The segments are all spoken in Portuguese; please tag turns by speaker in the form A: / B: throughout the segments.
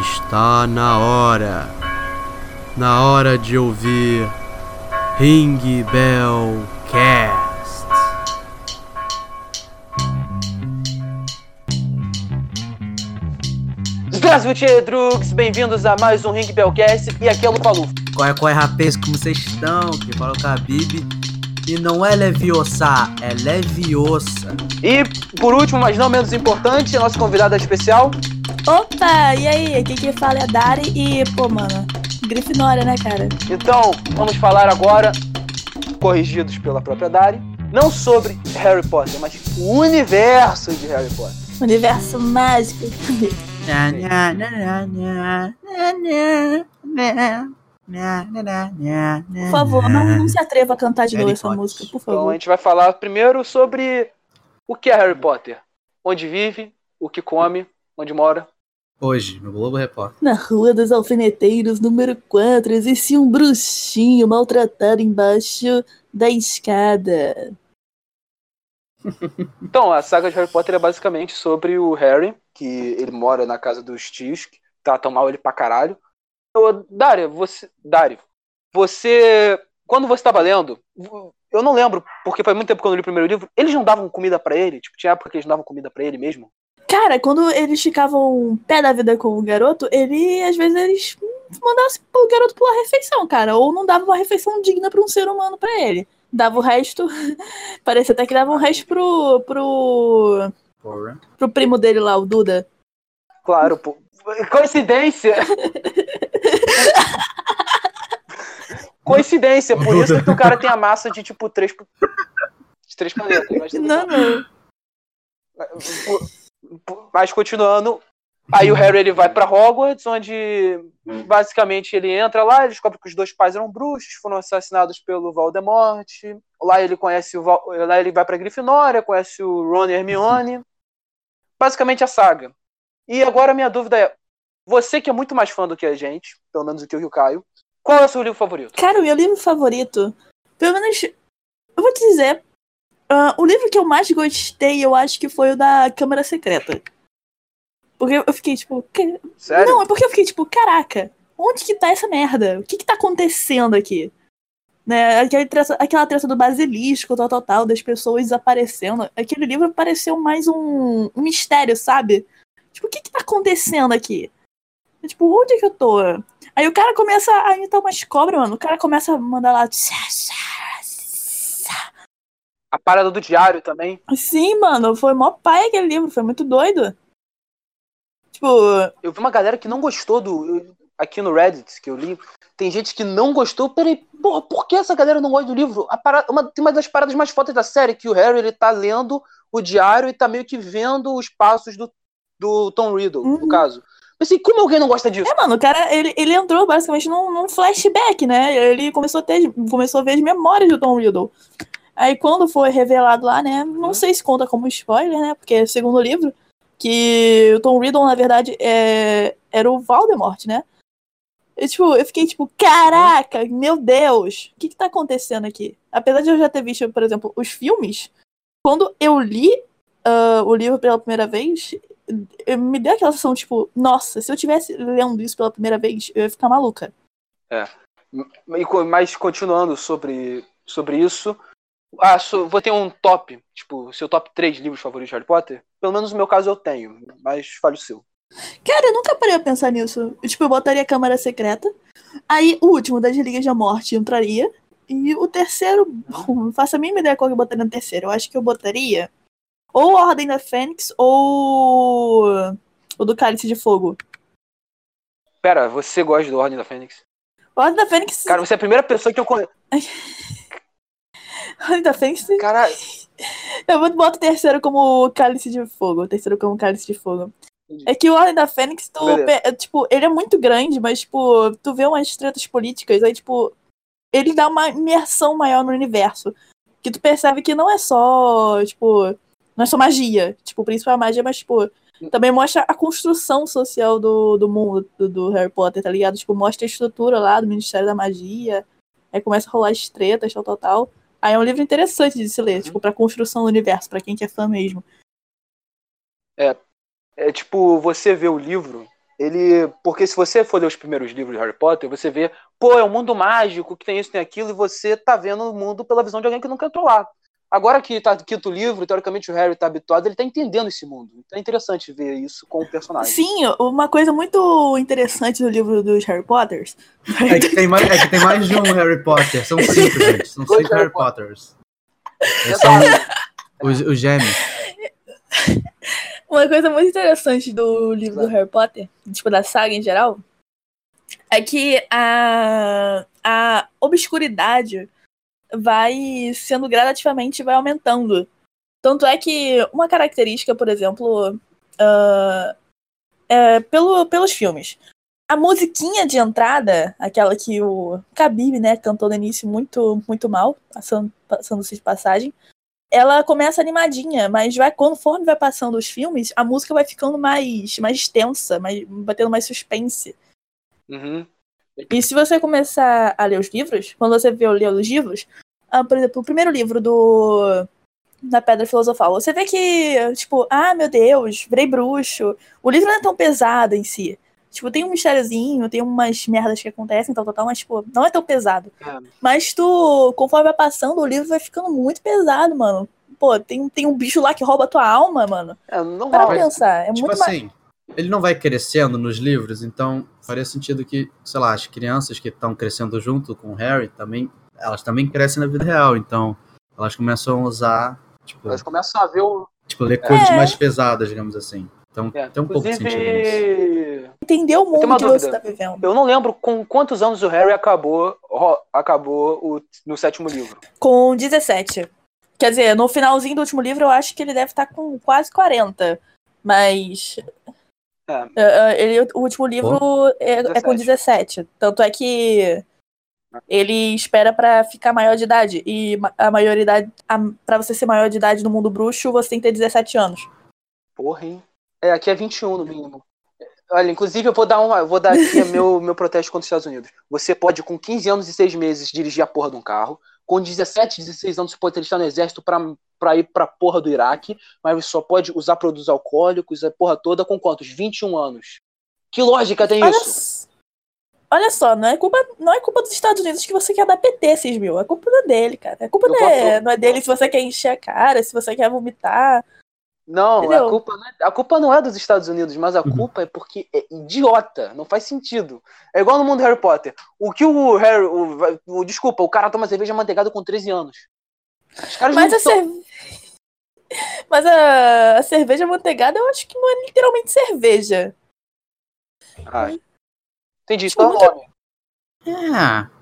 A: Está na hora, na hora de ouvir Ring Bell Cast.
B: Glasgow Drugs, bem-vindos a mais um Ring Bell Cast e aqui é o Lupalu.
A: Qual é, qual é, rapaz, como vocês estão? Que falou com a Bibi. E não é Leviosa, é Leviosa.
B: E, por último, mas não menos importante, a nossa convidada especial,
C: Opa, e aí? Aqui quem fala é a Dari e, pô, mano, Grifinória, né, cara?
B: Então, vamos falar agora, corrigidos pela própria Dari, não sobre Harry Potter, mas o universo de Harry Potter.
C: Universo mágico. Por favor, não, não se atreva a cantar de novo essa música, por
B: Então, a
C: favor.
B: gente vai falar primeiro sobre o que é Harry Potter. Onde vive, o que come, onde mora.
A: Hoje, no Globo Repórter.
C: Na Rua dos Alfineteiros, número 4, existia um bruxinho maltratado embaixo da escada.
B: Então, a saga de Harry Potter é basicamente sobre o Harry, que ele mora na casa dos tios, que tratam mal ele pra caralho. Ô, Dário, você. Dário, você. Quando você tava lendo, eu não lembro, porque faz muito tempo que eu não li o primeiro livro, eles não davam comida pra ele? Tipo, tinha época que eles não davam comida pra ele mesmo?
C: Cara, quando eles ficavam pé da vida com o garoto, ele, às vezes, eles mandavam o garoto pular refeição, cara. Ou não dava uma refeição digna pra um ser humano pra ele. Dava o resto. Parece até que dava um resto pro. pro.
A: Porra.
C: pro primo dele lá, o Duda.
B: Claro, pô. Coincidência! Coincidência, por isso que o cara tem a massa de tipo três, de três planetas.
C: Não,
B: bem. Mas continuando, aí o Harry ele vai pra Hogwarts, onde basicamente ele entra lá, ele descobre que os dois pais eram bruxos, foram assassinados pelo Voldemort. Lá ele conhece o lá ele vai pra Grifinória, conhece o Ron e Hermione. Basicamente a saga. E agora minha dúvida é, você que é muito mais fã do que a gente, pelo menos do que o Caio, qual é o seu livro favorito?
C: Cara, o meu livro favorito. Pelo menos. Eu vou te dizer. Ah, o livro que eu mais gostei, eu acho que foi o da Câmara Secreta. Porque eu fiquei tipo. que-
B: Sério?
C: Não, é porque eu fiquei tipo, caraca, onde que tá essa merda? O que que tá acontecendo aqui? Né, aquele treça- aquela treta do basilisco, tal, tal, tal, das pessoas desaparecendo. Aquele livro pareceu mais um, um mistério, sabe? Tipo, o que que tá acontecendo aqui? Tipo, onde que eu tô? Aí o cara começa a imitar umas cobras, mano. O cara começa a mandar lá.
B: A parada do diário também.
C: Sim, mano, foi mó pai aquele livro, foi muito doido. Tipo,
B: Eu vi uma galera que não gostou do. Aqui no Reddit que eu li. Tem gente que não gostou. Peraí, porra, por que essa galera não gosta do livro? A parada, uma, tem uma das paradas mais fodas da série, que o Harry ele tá lendo o diário e tá meio que vendo os passos do, do Tom Riddle, no
C: Uhum.
B: caso. Mas assim, como alguém não gosta disso?
C: é, mano, o cara, ele, ele entrou basicamente num, num flashback, né? Ele começou a ter, começou a ver as memórias do Tom Riddle. Aí quando foi revelado lá, né? Não sei se conta como spoiler, né? Porque é segundo livro, que o Tom Riddle, na verdade, é, era o Voldemort, né? Eu, tipo, eu fiquei tipo, caraca, meu Deus, o que que tá acontecendo aqui? Apesar de eu já ter visto, por exemplo, os filmes, quando eu li ah, o livro pela primeira vez, me deu aquela sensação, tipo, nossa, se eu tivesse lendo isso pela primeira vez, eu ia ficar maluca.
B: Co- Mas continuando sobre, sobre isso. Ah, so- vou ter um top, tipo, seu top 3 livros favoritos de Harry Potter? Pelo menos no meu caso eu tenho, mas fale o seu.
C: Cara, eu nunca parei a pensar nisso. Eu, tipo, eu botaria a Câmara Secreta. Aí o último das Ligas da Morte entraria. E o terceiro, bom, não faço a mínima ideia qual que eu botaria no terceiro. Eu acho que eu botaria ou a Ordem da Fênix ou o do Cálice de Fogo.
B: Pera, você gosta do Ordem da Fênix?
C: Ordem da Fênix.
B: Cara, você é a primeira pessoa que eu conheço.
C: A Ordem da Fênix.
B: Cara,
C: Eu boto o terceiro como Cálice de Fogo. O terceiro como Cálice de Fogo.
B: Entendi.
C: É que o Ordem da Fênix, tu, é, tipo, ele é muito grande, mas, tipo, tu vê umas tretas políticas, aí, tipo, ele dá uma imersão maior no universo. Que tu percebe que não é só, tipo, não é só magia. Tipo, o príncipe é a magia, mas, tipo, também mostra a construção social do, do mundo do, do Harry Potter, tá ligado? Tipo, mostra a estrutura lá do Ministério da Magia. Aí começa a rolar as tretas, tal, tal, tal. Aí é um livro interessante de se ler,
B: Uhum.
C: tipo, pra construção do universo, pra quem que é fã mesmo.
B: é tipo, você vê o livro ele. Porque se você for ler os primeiros livros de Harry Potter, você vê, pô, é um mundo mágico, que tem isso, tem aquilo, e você tá vendo o mundo pela visão de alguém que nunca entrou lá. Agora que tá no quinto livro, teoricamente o Harry tá habituado, ele tá entendendo esse mundo. Então é interessante ver isso com o personagem.
C: Sim, uma coisa muito interessante do livro dos Harry Potters.
A: É que tem mais, é que tem mais de um Harry Potter. São cinco, gente. São
B: Dois
A: cinco
B: Harry
A: Harry Potters. Eles são os, os gêmeos.
C: Uma coisa muito interessante do livro do Harry Potter, tipo, da saga em geral, é que a, a obscuridade vai sendo gradativamente vai aumentando. Tanto é que uma característica, por exemplo, ah, é pelo, pelos filmes. A musiquinha de entrada, aquela que o Khabib, né, cantou no início muito, muito mal, passando, passando-se de passagem, ela começa animadinha, mas vai conforme vai passando os filmes, a música vai ficando mais, mais extensa, mais, vai tendo mais suspense.
B: Uhum.
C: E se você começar a ler os livros, quando você vê ler os livros, por exemplo, o primeiro livro do da Pedra Filosofal, você vê que, tipo, ah, meu Deus, virei bruxo. O livro não é tão pesado em si. Tipo, tem um mistériozinho, tem umas merdas que acontecem, tal, tal, tal, mas, tipo, não é tão pesado.
B: É.
C: Mas tu, conforme vai passando, o livro vai ficando muito pesado, mano. Pô, tem, tem um bicho lá que rouba a tua alma, mano.
B: É
C: Para
B: normal.
A: Mas,
C: pensar, é
A: tipo
C: muito mais.
A: assim, ele não vai crescendo nos livros, então faria sentido que, sei lá, as crianças que estão crescendo junto com o Harry também, elas também crescem na vida real, então elas começam a usar, tipo,
B: Elas começam a ver o.
A: tipo ler coisas
C: É.
A: mais pesadas, digamos assim. Então
B: É,
A: tem um pouco de sentido nisso.
B: Inclusive,
C: Entender o mundo que você tá vivendo.
B: eu não lembro com quantos anos o Harry acabou, acabou o, no sétimo livro.
C: Com 17. Quer dizer, no finalzinho do último livro, eu acho que ele deve estar com quase 40. Mas.
B: É.
C: É, é, ele, o último livro é, é com
B: 17.
C: 17. Tanto é que ele espera pra ficar maior de idade. E a maioridade. A, pra você ser maior de idade no mundo bruxo, você tem que ter 17 anos.
B: Porra, hein? É, aqui é 21 no mínimo. Olha, inclusive eu vou dar uma, eu vou dar aqui meu, meu protesto contra os Estados Unidos. Você pode, com 15 anos e 6 meses, dirigir a porra de um carro. Com 17, 16 anos, você pode estar no exército pra, pra ir pra porra do Iraque, mas você só pode usar produtos alcoólicos, a porra toda, com quantos? 21 anos. Que lógica tem
C: Olha,
B: isso?
C: Olha só, não é, culpa, não é culpa dos Estados Unidos que você quer dar PT, 6 mil. É culpa dele, cara. É culpa não é, não é dele se você quer encher a cara, se você quer vomitar.
B: Não, a culpa não, é, a culpa não é dos Estados Unidos, mas a
A: Uhum.
B: culpa é porque é idiota, não faz sentido. É igual no mundo Harry Potter. O que o Harry. O, o- desculpa, o cara toma cerveja manteigada com 13 anos. Os caras
C: Mas a,
B: são-
C: cerve... Mas a... a cerveja amanteigada eu acho que não é literalmente cerveja.
B: Ah, entendi,
C: Tipo,
B: só nome.
A: É.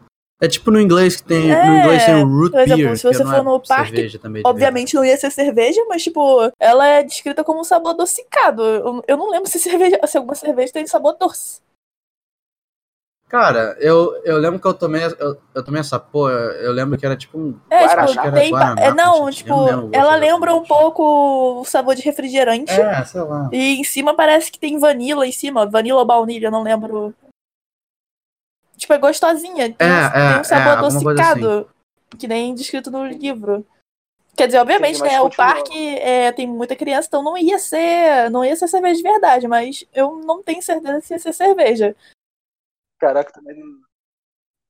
A: É tipo no inglês que tem.
C: É,
A: no inglês tem o root
C: por exemplo,
A: beer,
C: se você for
A: é
C: no parque,
A: também.
C: Obviamente não ia ser cerveja, mas tipo, ela é descrita como um sabor adocicado. Eu, eu não lembro se, cerveja, se alguma cerveja tem sabor doce.
A: Cara, eu, eu lembro que eu tomei, eu, eu tomei essa porra, eu lembro que era tipo um.
C: É,
B: Guaraná.
C: tipo,
A: Acho que era
C: tem.
A: Guaraná,
C: é, não,
A: gente,
C: tipo,
A: não
C: ela lembra um pouco o sabor de refrigerante.
A: É, sei lá.
C: E em cima parece que tem vanila em cima. Vanila ou baunilha, eu não lembro. Tipo, é gostosinha. Tem,
A: É,
C: um,
A: é,
C: tem um sabor
A: é,
C: adocicado. Que nem descrito no livro. Quer dizer, obviamente, né? O parque é, tem muita criança, então não ia ser. Não ia ser cerveja de verdade, mas eu não tenho certeza se ia ser cerveja.
B: Caraca, também.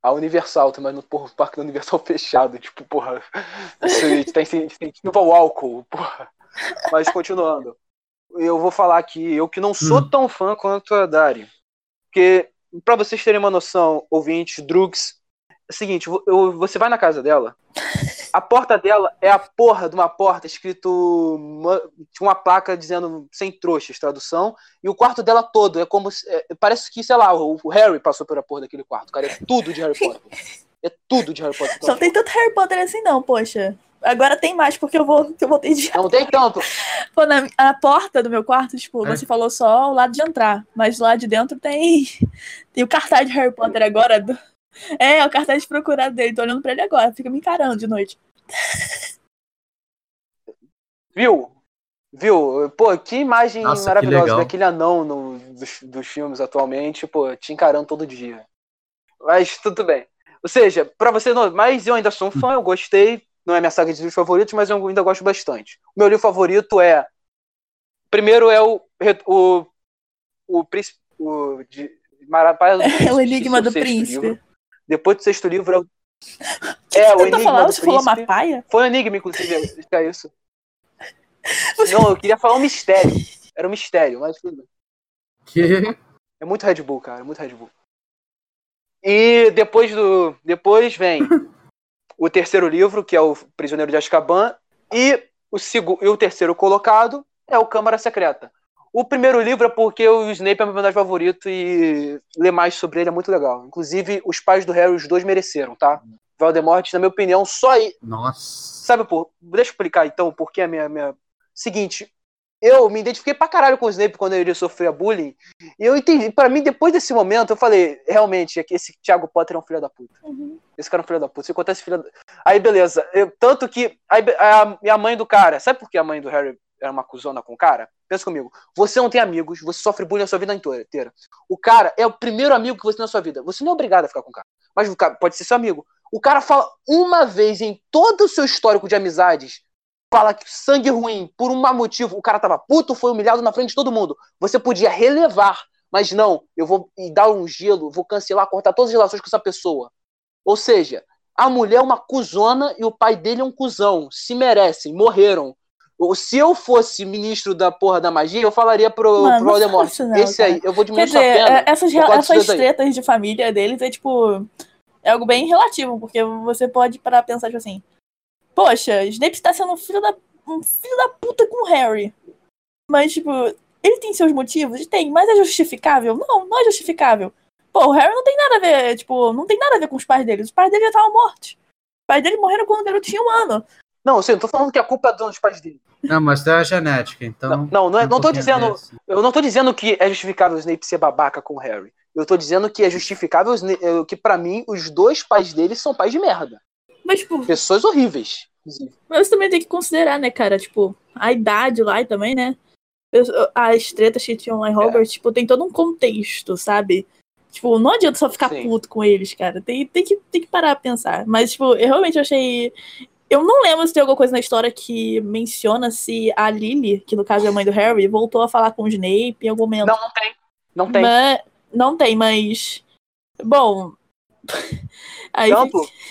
B: A Universal também, no porra, o parque da Universal fechado. Tipo, porra. Isso tem incentivo ao álcool, porra. Mas continuando. Eu vou falar aqui, eu que não sou
A: Hum.
B: tão fã quanto a Dari. Porque, pra vocês terem uma noção, ouvintes, drugs, é o seguinte, eu- você vai na casa dela, a porta dela é a porra de uma porta escrito tinha uma placa dizendo sem trouxas, tradução, e o quarto dela todo é como é, parece que, sei lá, o, o Harry passou pela porra daquele quarto, cara, é tudo de Harry Potter. É tudo de Harry Potter.
C: Só tem tanto Harry Potter assim, não, poxa. Agora tem mais, porque eu vou, eu voltei de.
B: Não tem tanto.
C: Pô, na a porta do meu quarto, tipo,
A: É.
C: você falou só o lado de entrar, mas lá de dentro tem, tem o cartaz de Harry Potter agora. do- É, o cartaz de procurado dele. Tô olhando pra ele agora, fica me encarando de noite.
B: Viu? Viu? Pô, que imagem
A: Nossa, que
B: maravilhosa
A: legal.
B: daquele anão no- dos, dos filmes atualmente, pô, te encarando todo dia. Mas tudo bem. Ou seja, pra você não. Mas eu ainda sou um fã, eu gostei. Não é minha saga de livros favoritos, mas eu ainda gosto bastante. O meu livro favorito é. Primeiro é o. O, o, príncipe- o de,
C: É o Enigma do Príncipe.
B: livro. Depois do sexto livro é o.
C: Que
B: É,
C: você
B: o Enigma
C: falar?
B: do
C: Você falou
B: Príncipe.
C: Mapaia?
B: Foi um enigma, inclusive, é isso. Não, eu queria falar um mistério. Era um mistério, mas tudo.
A: Que...
B: É muito Red Bull, cara, é muito Red Bull. E depois do. Depois vem o terceiro livro, que é o Prisioneiro de Azkaban, e o, e o terceiro colocado é o Câmara Secreta. O primeiro livro é porque o Snape é meu personagem favorito e ler mais sobre ele é muito legal. Inclusive, os pais do Harry, os dois mereceram, tá? Voldemort, na minha opinião, só aí.
A: Nossa.
B: Sabe por. Deixa eu explicar então por que a minha, minha. Seguinte, eu me identifiquei pra caralho com o Snape quando ele sofria bullying. E eu entendi. Pra mim, depois desse momento, eu falei, realmente, é que esse Thiago Potter é um filho da puta.
C: Uhum.
B: Esse cara é um filho da puta. Se acontece filho da... Aí, beleza. Eu- tanto que aí, a, a mãe do cara. Sabe por que a mãe do Harry era uma cuzona com o cara? Pensa comigo. Você não tem amigos, você sofre bullying a sua vida inteira. inteira. O cara é o primeiro amigo que você tem na sua vida. Você não é obrigado a ficar com o cara. Mas o cara pode ser seu amigo. O cara fala uma vez em todo o seu histórico de amizades. Fala que sangue ruim, por um mau motivo, o cara tava puto, foi humilhado na frente de todo mundo. Você podia relevar, mas não, eu vou dar um gelo, vou cancelar, cortar todas as relações com essa pessoa. Ou seja, a mulher é uma cuzona e o pai dele é um cuzão. Se merecem, morreram. Ou Se eu fosse ministro da porra da magia, eu falaria pro,
C: Mano,
B: pro Voldemort,
C: não,
B: esse aí,
C: cara.
B: eu vou
C: Quer
B: diminuir sua
C: dizer,
B: pena.
C: é- essas, essas
B: aí.
C: tretas de família deles é tipo. É algo bem relativo, porque você pode parar pra pensar, tipo assim. Poxa, Snape tá sendo um filho da, um filho da puta com o Harry. Mas, tipo, ele tem seus motivos? Tem, mas é justificável? Não, não é justificável. Pô, o Harry não tem nada a ver, tipo, não tem nada a ver com os pais dele. Os pais dele já estavam mortos. Os pais dele morreram quando o garoto tinha um ano.
B: Não, eu sei, não tô falando que a culpa é dos pais dele.
A: Não, mas tem a genética, então.
B: Não, não, não, é- não tô dizendo.
A: desse.
B: Eu não tô dizendo que é justificável o Snape ser babaca com o Harry. Eu tô dizendo que é justificável eh, que, pra mim, os dois pais dele são pais de merda.
C: Mas, tipo,
B: Pessoas horríveis. inclusive.
C: Mas você também tem que considerar, né, cara, tipo, a idade lá e também, né? As tretas que tinham lá em Hogwarts, tipo, tem todo um contexto, sabe? Tipo, não adianta só ficar
B: Sim.
C: puto com eles, cara. Tem, tem, que, tem que parar pra pensar. Mas, tipo, eu realmente achei. Eu não lembro se tem alguma coisa na história que menciona se a Lily, que no caso é a mãe do Harry, voltou a falar com o Snape em algum momento.
B: Não, não tem. Não tem.
C: Mas- não tem, mas. Bom. Aí,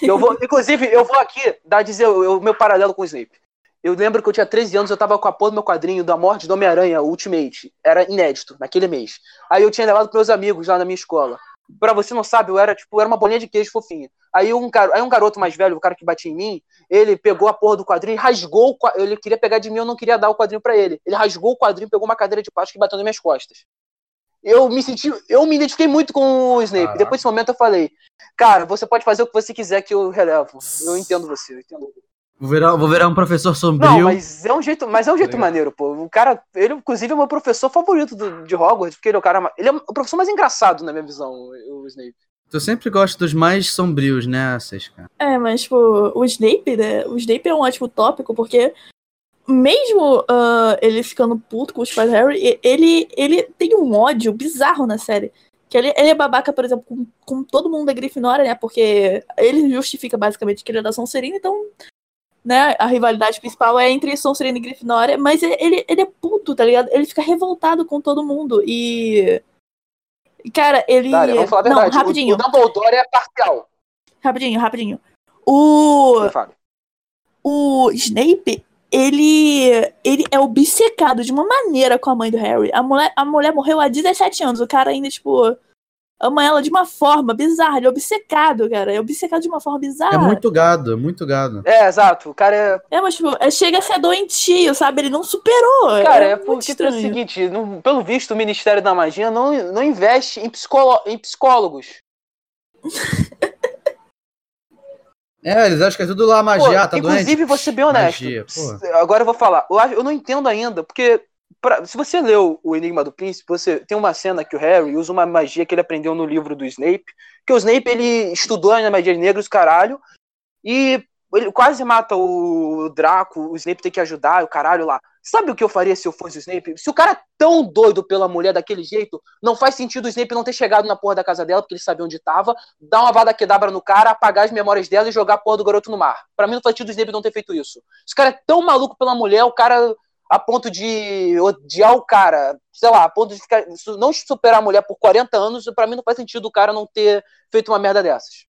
B: eu vou. Inclusive, eu vou aqui dar dizer o meu paralelo com o Snape. Eu lembro que eu tinha 13 anos, eu tava com a porra do meu quadrinho da morte do Homem-Aranha Ultimate. Era inédito, naquele mês. Aí eu tinha levado pros meus amigos lá na minha escola. Pra você não sabe, eu era tipo, era uma bolinha de queijo fofinha. Aí um, garo- aí um garoto mais velho, o cara que batia em mim, ele pegou a porra do quadrinho e rasgou o qua- Ele queria pegar de mim, eu não queria dar o quadrinho pra ele. Ele rasgou o quadrinho, pegou uma cadeira de plástico e bateu nas minhas costas. Eu me senti, eu me identifiquei muito com o Snape.
A: Caraca.
B: Depois desse momento eu falei, cara, você pode fazer o que você quiser que eu relevo. Eu entendo você, eu entendo.
A: Vou virar, vou virar um professor
B: Não,
A: sombrio.
B: mas é um jeito, mas é um jeito
A: Legal.
B: maneiro, pô. O cara, ele inclusive é o meu professor favorito do- de Hogwarts, porque ele é o cara, ele é o professor mais engraçado na minha visão, o Snape.
A: Tu sempre gosta dos mais sombrios, né, Sesca?
C: É, mas, tipo, o Snape, né? O Snape é um ótimo tópico, porque mesmo ah, ele ficando puto com os pais Harry, ele, ele tem um ódio bizarro na série. Que ele, ele é babaca, por exemplo, com, com todo mundo da Grifinória, né? Porque ele justifica basicamente que ele é da Sonserina, então, né? A rivalidade principal é entre Sonserina e Grifinória, mas ele, ele, é puto, tá ligado? Ele fica revoltado com todo mundo e... Cara, ele...
B: Dália, vamos falar a
C: Não,
B: verdade. o-
C: rapidinho,
B: O, Dumbledore é parcial.
C: rapidinho, rapidinho. O o Snape, ele, ele é obcecado de uma maneira com a mãe do Harry. A mulher, a mulher morreu há 17 anos. O cara ainda, tipo, ama ela de uma forma bizarra. Ele é obcecado, cara. É obcecado de uma forma bizarra.
A: É muito gado, é muito gado.
B: É, exato. O cara é.
C: É, mas, tipo, é- chega a ser doentio, sabe? Ele não superou.
B: Cara, é,
C: muito
B: porque é o seguinte, no- pelo visto, o Ministério da Magia não, não investe em, psicolo, em psicólogos.
A: É, eles acham que é tudo lá magia,
B: Pô,
A: tá
B: inclusive,
A: doente?
B: vou ser bem honesto.
A: Magia.
B: Agora eu vou falar. Eu, não entendo ainda, porque pra- se você leu O Enigma do Príncipe, você tem uma cena que o Harry usa uma magia que ele aprendeu no livro do Snape, que o Snape ele estudou na magia negra, os caralho, e ele quase mata o Draco, o Snape tem que ajudar, o caralho lá. Sabe o que eu faria se eu fosse o Snape? Se o cara é tão doido pela mulher daquele jeito, não faz sentido o Snape não ter chegado na porra da casa dela, porque ele sabia onde tava, dar uma vada quedabra no cara, apagar as memórias dela e jogar a porra do garoto no mar. Pra mim não faz sentido o Snape não ter feito isso. Se o cara é tão maluco pela mulher, o cara a ponto de odiar o cara, sei lá, a ponto de ficar, não superar a mulher por 40 anos, para mim não faz sentido o cara não ter feito uma merda dessas.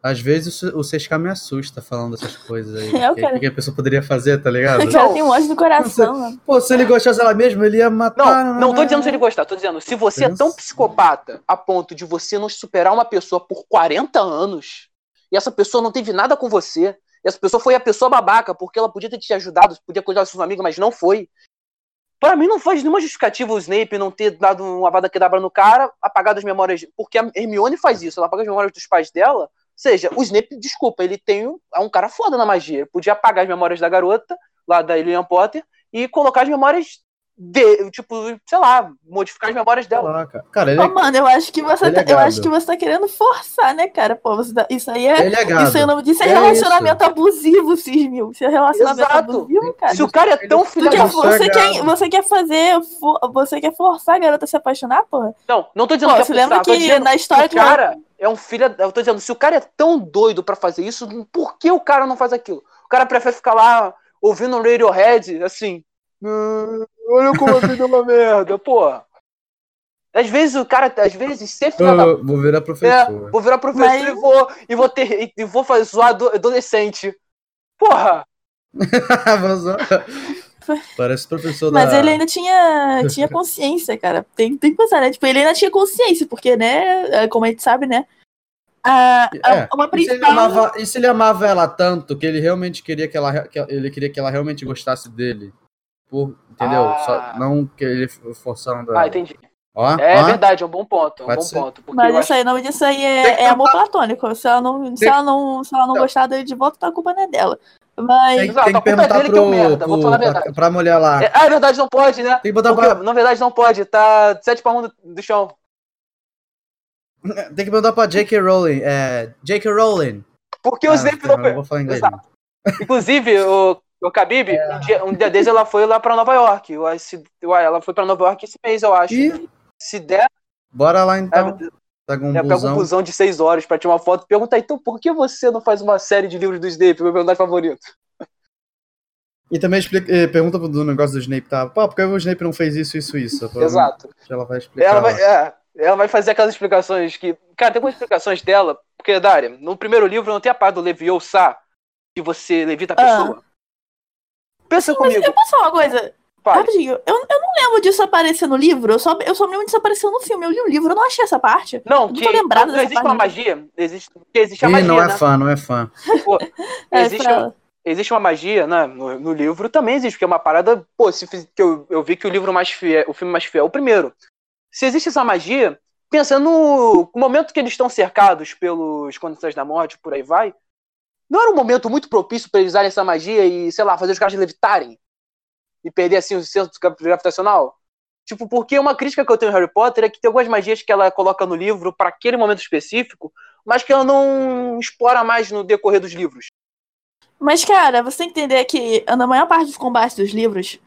A: Às vezes o CSK me assusta falando essas coisas aí.
C: É,
A: O que,
C: cara.
A: que a pessoa poderia fazer, tá ligado?
C: O cara tem um ódio do coração, mano.
A: Pô, se ele gostasse dela mesmo, ele ia matar.
B: Não, não tô dizendo se ele gostar, tô dizendo, se você é tão psicopata a ponto de você não superar uma pessoa por 40 anos, e essa pessoa não teve nada com você, e essa pessoa foi a pessoa babaca, porque ela podia ter te ajudado, podia cuidar dos seus amigos, mas não foi. Pra mim não faz nenhuma justificativa o Snape não ter dado uma vada quedabra no cara, apagado as memórias, porque a Hermione faz isso, ela apaga as memórias dos pais dela, seja, o Snape, desculpa, ele tem um, é um cara foda na magia, ele podia apagar as memórias da garota, lá da Lilian Potter, e colocar as memórias de, tipo, sei lá, modificar as memórias dela.
A: Caraca. Cara, ele é,
C: mano, eu acho que você
A: Ele
C: tá,
A: é
C: eu acho que você tá querendo forçar, né, cara? Pô, você tá- isso aí é.
A: ele é gado.
C: Isso aí o nome disso é,
A: É
C: relacionamento abusivo, Cismil. Isso é relacionamento
B: Exato.
C: abusivo, cara.
B: Se o cara é tão filho
C: Tu
B: da
C: quer,
A: Isso é
C: você, quer, você quer fazer. for- Você quer forçar a garota a se apaixonar, porra?
B: Não, não tô dizendo
C: Pô,
B: que é
C: você lembra
B: forçar, tô
C: que
B: dizendo
C: na história
B: o
C: que
B: cara é um filho. Eu tô dizendo, se o cara é tão doido pra fazer isso, por que o cara não faz aquilo? O cara prefere ficar lá ouvindo um Radiohead, assim. "Ah, olha como a vida é uma merda, porra. Às vezes o cara, às vezes, ser filho da
A: vou virar
B: É,
A: professor.
B: vou virar professor
C: Mas-
B: e vou e vou ter e vou fazer zoar ado- adolescente. Porra,
A: Vou zoar. Parece professor
C: Mas
A: da.
C: ele ainda tinha, tinha consciência, cara. Tem, tem que pensar, né? Tipo, ele ainda tinha consciência, porque, né? é, Como a gente sabe, né? A, a-
A: É,
C: uma
A: E se, ele
C: principal.
A: amava, e se ele amava ela tanto que ele realmente queria que ela, que ele queria que ela realmente gostasse dele? Por, entendeu?
B: Ah.
A: Só, não que ele forçando
B: ah,
A: ela.
B: entendi.
A: Ó,
B: É
A: ó.
B: verdade, é um bom ponto, é um bom
A: ser.
B: ponto,
C: Mas isso aí, o nome disso aí é, é amor platônico. Se ela não, se ela não, se ela não gostar dele de volta, então a culpa não é dela. Mas.
A: Tem,
B: Exato,
A: tem que
B: é
A: perguntar
B: que é
A: pro,
B: merda, vou
A: pro-
B: falar a
A: pra, pra mulher lá.
B: É, ah, é verdade, não pode, né?
A: Tem que botar
B: Porque,
A: pra,
B: na verdade, não pode, tá sete palmos do, do chão.
A: tem que perguntar pra J.K. Rowling. É, J.K. Rowling.
B: Porque o
A: Ah,
B: Snape
A: não,
B: não.
A: vou falar inglês.
B: Exato.
A: não.
B: Inclusive, o, o Khabib,
A: É.
B: um, dia, um dia desses ela foi lá pra Nova York. Eu se- ela foi pra Nova York esse mês, eu acho.
A: Ih,
B: Se der,
A: bora lá
B: é,
A: então. Pega um
B: eu pego um
A: busão.
B: busão de seis horas pra tirar uma foto e perguntar, então, por que você não faz uma série de livros do Snape, meu personagem favorito?
A: E também explica, eh, pergunta do negócio do Snape, tá? Pô, por que o Snape não fez isso, isso, isso?
B: Exato.
A: Ela vai explicar.
B: Ela vai, é, ela vai fazer aquelas explicações que. Cara, tem algumas explicações dela, porque, Dária, no primeiro livro não tem a parte do Leviosa, que você levita a
C: Ah.
B: pessoa. Pensa
C: Mas
B: comigo,
C: eu posso falar uma coisa?
B: Fale.
C: Rapidinho, eu, eu não lembro disso aparecer no livro, eu só, eu só me lembro disso aparecer no filme. Eu li o livro, eu não achei essa parte.
B: Não,
C: não
B: que
C: tô lembrada
B: não,
C: dessa
B: existe
C: parte
B: uma magia. Existe, existe a
A: Ih,
B: magia,
A: não é
B: né?
A: fã, não é fã.
B: Pô,
C: É,
B: existe,
C: ela.
B: existe uma magia, né? No, no livro também existe, porque é uma parada. Pô, se, que eu, eu vi que o livro mais fiel, o filme mais fiel é o primeiro. Se existe essa magia, pensa no, no momento que eles estão cercados pelos condições da morte, por aí vai. Não era um momento muito propício para eles usarem essa magia e, sei lá, fazer os caras levitarem? E perder, assim, o centro gravitacional? Tipo, porque uma crítica que eu tenho em Harry Potter é que tem algumas magias que ela coloca no livro para aquele momento específico, mas que ela não explora mais no decorrer dos livros.
C: Mas, cara, você tem que entender que na maior parte dos combates dos livros,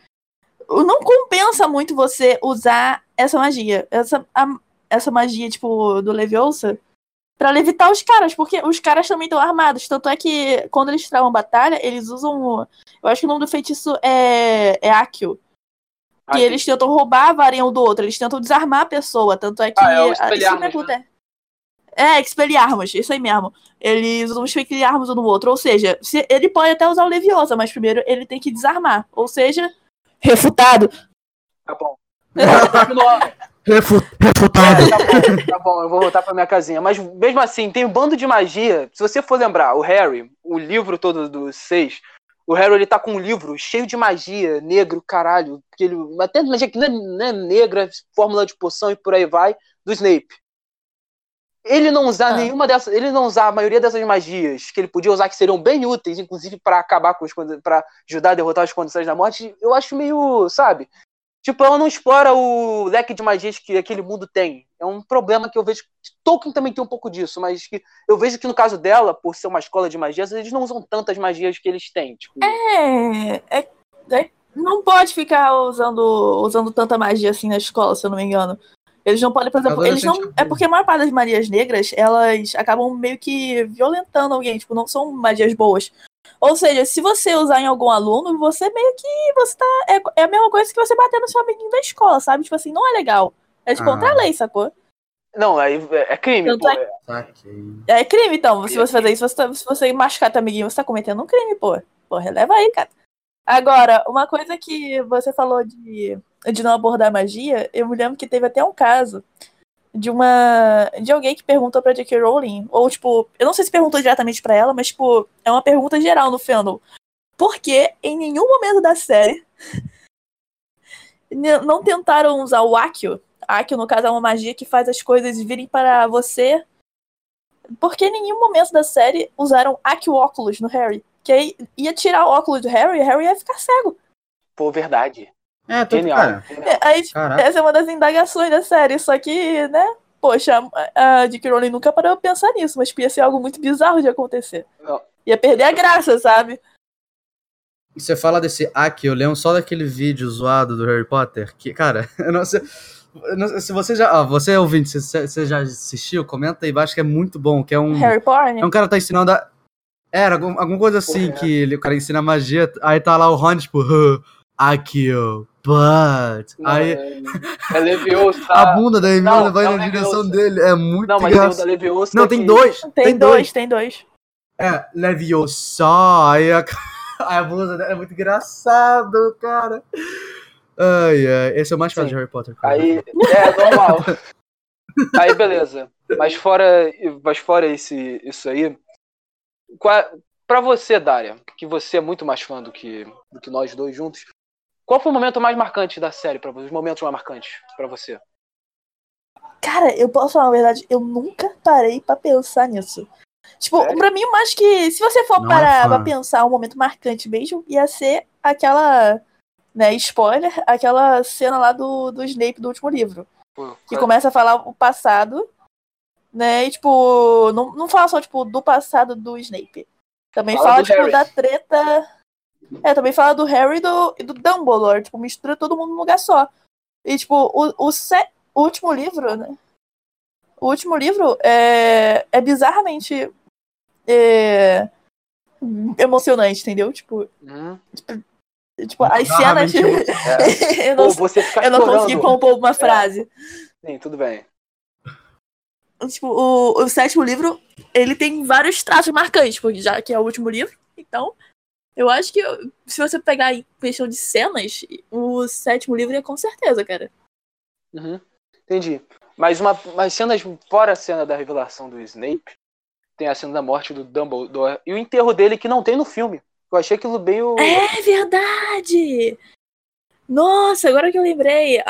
C: não compensa muito você usar essa magia. Essa, a- essa magia, tipo, do Leviosa, pra levitar os caras, porque os caras também estão armados. Tanto é que quando eles travam batalha, eles usam. Eu acho que o nome do feitiço é, é Akio. Que
B: Ah,
C: eles tentam roubar a varinha um do outro, eles tentam desarmar a pessoa. Tanto é que.
B: Ah, é o
C: ah,
B: espelharmos,
C: isso sempre acontece. É, expelharmos, isso aí mesmo. Eles usam expelharmos um no outro. Ou seja, se- ele pode até usar o Leviosa, mas primeiro ele tem que desarmar. Ou seja, refutado.
B: Tá bom.
A: Refutado.
B: É, tá bom, tá bom, eu vou voltar pra minha casinha. Mas mesmo assim, tem um bando de magia. Se você for lembrar, o Harry, o livro todo dos seis, o Harry ele tá com um livro cheio de magia, negro, caralho. Que ele, até magia que não é, não é negra, fórmula de poção e por aí vai, do Snape. Ele não usar
C: Ah.
B: nenhuma dessas, ele não usar a maioria dessas magias que ele podia usar que seriam bem úteis, inclusive pra acabar com os para ajudar a derrotar as condições da morte, eu acho meio, sabe? Tipo, ela não explora o leque de magias que aquele mundo tem. É um problema que eu vejo. que Tolkien também tem um pouco disso, mas que eu vejo que no caso dela, por ser uma escola de magias, eles não usam tantas magias que eles têm. Tipo,
C: É, é- é- não pode ficar usando, usando tanta magia assim na escola, se eu não me engano. Eles não podem, por exemplo, eles não.
A: Adolescente
C: É porque a maior parte das magias negras, elas acabam meio que violentando alguém, tipo, não são magias boas. Ou seja, se você usar em algum aluno, você meio que você tá. É, é a mesma coisa que você bater no seu amiguinho da escola, sabe? Tipo assim, não é legal. É de
A: Ah.
C: contra a lei, sacou?
B: Não, aí é é crime,
C: Tanto
B: pô.
C: é-
A: Saquei.
C: É crime, então. Se você fazer isso, você tá- se você machucar teu amiguinho, você tá cometendo um crime, pô. Pô, releva aí, cara. Agora, uma coisa que você falou de, de não abordar magia, eu me lembro que teve até um caso de uma. de alguém que perguntou pra J.K. Rowling, ou tipo, eu não sei se perguntou diretamente pra ela, mas tipo, é uma pergunta geral no fandom. Por que em nenhum momento da série não tentaram usar o Akio? Akio, no caso, é uma magia que faz as coisas virem para você porque em nenhum momento da série usaram Akio óculos no Harry. Que aí ia tirar o óculos do Harry e o Harry ia ficar cego.
B: Pô, verdade.
A: É, tudo,
B: Genial.
A: cara.
C: É, Aí,
A: Caraca.
C: essa é uma das indagações da série. Só que, né? Poxa, a J.K. Rowling nunca parou pra pensar nisso, mas ia ser algo muito bizarro de acontecer.
B: Não.
C: Ia perder a graça, sabe?
A: Você fala desse Aki, eu lembro só daquele vídeo zoado do Harry Potter, que, cara, eu não sei. eu não sei se você já. Ah, você é ouvinte, se você já assistiu, comenta aí embaixo que é muito bom, que é um.
C: Harry Potter.
A: É um cara que tá ensinando a. Era, algum- alguma coisa assim
B: Porra, é.
A: que ele, o cara ensina magia, aí tá lá o Ron, tipo, "Huh, Akio, but. Aí
B: É Leviosa.
A: a bunda da Hermione
B: Não,
A: vai
B: não
A: na
B: é
A: direção dele, é muito
B: Não, mas tem o da
A: engraçado.
B: Leviosa.
A: Não, tem
B: que-
A: dois.
C: Tem, dois, tem dois.
A: É, Leviosa. Aí a, aí a blusa dela é muito engraçado, cara. Ai, ai. Esse é o mais fácil de Harry Potter. cara.
B: Aí, é normal. aí, beleza. Mas fora, mas fora esse, isso aí, qual, pra você, Dária, que você é muito mais fã do que, do que nós dois juntos, qual foi o momento mais marcante da série para você? Os momentos mais marcantes pra você?
C: Cara, eu posso falar a verdade, eu nunca parei pra pensar nisso. Tipo,
B: Sério?
C: pra mim, eu acho que se você for
A: é
C: parar
A: fã.
C: pra pensar um momento marcante mesmo, ia ser aquela, né, spoiler, aquela cena lá do, do Snape do último livro.
B: Pô,
C: Que começa a falar o passado, né, e tipo, não, não fala só, tipo, do passado do Snape. Também
B: Fala
C: fala, tipo,
B: Harry.
C: da treta... É, também fala do Harry e do, e do Dumbledore, tipo, mistura todo mundo num lugar só. E, tipo, o, o, se- o último livro, né, o último livro é, é bizarramente é, emocionante, entendeu? Tipo,
B: Hum,
C: tipo as cenas.
B: É.
C: eu não,
B: Pô, você fica
C: eu não consegui compor uma frase.
B: Sim, tudo bem.
C: Tipo, o, o sétimo livro, ele tem vários traços marcantes, porque já que é o último livro, então. Eu acho que se você pegar em questão de cenas, o sétimo livro é com certeza, cara.
B: Uhum. Entendi. Mas uma, mas cenas fora a cena da revelação do Snape, tem a cena da morte do Dumbledore e o enterro dele que não tem no filme. Eu achei aquilo bem o.
C: É verdade! Nossa, agora que eu lembrei,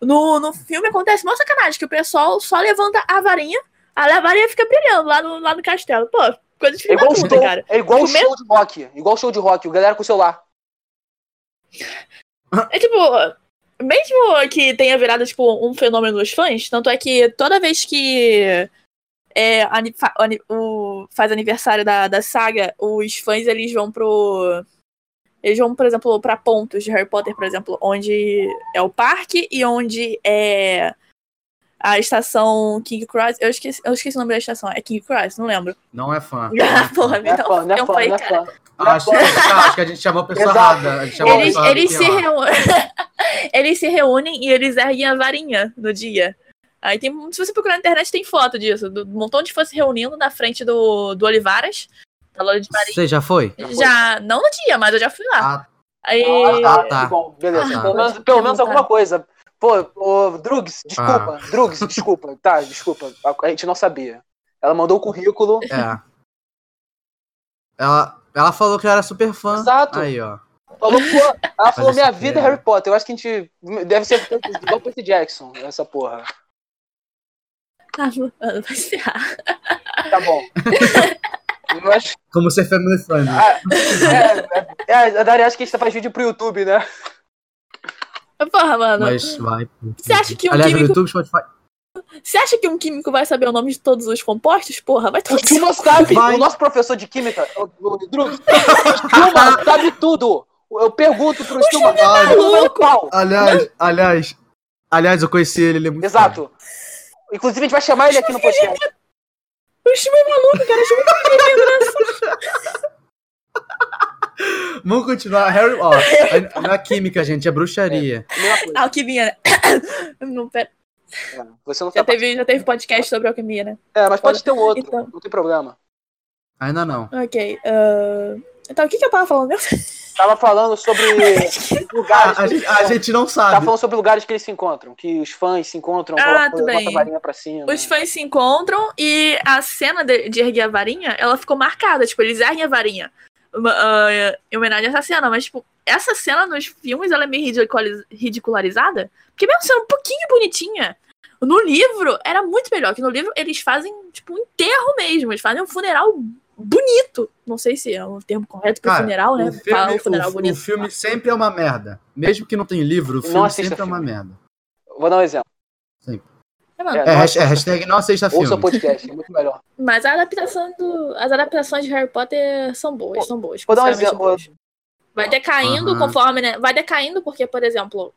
C: no, no filme acontece uma sacanagem, que o pessoal só levanta a varinha, a varinha fica brilhando lá no, lá no castelo. Pô, coisa de
B: É igual, show,
C: cara.
B: é igual
C: Tipo,
B: show de rock. Igual show de rock. O galera com o celular.
C: É tipo, mesmo que tenha virado tipo, um fenômeno dos fãs, tanto é que toda vez que é, fa- o- faz aniversário da, da saga, os fãs eles vão pro. Eles vão, por exemplo, pra pontos de Harry Potter, por exemplo, onde é o parque e onde é a estação King Cross. Eu esqueci, eu esqueci o nome da estação. É King Cross? Não lembro.
A: Não é fã.
C: Ah, porra,
B: Não é
C: então,
B: fã, não é
C: eu
B: fã,
C: falei,
B: não é
C: cara.
B: fã.
A: Acho, ah, acho que a gente chamou a pessoa errada.
C: Eles, eles, se eles se reúnem e eles erguem a varinha no dia. Aí tem, se você procurar na internet, tem foto disso, do um montão de fãs se reunindo na frente do, do Olivaras, da loja de varinha.
A: Você já foi?
C: Já, não no dia, mas eu já fui lá.
A: Ah,
C: Aí,
A: Ah, tá.
B: Bom, beleza.
C: Ah,
B: pelo menos, pelo menos alguma coisa. Pô, ô, Drugs, desculpa.
A: Ah.
B: Drugs, desculpa. Tá, desculpa. A, gente não sabia. Ela mandou o currículo.
A: é. Ela, ela falou que eu era super fã.
B: Exato.
A: Aí, ó.
B: Falou, pô, ela falou: minha vida é. Harry Potter. Eu acho que a gente. Deve ser igual Percy Jackson, essa porra.
C: ah, mano, vai se ferrar.
B: Tá bom.
A: Como ser family friendly.
B: ah, é, é, a Dari acha que a gente faz vídeo pro YouTube, né?
C: Porra, mano.
A: Mas vai.
C: Você acha que um
A: Aliás, no
C: químico.
A: YouTube, Spotify.
C: Você acha que um químico vai saber o nome de todos os compostos? Porra, vai
B: O
C: tomar
B: Tilma sabe.
A: Vai.
B: O nosso professor de química, o, o Drugs, o Tilma sabe tudo. Eu pergunto pro Tilma.
A: Ai,
B: "Tudo meu pau."
A: Aliás, aliás. Aliás, eu conheci ele, ele é muito
B: Exato. Inclusive, a gente vai chamar ele aqui no podcast.
C: O time é maluco, cara. O time é engraçado.
A: Vamos continuar. Harry, ó, não é química, gente, é bruxaria.
B: Coisa.
C: Alquimia, né? Não, pera.
B: É, Você não
C: Já
B: tá
C: teve, já teve podcast sobre alquimia, né?
B: É, mas pode ter um outro,
C: Então.
B: não tem problema.
A: Ainda não.
C: Ok. ah, Então, o que, que eu tava falando?
B: Tava falando sobre lugares.
A: a, gente- a gente não
B: Tava
A: sabe.
B: falando sobre lugares que eles se encontram, que os fãs se encontram,
C: Ah,
B: colocam-
C: tudo bem.
B: botam a varinha pra cima.
C: Os fãs se encontram e a cena de, de erguer a varinha, ela ficou marcada. Tipo, eles erguem a varinha uma- ah, em homenagem a essa cena. Mas, tipo, essa cena nos filmes, ela é meio ridicularizada. Porque mesmo sendo um pouquinho bonitinha, no livro era muito melhor. Que no livro eles fazem, tipo, um enterro mesmo. Eles fazem um funeral bonito. Não sei se é o termo correto pro
A: Cara,
C: funeral, né?
A: Filme,
C: um funeral
A: o-
C: bonito.
A: o filme sempre é uma merda. Mesmo que não tem livro, o filme sempre é uma merda.
B: Vou dar um exemplo.
C: É, mano,
B: É,
A: É,
B: não
A: hashtag, é não assista
B: Ouça o
A: filme.
B: podcast, é muito melhor.
C: Mas a adaptação do, as adaptações de Harry Potter são boas, são boas.
B: Vou dar um exemplo.
C: boas. Vai decaindo
A: Aham.
C: conforme, né? Vai decaindo porque, por exemplo,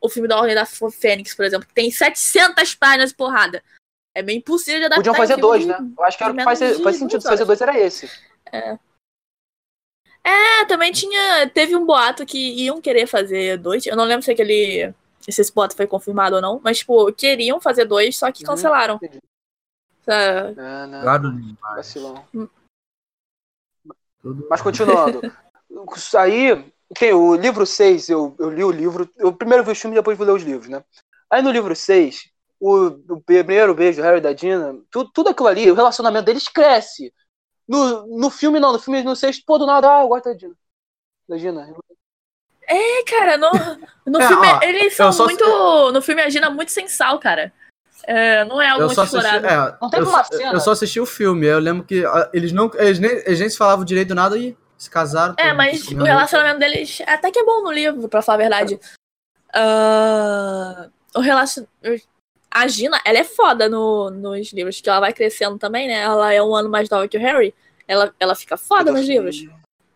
C: o filme da Ordem da Fênix, por exemplo, que tem 700 páginas de porrada. É bem impossível de adaptar.
B: Podiam fazer dois,
C: de-
B: né? Eu acho que era o que faz, faz sentido fazer dois era esse.
C: É, também tinha. Teve um boato que iam querer fazer dois. Eu não lembro se aquele. Se esse boato foi confirmado ou não, mas, tipo, queriam fazer dois, só que
B: Uhum,
C: cancelaram.
B: É, né?
A: Claro demais.
B: Vacilão.
A: Tudo-
B: Mas continuando. Aí, tem o livro 6, eu, eu li o livro. Eu primeiro vi o filme e depois vou ler os livros, né? Aí no livro 6, o, o primeiro beijo do Harry e da Dina, tudo, tudo aquilo ali, o relacionamento deles cresce. No, no filme, não, no filme no 6, pô, do nada, ah, eu gosto da Dina. Da Dina.
C: É, cara, no, no
A: É,
C: filme
A: ó,
C: eles são
A: só-
C: muito. No filme a Gina é muito sem sal, cara. É, não é algo
A: Eu
C: muito
A: assisti,
C: explorado.
A: é,
B: Não teve
A: eu,
B: uma
A: só-
B: cena?
A: eu só assisti o filme. Eu lembro que eles não. Eles nem, eles nem se falavam direito do nada e se casaram.
C: É, mas o relacionamento deles até que é bom no livro, pra falar a verdade. Ah, o relacion... A Gina, ela é foda no, nos livros, que ela vai crescendo também, né? Ela é um ano mais nova que o Harry. Ela, ela fica foda nos livros.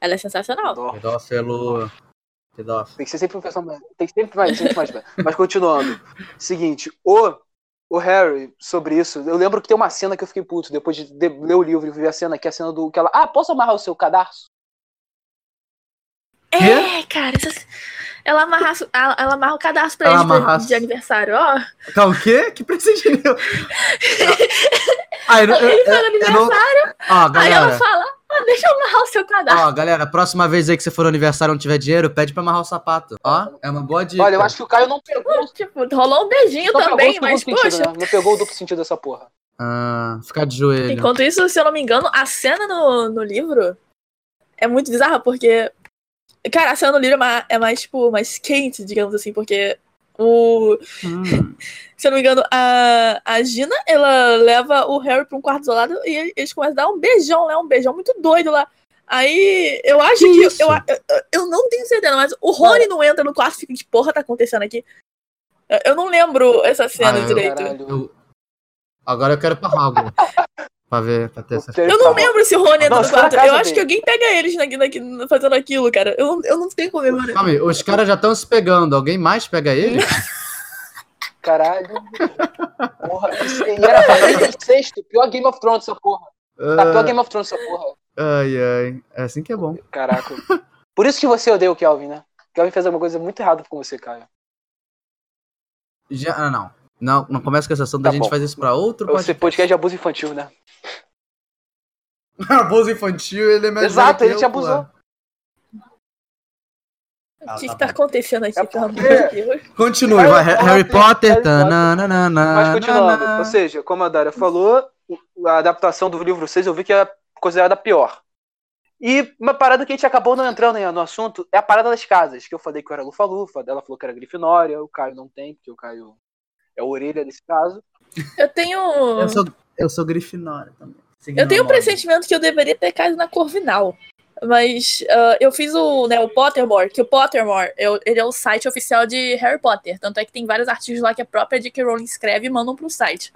C: Ela é sensacional.
B: Dó.
A: Pedófilo. Pedófilo.
B: Tem que ser sempre um personagem. Tem que sempre mais, sempre mais. Mas continuando. Seguinte, o, o Harry, sobre isso, eu lembro que tem uma cena que eu fiquei puto depois de, de ler o livro e ver a cena, que é a cena do. Que ela, ah, posso amarrar o seu cadarço?
C: É, cara, essa- ela, amarra, ela, ela amarra o cadastro pra
A: Ela
C: eles de-
A: amarra-
C: de aniversário, ó.
A: Calma, o quê? Que presente meu? ah, eu, não- eu,
C: Ele faz
A: eu, eu não.
C: aniversário,
A: Ó,
C: aí ela
A: galera.
C: fala, ah, deixa eu amarrar o seu cadastro.
A: Ó, galera, próxima vez aí que você for no aniversário e não tiver dinheiro, pede pra amarrar o sapato. Ó, é uma boa dica.
B: Olha, eu acho que o Caio não pegou.
C: Tipo, rolou um beijinho
B: pegou
C: também, mas,
B: sentido,
C: poxa.
B: né? Não pegou o duplo sentido dessa porra.
A: Ah, ficar de joelho.
C: Enquanto isso, se eu não me engano, a cena no, no livro é muito bizarra, porque. Cara, a cena no livro é mais, é mais, tipo, mais quente, digamos assim, porque o.
A: Hum,
C: Se eu não me engano, a, a Gina, ela leva o Harry pra um quarto isolado e eles começam a dar um beijão lá, um beijão muito doido lá. Aí eu acho
A: Que
C: que. Eu, eu, eu não tenho certeza, mas o Rony não entra no quarto e fica, que porra tá acontecendo aqui? Eu- Eu não lembro essa cena
A: Ah,
C: direito.
A: Eu- Agora eu quero pra Hogwarts. pra ver, pra ter essa.
C: Eu não lembro se o Rony entra
B: Não,
C: no quarto. Eu acho
B: dele.
C: que alguém pega eles na, na- fazendo aquilo, cara. Eu, não- eu não tenho como lembrar.
A: Calma aí, os caras já estão se pegando. Alguém mais pega ele?
B: Caralho. Porra, isso aí era pra sexto. Pior Game of Thrones essa porra. Tá pior
A: Ah,
B: Game of Thrones essa porra.
A: ai, ai. É assim que é bom.
B: Caraca. Por isso que você odeia o Kelvin, né? O Kelvin fez alguma coisa muito errada com você, Caio.
A: Já, ah, não. Não, não começa com essa ação da
B: Tá
A: gente
B: bom.
A: faz isso pra outro
B: Você podcast de abuso infantil, né?
A: Abuso infantil, ele é mais
B: Exato, ele te abusou.
C: O que,
A: tá
C: que tá
A: bom.
C: acontecendo aqui,
B: É
C: pelo amor
B: porque-
C: de Deus?
A: Continue, vai.
B: Harry Potter,
A: tananana,
B: Mas continuando, ou seja, como a Dária falou, a adaptação do livro 6 eu vi que é considerada a pior. E uma parada que a gente acabou não entrando no assunto é a parada das casas, que eu falei que eu era Lufa-Lufa, ela falou que era Grifinória, o Caio não tem, porque o Caio é a orelha desse caso.
C: Eu tenho.
A: Eu sou, eu sou Grifinória também.
C: Eu tenho um
A: a moda.
C: pressentimento que eu deveria ter caído na Corvinal. Mas ah, eu fiz o, né, o Pottermore, que o Pottermore, eu- ele é o site oficial de Harry Potter. Tanto é que tem vários artigos lá que a própria J.K. Rowling escreve e mandam pro site.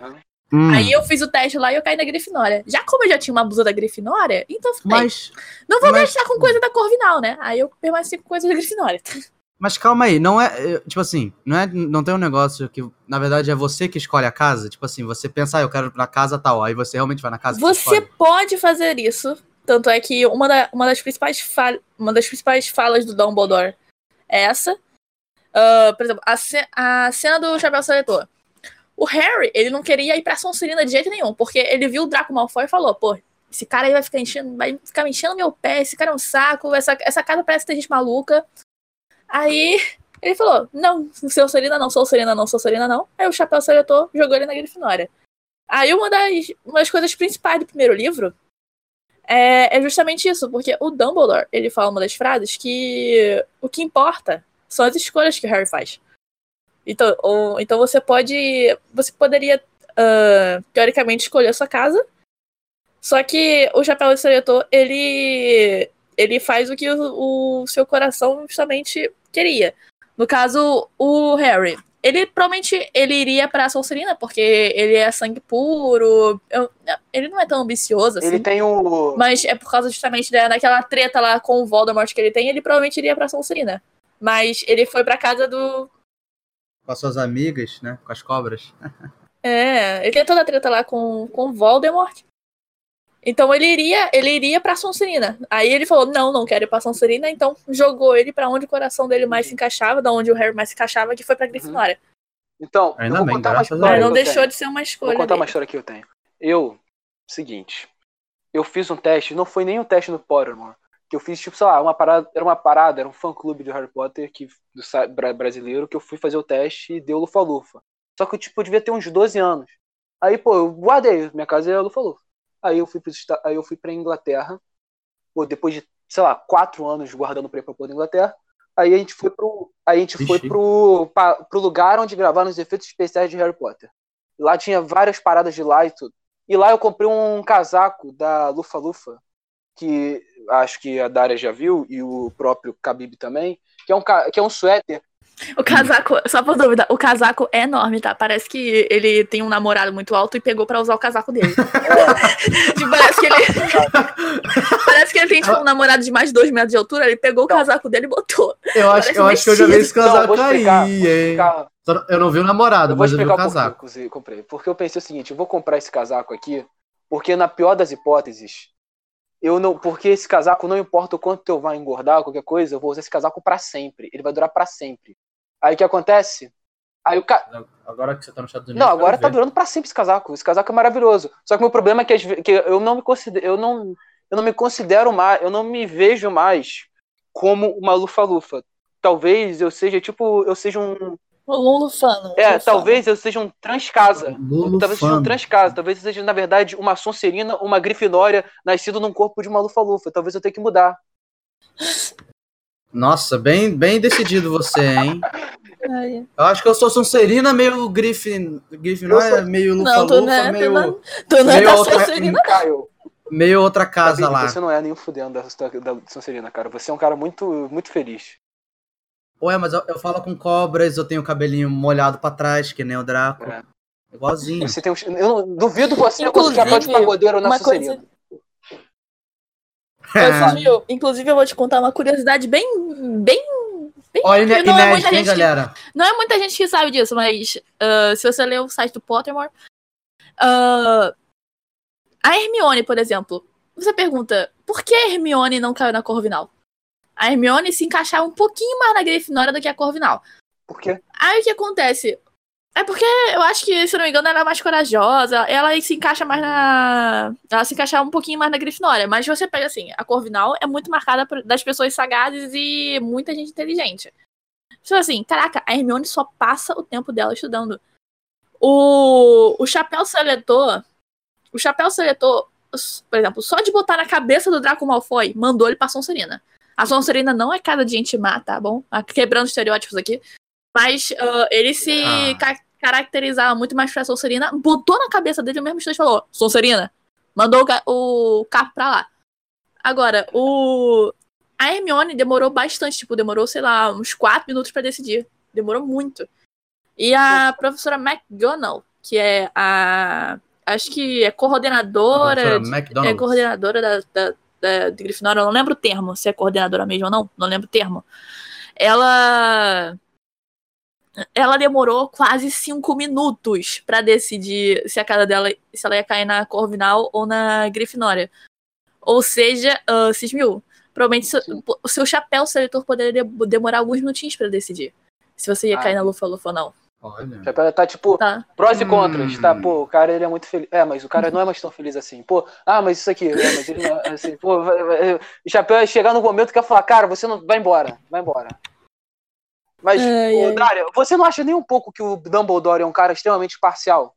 A: Hum,
C: Aí eu fiz o teste lá e eu caí na Grifinória. Já como eu já tinha uma blusa da Grifinória, então eu falei,
A: mas,
C: não vou
A: mas-
C: gastar com coisa da Corvinal, né? Aí eu permaneci com coisa da Grifinória.
A: mas calma aí, não é. é, Tipo assim, não, é, não tem um negócio que, na verdade, é você que escolhe a casa? Tipo assim, você pensa, ah, eu quero ir na casa tal, aí você realmente vai na casa
C: Você
A: escolhe.
C: pode fazer isso, Tanto é que uma, da- uma, das, principais fa- uma das principais falas do Dumbledore é essa. Ah, por exemplo, a, ce- a cena do Chapéu Seletor. O Harry, ele não queria ir pra Sonserina de jeito nenhum, porque ele viu o Draco Malfoy e falou, pô, esse cara aí vai ficar enchendo, vai ficar me enchendo meu pé, esse cara é um saco, essa, essa casa parece ter gente maluca. Aí ele falou, não, Sonserina não, Sonserina não, Sonserina não. Aí o Chapéu Seletor jogou ele na Grifinória. Aí uma das, uma das coisas principais do primeiro livro é, é justamente isso, porque o Dumbledore, ele fala uma das frases que o que importa são as escolhas que o Harry faz. Então, ou- então você pode. Você poderia, ah, teoricamente, escolher a sua casa. Só que o Chapéu Seletor, ele. Ele faz o que o, o seu coração justamente queria. No caso, o Harry. Ele provavelmente ele iria pra Sonserina, porque ele é sangue puro. eu- ele não é tão ambicioso assim.
B: Ele tem o.
C: Mas é por causa justamente da, daquela treta lá com o Voldemort que ele tem, ele provavelmente iria pra Sonserina. Mas ele foi pra casa do.
A: Com as suas amigas, né? Com as cobras.
C: É, ele tem toda a treta lá com, com o Voldemort. Então ele iria, ele iria pra Sonserina. Aí ele falou: não, não quero ir pra Sonserina, então jogou ele pra onde o coração dele mais se encaixava, da onde o Harry mais se encaixava, que foi pra Grifinória.
B: Então,
A: Ainda
B: eu vou
A: bem,
B: contar uma
A: graças a
B: história.
C: Não deixou
B: tenho.
C: de ser uma
B: Vou
C: escolha.
B: contar uma
C: dele.
B: história que eu tenho. Eu, seguinte, eu fiz um teste, não foi nem um teste no Pottermore, que eu fiz, tipo, sei lá, uma parada, era uma parada, era um fã-clube de Harry Potter que, do bra- brasileiro, que eu fui fazer o teste e deu Lufa-Lufa. Só que eu, tipo, eu devia ter uns 12 anos. Aí, pô, eu guardei, minha casa é Lufa-Lufa. Aí eu fui fui pra Inglaterra, pô, depois de, sei lá, quatro anos guardando pra ir pra pôr da Inglaterra, aí a gente foi pro, a gente foi
A: Vixe.
B: pro, pa- pro lugar onde gravaram os efeitos especiais de Harry Potter. Lá tinha várias paradas de lá e tudo. E lá eu comprei um casaco da Lufa Lufa, que acho que a Daria já viu, e o próprio Khabib também, que é um, que é um suéter.
C: O casaco, só por dúvida, o casaco é enorme, tá? Parece que ele tem um namorado muito alto e pegou pra usar o casaco dele. Tipo, parece que ele. parece que ele tem tipo, um namorado de mais de 2 metros de altura, ele pegou o
B: Não.
C: casaco dele e botou.
A: Eu acho,
C: Parece
A: eu acho que eu já vi esse
B: Não,
A: casaco
B: vou explicar,
A: aí, Eu não vi o namorado,
B: eu vou
A: mas eu vi o
B: explicar por que eu
A: casaco.
B: comprei. Porque eu pensei o seguinte, eu vou comprar esse casaco aqui, porque na pior das hipóteses, eu não, porque esse casaco não importa o quanto eu vá engordar, qualquer coisa, eu vou usar esse casaco pra sempre. Ele vai durar pra sempre. Aí o que acontece? Aí o ca...
A: Agora que você tá nos Estados Unidos.
B: Não, agora tá
A: ver.
B: durando pra sempre esse casaco. Esse casaco é maravilhoso. Só que o meu problema é que, que eu não me considero, eu não, eu não me considero mais, eu não me vejo mais como uma lufa-lufa. Talvez eu seja tipo, eu seja um,
C: O Lulufano.
B: é, talvez eu seja um transcasa.
A: Lulu
B: Talvez eu seja um transcasa. Talvez eu seja na verdade uma Sonserina, uma Grifinória nascido num corpo de uma lufa-lufa. Talvez eu tenha que mudar.
A: Nossa, bem, bem decidido você, hein?
C: Ai,
A: Eu acho que eu sou Sonserina, meio Griffin. Grifinória, meio
C: Não, tu não
A: Lufa-Lufa,
C: é, tu
A: meio,
C: não, tu não é
A: meio
C: da
A: outra-
C: Sonserina.
B: Caio,
A: meio outra casa
B: Gabi,
A: lá.
B: você não é nem fudendo da, da Sonserina, cara. Você é um cara muito, muito feliz.
A: Ué, mas eu, eu falo com cobras, eu tenho o cabelinho molhado pra trás, que nem o Draco.
B: É.
A: Igualzinho.
B: Você tem um, eu não, duvido você
C: Inclusive,
B: chapéu de pagodeiro na Sonserina.
C: coisa- Ô, Sutil, inclusive, eu vou te contar uma curiosidade bem. bem. bem
A: Olha,
C: não, é
A: inédito,
C: muita
A: hein,
C: gente que,
A: galera?
C: não é muita gente que sabe disso, mas ah, se você ler o site do Pottermore. ah, a Hermione, por exemplo, você pergunta por que a Hermione não caiu na Corvinal? A Hermione se encaixava um pouquinho mais na Grifinória do que a Corvinal.
B: Por quê?
C: Aí o que acontece? É porque eu acho que, se não me engano, ela é mais corajosa. Ela se encaixa mais na. Ela se encaixa um pouquinho mais na Grifinória. Mas você pega assim, a Corvinal é muito marcada por- das pessoas sagazes e muita gente inteligente. Então, assim, caraca, a Hermione só passa o tempo dela estudando. O, o chapéu seletor. O chapéu seletor, por exemplo, só de botar na cabeça do Draco Malfoy, mandou ele pra Sonserina. A Sonserina não é casa de gente má, tá bom? Quebrando estereótipos aqui. Mas ah, ele se
A: Ah.
C: ca- caracterizava muito mais pra Sonserina, botou na cabeça dele o mesmo instante e falou: Sonserina, mandou o, o carro pra lá. Agora, o. A Hermione demorou bastante, tipo, demorou, sei lá, uns 4 minutos pra decidir. Demorou muito. E a professora McGonagall, que é a. Acho que é coordenadora. De- é coordenadora da, da, da, de Grifinória, eu não lembro o termo, se é coordenadora mesmo ou não, não lembro o termo. Ela. Ela demorou quase cinco minutos pra decidir se a casa dela, se ela ia cair na Corvinal ou na Grifinória. Ou seja, uh, Cismil, provavelmente seu- o seu chapéu seletor poderia demorar alguns minutinhos pra decidir. Se você ia
B: Ah.
C: cair na lufa-lufa ou não.
A: Olha.
B: Tá tipo,
C: Tá.
B: prós e contras,
A: Hum.
B: tá? Pô, o cara ele é muito feliz. É, mas o cara não é mais tão feliz assim. Pô, ah, mas isso aqui, é, mas ele não é assim, pô, vai- vai- o chapéu é chegar no momento que vai falar, cara, você não. Vai embora, vai embora. Mas,
C: Ai,
B: ô,
C: ai.
B: Dária, você não acha nem um pouco que o Dumbledore é um cara extremamente parcial?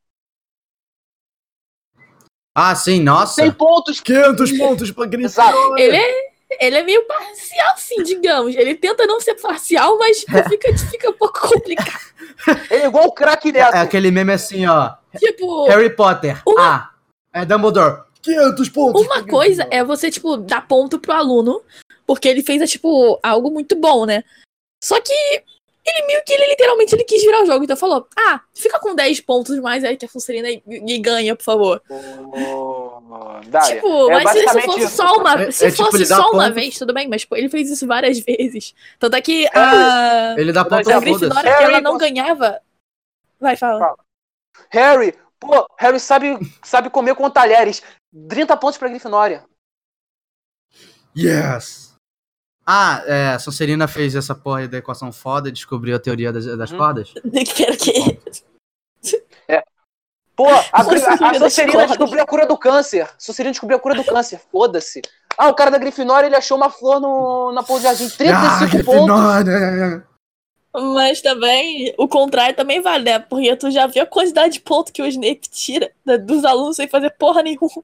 A: Ah, sim, nossa.
B: 100 pontos!
A: 500 pontos pra.
B: Exato.
C: Ele é, ele é meio parcial, sim, digamos. Ele tenta não ser parcial, mas tipo, fica, fica um pouco complicado.
B: Ele é igual o craque Neto.
A: É aquele meme assim, ó.
C: tipo,
A: Harry Potter.
C: Uma-
A: Ah, é Dumbledore. 500 pontos.
C: uma coisa é você, tipo, dar ponto pro aluno, porque ele fez, tipo, algo muito bom, né? Só que ele meio que, ele literalmente, ele quis virar o jogo. Então falou, ah, fica com 10 pontos mais aí que a Funcerina e, e ganha, por favor.
B: Dária,
C: Tipo,
B: é
C: mas se isso fosse
B: isso.
C: só uma,
A: É-
C: se
A: é tipo,
C: fosse
A: dá
C: só uma vez, tudo bem, mas pô, ele fez isso várias vezes. Tanto é que a,
A: Ele dá ponto a.
C: Grifinória,
B: Harry
C: ela não ganhava. Vai, fala.
B: Fala. Harry, pô, Harry sabe, sabe comer com talheres. 30 pontos pra Grifinória.
A: Yes. Ah, é, a Sonserina fez essa porra da equação foda e descobriu a teoria das, das
B: Uhum.
A: cordas.
C: Pera que.
B: Pô, a, a, a
C: das
B: Sonserina descobriu a cura do câncer. Sonserina descobriu a cura do câncer. Foda-se. Ah, o cara da Grifinória, ele achou uma flor no, na Polo de Jardim. 35
A: ah,
B: pontos.
A: Grifinória.
C: Mas também, o contrário também vale, né? Porque tu já viu a quantidade de pontos que o Snape tira da- dos alunos sem fazer porra nenhuma.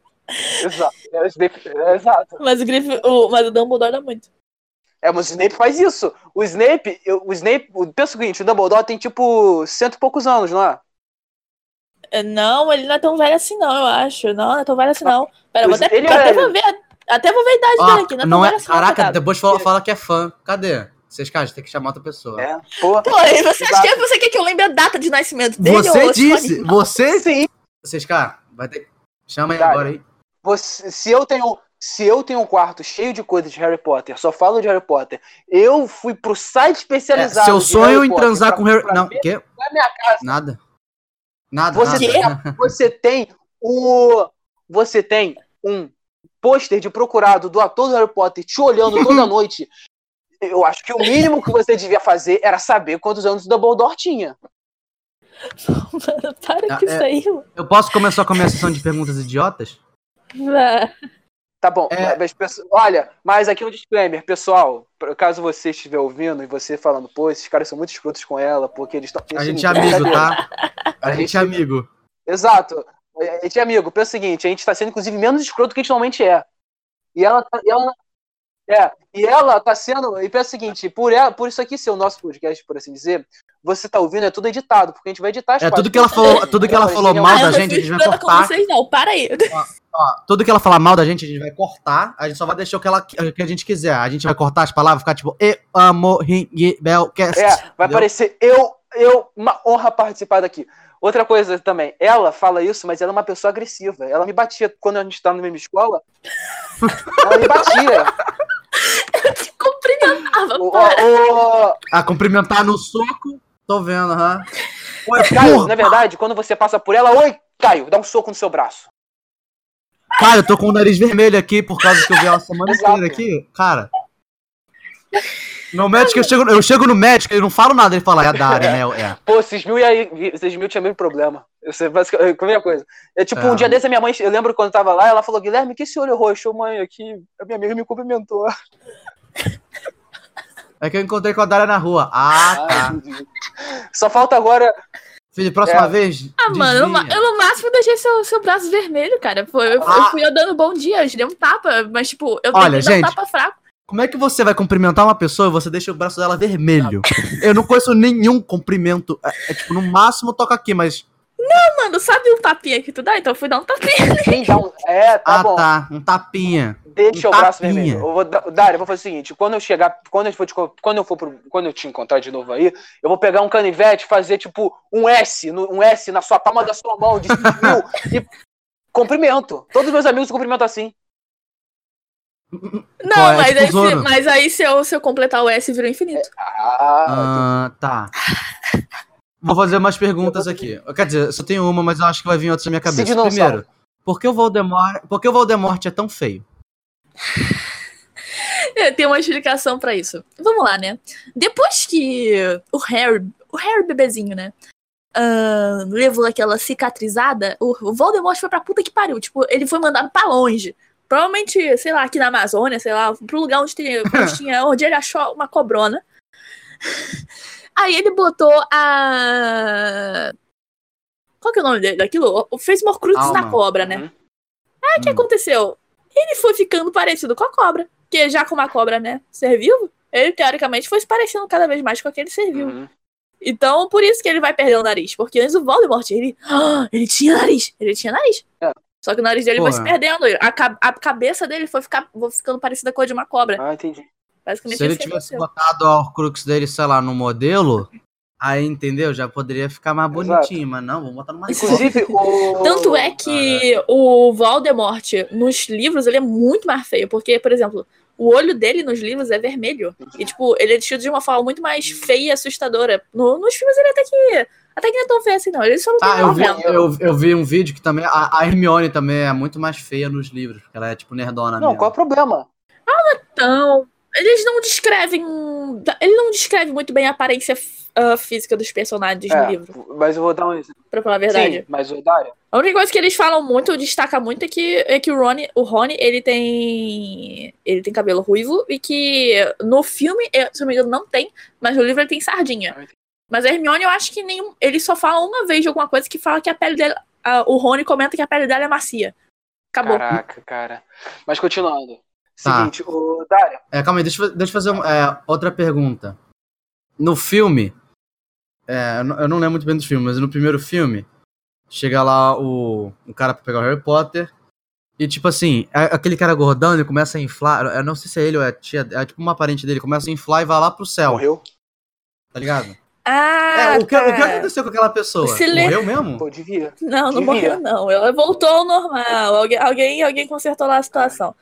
B: Exato. É, o Snape- é, exato.
C: Mas o, Griff, o, mas o Dumbledore dá muito.
B: É, mas o Snape faz isso. O Snape, eu- o Snape, pensa o seguinte, o Dumbledore tem tipo cento e poucos anos, não é?
C: É, Não, ele não é tão velho assim, não, eu acho. Não, não é tão velho assim, não. Pera, vou até,
B: ele
C: até
B: é-
C: vou ver. Até vou ver a idade
A: Ó,
C: dele aqui, não é tão
A: não
C: velho
A: é,
C: assim, não,
A: caraca,
C: coitado.
A: depois fala, fala que é fã. Cadê? Vocês, cara, tem que chamar outra pessoa.
B: É. Pô,
C: Pô, e você acha que você quer que eu lembre a data de nascimento dele?
A: Você disse, você.
B: sim.
A: Vocês, cara, vai ter. Chama aí
B: Cara,
A: agora aí.
B: Você, se eu tenho se eu tenho um quarto cheio de coisas de Harry Potter, só falo de Harry Potter, eu fui pro site
A: É,
B: especializado.
A: seu
B: de
A: sonho
B: Harry
A: em
B: Potter
A: transar
B: pra-
A: com Harry. Não, quê?
B: na minha casa.
A: Nada. Nada.
B: Você
A: nada.
B: tem, você tem o você tem um pôster de procurado do ator do Harry Potter te olhando toda noite. Eu acho que o mínimo que você devia fazer era saber quantos anos o Dumbledore tinha.
C: Mano, para
A: Ah,
C: com
A: é.
C: isso aí.
A: Eu posso começar com a minha sessão de perguntas idiotas?
C: Vá.
B: Tá bom,
A: É.
B: mas, olha, mas aqui um disclaimer, pessoal, por- caso você estiver ouvindo e você falando, pô, esses caras são muito escrotos com ela, porque eles estão...
A: A gente é amigo, tá? A gente é amigo.
B: Exato. A gente é amigo. Pensa o seguinte, a gente tá sendo, inclusive, menos escroto que a gente normalmente é. E ela, tá- e ela é, e ela tá sendo. E pensa o seguinte, por, ela, por isso aqui ser o nosso podcast, por assim dizer, você tá ouvindo, é tudo editado, porque a gente vai editar as
A: É,
B: partes
A: tudo que ela falou, tudo que ela falou mal
C: Ah,
A: da
C: não
A: gente, a gente vai cortar.
C: vocês, não. Para aí.
A: Ó, tudo que ela falar mal da gente, a gente vai cortar. A gente só vai deixar o que, ela, o que a gente quiser. A gente vai cortar as palavras, ficar tipo, eu amo Ringbelcast.
B: É, vai aparecer eu, eu, uma honra participar daqui. Outra coisa também, ela fala isso, mas ela é uma pessoa agressiva. Ela me batia quando a gente tá na mesma escola. ela me batia.
C: Te cumprimentava,
B: O,
C: para.
B: o,
A: Ah, cumprimentar no soco. Tô vendo, aham.
B: Oi, Caio, na verdade, quando você passa por ela, oi, Caio, dá um soco no seu braço.
A: Cara, eu tô com o nariz vermelho aqui por causa que eu vi ela a semana inteira aqui. Cara. No médico, eu chego, eu chego no médico, ele não fala nada, ele fala, é a Dari, né? É.
B: Pô, mil e aí, esses mil tinha mesmo problema. Eu sei, basicamente, a mesma coisa. É tipo,
A: É.
B: um dia desse a minha mãe, eu lembro quando eu tava lá, ela falou, Guilherme, que esse olho roxo? Mãe, aqui, a minha amiga me cumprimentou.
A: É que eu encontrei com a Dari na rua. Ah,
B: Ai,
A: tá.
B: Deus. Só falta agora.
A: Filho, próxima
B: É.
A: vez.
C: Ah, mano, eu,
A: desvia.
C: eu no máximo deixei seu, seu braço vermelho, cara. Foi, eu, eu
A: Ah.
C: fui eu dando bom dia, eu te dei um tapa, mas tipo, eu
A: Olha,
C: tentei dar
A: gente.
C: um tapa fraco.
A: Como é que você vai cumprimentar uma pessoa e você deixa o braço dela vermelho? Eu não conheço nenhum cumprimento. É, é tipo, no máximo toca aqui, mas.
C: Mano, sabe um tapinha que tu dá? Então eu fui dar um tapinha.
B: Dá um... É, tá
A: ah,
B: bom.
A: tá. Um tapinha.
B: Deixa
A: um
B: o braço
A: tapinha.
B: vermelho. Eu vou, Dário, eu vou fazer o seguinte: quando eu chegar, quando eu for, te quando eu for pro- quando eu te encontrar de novo aí, eu vou pegar um canivete e fazer tipo um S, no- um S na sua palma da sua mão, de 5 mil, e cumprimento. Todos os meus amigos cumprimentam assim.
C: Não,
A: é?
C: mas,
A: Tipo
C: aí, se, mas aí se eu, se eu completar o S, virou infinito.
B: Ah,
A: Ah, tá. Vou fazer umas perguntas aqui. Quer dizer, eu só tenho uma, mas eu acho que vai vir outra na minha cabeça.
B: Sid não
A: Primeiro, por que o Voldemort, por que o Voldemort é tão feio?
C: Tem uma explicação pra isso. Vamos lá, né? Depois que o Harry, o Harry bebezinho, né? ah, levou aquela cicatrizada, o Voldemort foi pra puta que pariu. Tipo, ele foi mandado pra longe. Provavelmente, sei lá, aqui na Amazônia, sei lá, pro lugar onde, tinha, onde, tinha- onde ele achou uma cobrona. Aí ele botou a. Qual que é o nome dele? daquilo? O fez
A: Alma.
C: na cobra, né?
B: Uhum.
C: Aí o que
A: Hum.
C: aconteceu? Ele foi ficando parecido com a cobra. Porque já como a cobra, né, ser vivo, ele teoricamente foi se parecendo cada vez mais com aquele ser vivo.
B: Uhum.
C: Então, por isso que ele vai perder o nariz. Porque antes o Voldemort, ele. Ah, ele tinha nariz. Ele tinha nariz.
B: É.
C: Só que o nariz dele foi se
A: Porra.
C: perdendo. A, a cabeça dele foi, ficar, foi ficando parecida com a de uma cobra.
B: Ah, entendi.
C: Basicamente
A: Se ele tivesse
C: aconteceu.
A: botado a Horcrux dele, sei lá, no modelo, aí, entendeu? Já poderia ficar mais
B: Exato.
A: bonitinho, mas não, vamos botar numa
B: Inclusive, o.
C: Tanto é que o Voldemort, nos livros, ele é muito mais feio. Porque, por exemplo, o olho dele nos livros é vermelho. E, tipo, ele é vestido de uma forma muito mais feia e assustadora. No- nos filmes ele até que. Até que não é tão feio assim, não. Ele só não tem
A: Ah, eu vi, eu, eu vi um vídeo que também. A, a Hermione também é muito mais feia nos livros, porque ela é tipo nerdona
B: Não,
A: mesmo.
B: qual é o problema?
C: Então, eles não descrevem. Ele não descreve muito bem a aparência ah, física dos personagens no
B: É,
C: livro,
B: mas eu vou dar um exemplo.
C: pra falar a verdade.
B: Sim, mas o Dário.
C: A única coisa que eles falam muito, destaca muito, é que, é que o Rony, o Rony, ele tem. Ele tem cabelo ruivo e que no filme, eu, se eu não me engano, não tem, mas no livro ele tem sardinha. Mas a Hermione, eu acho que nenhum. Ele só fala uma vez de alguma coisa que fala que a pele dela. ah, o Rony comenta que a pele dela é macia. Acabou.
B: Caraca, cara. Mas continuando.
A: Tá.
B: Seguinte, o Dário.
A: É, calma aí, deixa, eu- deixa eu fazer um- é, outra pergunta. No filme, é, eu não- lembro muito bem dos filmes, mas no primeiro filme, chega lá o, o cara pra pegar o Harry Potter, e tipo assim, aquele cara gordão, ele começa a inflar, eu não sei se é ele ou é a tia, é tipo uma parente dele, começa a inflar e vai lá pro céu,
B: Morreu?
A: tá ligado?
C: Ah,
A: É, o, que, o que
C: tá.
A: aconteceu com aquela pessoa? Morreu mesmo?
B: Pô, devia.
C: Não, não
B: Devia.
C: morreu, não. Ela voltou ao normal. Alguém, alguém, alguém consertou lá a situação.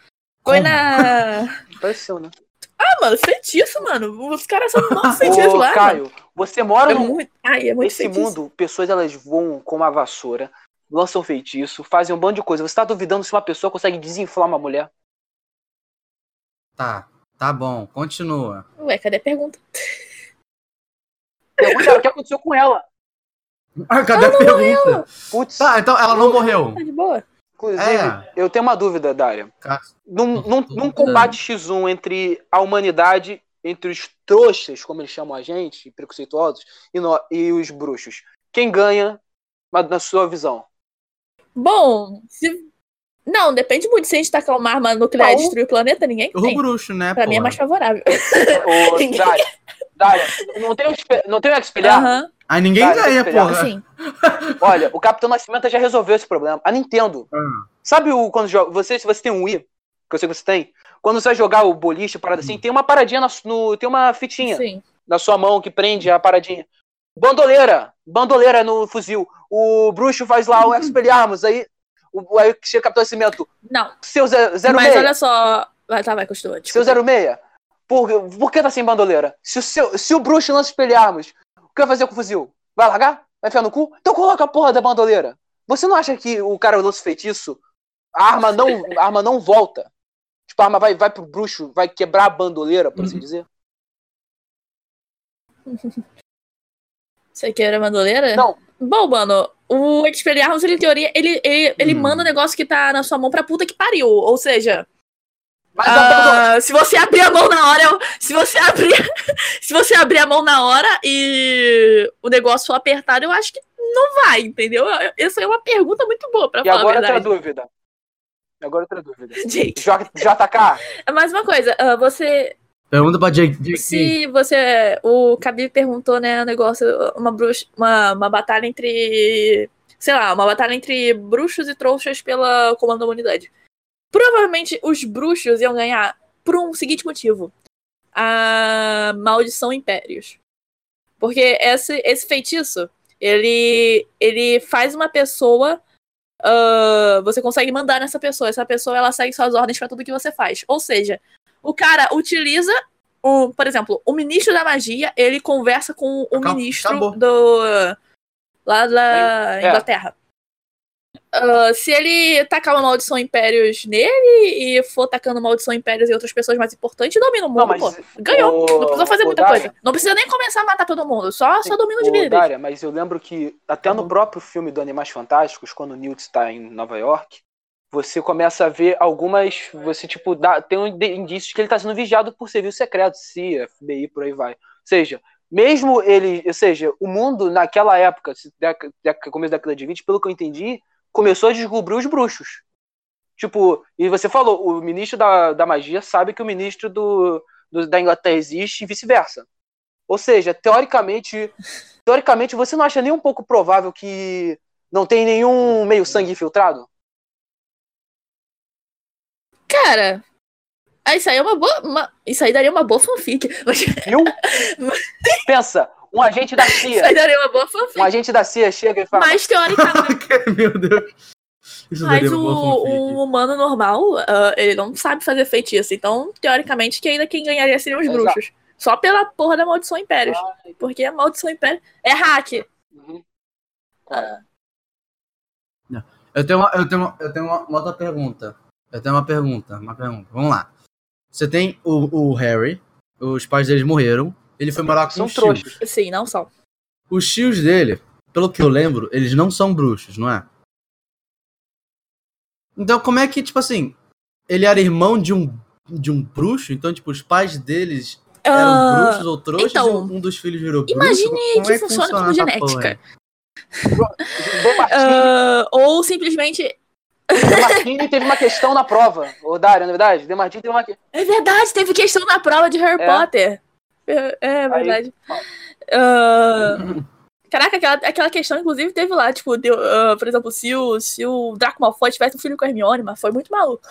C: Foi
A: Como?
C: na.
B: Pareceu, né?
C: Ah, mano, feitiço, mano. Os caras são muito feitiços
B: Ô,
C: lá. mano.
B: Caio, você mora
C: É
B: num.
C: muito... Ai, é muito
B: Nesse
C: feitiço.
B: mundo, pessoas elas voam com uma vassoura, lançam feitiço, fazem um bando de coisa. Você tá duvidando se uma pessoa consegue desinflar uma mulher?
A: Tá, tá bom, continua.
C: Ué, cadê a pergunta?
B: Pergunta o que aconteceu com ela.
A: Ah, cadê a pergunta?
B: Putz,
A: Tá, então ela não morreu.
C: Tá de boa?
B: Inclusive,
A: É.
B: eu tenho uma dúvida, Dária. Num, num, num combate X1 entre a humanidade, entre os trouxas, como eles chamam a gente, preconceituosos, e, nó- e os bruxos, quem ganha na- sua visão?
C: Bom, se... Não, depende muito. Se a gente tacar uma arma nuclear e destruir o planeta, ninguém
A: O
C: tem.
A: bruxo, né?
C: Pra mim é
A: porra?
C: mais favorável.
B: Ô, Dária, Dária, não tem o espe- não tem espelhar?
C: Aham,
A: Aí ninguém
B: Cara,
A: ganha, porra.
C: sim.
B: Olha, o Capitão Nascimento já resolveu esse problema. A Nintendo.
A: Hum.
B: Sabe o quando joga. Você, se você tem um Wii, que eu sei que você tem, quando você vai jogar o boliche, parada assim, tem uma paradinha na, no. Tem uma fitinha
C: Sim.
B: na sua mão que prende a paradinha. Bandoleira! Bandoleira no fuzil. O bruxo faz lá o Expelliarmus, aí. O, aí chega o Capitão Nascimento.
C: Não,
B: Seu ze- 06.
C: mas olha só. Vai, tá, vai, continua.
B: Seu
C: desculpa.
B: 06. Por, por que tá sem bandoleira? Se o, seu, se o bruxo lança Expelliarmus, o que vai fazer com o fuzil? Vai largar? Vai enfiar no cu? Então coloca a porra da bandoleira. Você não acha que o cara lança feitiço? A arma não, a arma não volta. Tipo, a arma vai, vai pro bruxo, vai quebrar a bandoleira, por assim dizer.
C: Você quer a bandoleira?
B: Não.
C: Bom, mano, o Expelliarmus, ele, em teoria, ele, ele, ele
A: Hum.
C: manda o negócio que tá na sua mão pra puta que pariu. Ou seja. Ah, se você abrir a mão na hora, eu- se você abrir, se você abrir a mão na hora e o negócio for apertado, eu acho que não vai, entendeu? Essa é uma pergunta muito boa pra
B: E
C: falar
B: agora
C: a
B: outra dúvida. E agora outra dúvida.
C: Jake,
B: JK,
C: é mais uma coisa, ah, você,
A: Pergunta pra Jake. Jake.
C: se você, o Khabib perguntou, né, o negócio, uma bruxa, uma, uma batalha entre, sei lá, uma batalha entre bruxos e trouxas pela comando da humanidade. Provavelmente os bruxos iam ganhar por um seguinte motivo. A maldição impérios. Porque esse, esse feitiço, ele, ele faz uma pessoa. ah, você consegue mandar nessa pessoa. Essa pessoa ela segue suas ordens pra tudo que você faz. Ou seja, o cara utiliza. O, por exemplo, o ministro da magia, ele conversa com o
A: Acab-
C: ministro
A: acabou.
C: do. lá da
B: É.
C: Inglaterra. Ah, se ele tacar uma maldição impérios nele e for tacando maldição impérios em outras pessoas mais importantes, domina o mundo,
B: Não,
C: pô. Ganhou.
B: o-
C: Não precisa fazer
B: o
C: muita
B: Daria-
C: coisa. Não precisa nem começar a matar todo mundo. Só, só domina os líderes.
B: Daria, mas eu lembro que até
C: Tá
B: no próprio filme do Animais Fantásticos, quando o Newt está em Nova York, você começa a ver algumas. Você, tipo, dá, tem um indícios que ele está sendo vigiado por serviço secreto, CIA, FBI, por aí vai. Ou seja, mesmo ele. Ou seja, o mundo naquela época, começo da década de 20, pelo que eu entendi, começou a descobrir os bruxos. Tipo, e você falou, o ministro da, da magia sabe que o ministro do, do- da Inglaterra existe e vice-versa. Ou seja, teoricamente, teoricamente, você não acha nem um pouco provável que não tem nenhum meio sangue infiltrado?
C: Cara, isso aí é uma boa. uma- Isso aí daria uma boa fanfic.
B: Viu? Pensa, um agente da
C: Isso aí
B: CIA,
C: daria uma boa fanfic.
B: um agente da CIA chega e fala,
C: Mas teoricamente.
A: Meu Deus. Isso
C: Mas
A: daria
C: o,
A: uma boa fanfic.
C: um humano normal, ah, ele não sabe fazer feitiço. Então, teoricamente, que ainda quem ganharia seriam os
B: Exato.
C: bruxos. Só pela porra da maldição impérios.
B: Ai.
C: Porque a maldição impérios é hack.
B: Uhum.
C: Ah,
A: Eu tenho, uma, eu tenho, uma, eu tenho uma, uma outra pergunta. Eu tenho uma pergunta, uma pergunta. Vamos lá. Você tem o, o Harry, os pais deles morreram, ele foi morar com
B: São
A: os tios.
B: trouxas.
C: sim, não só.
A: Os tios dele, pelo que eu lembro, eles não são bruxos, não é? Então como é que, tipo assim, ele era irmão de um, de um bruxo? Então, tipo, os pais deles eram
C: Ah,
A: bruxos ou trouxas
C: então,
A: e um dos filhos virou bruxo?
C: imagine
A: Como
C: que
A: é
C: funciona como
A: essa
C: genética. Ah, ou simplesmente.
B: Demartini teve uma questão na prova. Ô, Dário, na verdade, Demartini teve uma questão.
C: É verdade, teve questão na prova de Harry
B: É.
C: Potter. É, é verdade. Ah, caraca, aquela, aquela questão, inclusive, teve lá, tipo, deu, ah, por exemplo, se o, se o Draco Malfoy tivesse um filho com a Hermione, mas foi muito maluco.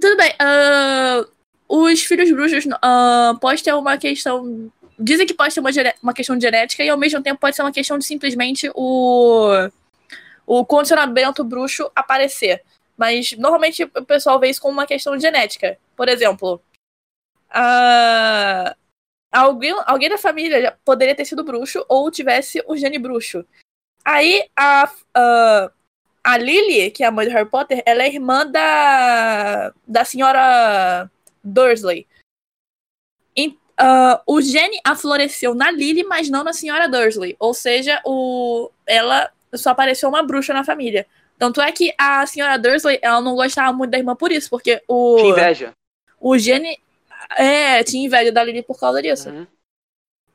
C: Tudo bem. ah, os filhos bruxos ah, pode ter uma questão. Dizem que pode ter uma, uma questão de genética e ao mesmo tempo pode ser uma questão de simplesmente o, o condicionamento bruxo aparecer. Mas normalmente o pessoal vê isso como uma questão de genética. Por exemplo, ah, alguém, alguém da família poderia ter sido bruxo ou tivesse o gene bruxo. Aí a, a, a Lily, que é a mãe do Harry Potter, ela é irmã da, da senhora Dursley. E, ah, o gene afloresceu na Lily, mas não na senhora Dursley. Ou seja, o, ela só apareceu uma bruxa na família. Tanto é que a senhora Dursley, ela não gostava muito da irmã por isso, porque o,
B: Tinha inveja.
C: o gene é, tinha inveja da Lily por causa disso.
B: Uhum.